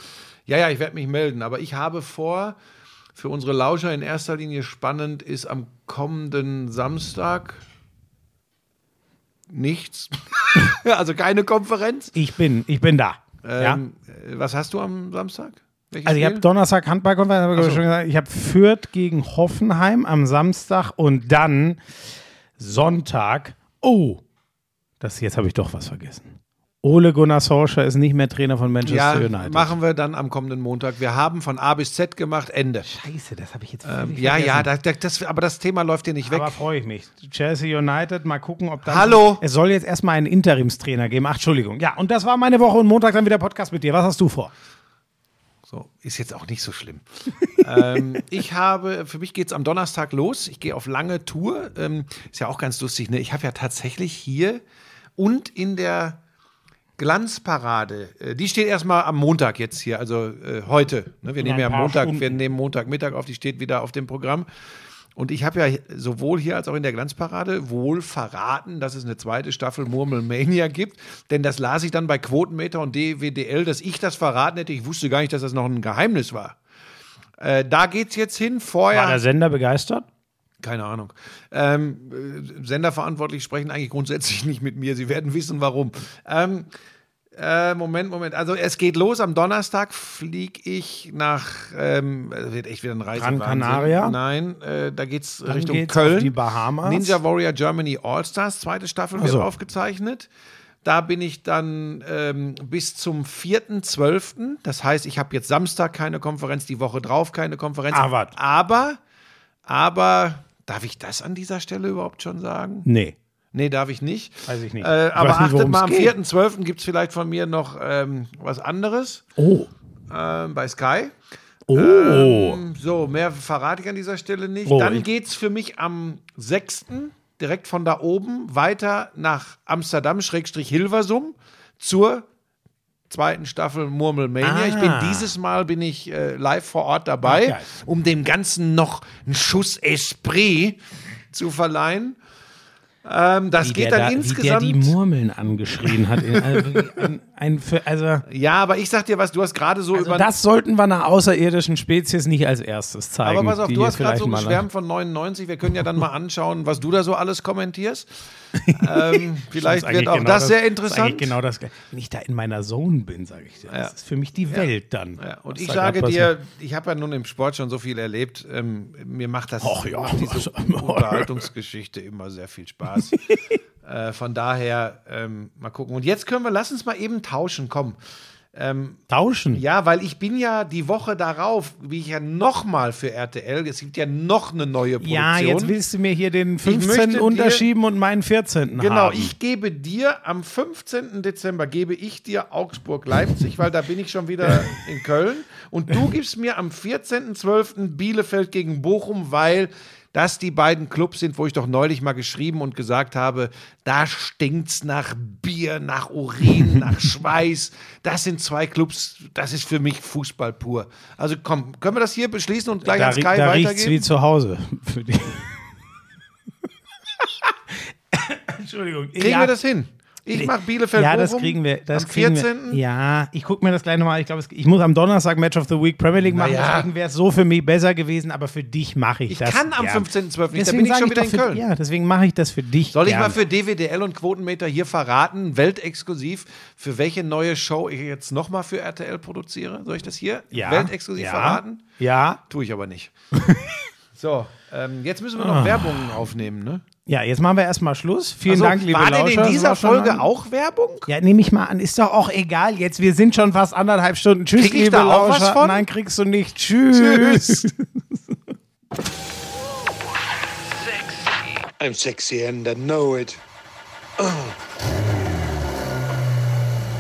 B: Ja, ja, ich werde mich melden, aber ich habe vor, für unsere Lauscher in erster Linie spannend ist am kommenden Samstag nichts. also keine Konferenz.
A: Ich bin, ich bin da. ja?
B: Ähm, äh, Was hast du am Samstag? Welches
A: Also ich habe? Donnerstag Handballkonferenz,
B: Ach so.
A: gesagt. Ich habe Fürth gegen Hoffenheim am Samstag und dann Sonntag. Oh, das jetzt habe ich doch was vergessen. Ole Gunnar Solskjaer ist nicht mehr Trainer von Manchester
B: ja,
A: United.
B: machen wir dann am kommenden Montag. Wir haben von A bis Z gemacht, Ende.
A: Scheiße, das habe ich jetzt
B: Ähm, ja, ja, das, das, aber das Thema läuft hier nicht weg.
A: Aber freue ich mich. Chelsea United, mal gucken, ob dann.
B: Hallo?
A: Es soll jetzt erstmal einen Interimstrainer geben. Ach, Entschuldigung. Ja, und das war meine Woche und Montag dann wieder Podcast mit dir. Was hast du vor?
B: So, ist jetzt auch nicht so schlimm. ähm, ich habe, für mich geht es am Donnerstag los. Ich gehe auf lange Tour. Ähm, ist ja auch ganz lustig. Ne? Ich habe ja tatsächlich hier und in der Glanzparade, äh, die steht erstmal am Montag jetzt hier, also äh, heute. Ne? Wir nehmen ja Montag,
A: Stunden.
B: wir nehmen Montagmittag auf, die steht wieder auf dem Programm. Und ich habe ja sowohl hier als auch in der Glanzparade wohl verraten, dass es eine zweite Staffel Murmelmania gibt. Denn das las ich dann bei Quotenmeter und DWDL, dass ich das verraten hätte. Ich wusste gar nicht, dass das noch ein Geheimnis war. Äh, da geht's jetzt hin. Vorher.
A: War der Sender begeistert?
B: Keine Ahnung. Ähm, äh, Senderverantwortlich sprechen eigentlich grundsätzlich nicht mit mir. Sie werden wissen, warum. Ähm, äh, Moment, Moment. Also es geht los. Am Donnerstag fliege ich nach, ähm, äh, wird echt wieder ein Reise.
A: Gran Canaria?
B: Nein, äh, da geht's
A: Dann
B: Richtung
A: geht's
B: Köln.
A: auf die Bahamas.
B: Ninja Warrior Germany All-Stars, zweite Staffel wird
A: so.
B: aufgezeichnet. Da bin ich dann ähm, bis zum 4.12. Das heißt, ich habe jetzt Samstag keine Konferenz, die Woche drauf keine Konferenz.
A: Wat.
B: Aber, aber, darf ich das an dieser Stelle überhaupt schon sagen?
A: Nee.
B: Nee, darf ich nicht.
A: Weiß ich nicht.
B: Äh,
A: Ich
B: aber
A: nicht,
B: achtet mal, am
A: geht.
B: 4.12. gibt es vielleicht von mir noch ähm, was anderes
A: Oh.
B: ähm, bei Sky.
A: Oh.
B: Ähm, so, mehr verrate ich an dieser Stelle nicht.
A: Oh,
B: Dann geht es für mich am 6. direkt von da oben weiter nach Amsterdam-Hilversum zur zweiten Staffel Murmelmania. Ich bin
A: Ah.
B: dieses Mal bin ich äh, live vor Ort dabei,
A: geil.
B: um dem Ganzen noch einen Schuss Esprit zu verleihen. Ähm, das
A: Wie
B: geht dann
A: da,
B: insgesamt.
A: Wie der die Murmeln angeschrien hat. In, also, ein, ein, für, also,
B: ja, aber ich sag dir was, du hast gerade so
A: also
B: über
A: das sollten wir einer außerirdischen Spezies nicht als erstes zeigen.
B: Aber pass auf, du hast gerade so geschwärmt von 99. Wir können ja dann mal anschauen, was du da so alles kommentierst. Ähm, vielleicht wird auch
A: genau
B: das sehr
A: Das ist
B: interessant.
A: genau das. Wenn ich da in meiner Zone bin, sage ich dir. Das
B: Ja.
A: ist für mich die Welt dann.
B: Ja, und ich
A: da
B: sage dir, ich habe ja nun im Sport schon so viel erlebt. Ähm, mir macht das
A: Ach ja,
B: diese
A: was-
B: Unterhaltungsgeschichte immer sehr viel Spaß. äh, von daher ähm, mal gucken. Und jetzt können wir, lass uns mal eben tauschen. Komm.
A: Tauschen.
B: Ja, weil ich bin ja die Woche darauf, wie ich ja nochmal für RTL, es gibt ja noch eine neue Produktion.
A: Ja, jetzt willst du mir hier den
B: möchte
A: 15.
B: dir-
A: unterschieben und meinen 14.
B: Genau,
A: haben.
B: ich gebe dir am 15. Dezember gebe ich dir Augsburg-Leipzig, weil da bin ich schon wieder in Köln. Und du gibst mir am 14.12. Bielefeld gegen Bochum, weil das die beiden Clubs sind, wo ich doch neulich mal geschrieben und gesagt habe, da stinkt's nach Bier, nach Urin, nach Schweiß. Das sind zwei Clubs, das ist für mich Fußball pur. Also komm, können wir das hier beschließen und gleich
A: da,
B: an
A: rie-
B: Sky
A: da riecht's
B: weitergeben?
A: wie zu Hause. Für die. Entschuldigung.
B: Kriegen
A: ja.
B: wir das hin? Ich mache Bielefeld
A: Ja, das kriegen wir. Das
B: am
A: kriegen
B: 14.
A: Wir. Ja, ich gucke mir das gleich nochmal. Ich glaube, ich muss am Donnerstag Match of the Week Premier League machen.
B: Naja.
A: Deswegen wäre es so für mich besser gewesen, aber für dich mache ich,
B: Ich
A: das.
B: kann am
A: gern.
B: 15.12. nicht, da
A: Deswegen
B: bin ich schon wieder
A: doch
B: in
A: für,
B: Köln.
A: Ja, deswegen mache ich das für dich.
B: Soll ich
A: gerne.
B: mal für DWDL und Quotenmeter hier verraten, weltexklusiv, für welche neue Show ich jetzt nochmal für RTL produziere? Soll ich das hier
A: ja,
B: weltexklusiv
A: ja,
B: verraten?
A: Ja.
B: Tue ich aber nicht. so, ähm, jetzt müssen wir noch Werbungen aufnehmen, ne?
A: Ja, jetzt machen wir erstmal Schluss. Vielen
B: Also,
A: Dank, liebe
B: war denn
A: Lauscher.
B: in
A: Das
B: dieser
A: war schon
B: Folge
A: lang.
B: auch Werbung?
A: Ja, nehme ich mal an. Ist doch auch egal. Jetzt, wir sind schon fast anderthalb Stunden. Tschüss,
B: Krieg ich
A: liebe
B: da auch was
A: Lauscher.
B: von?
A: Nein, kriegst du nicht. Tschüss.
D: I'm sexy and I know it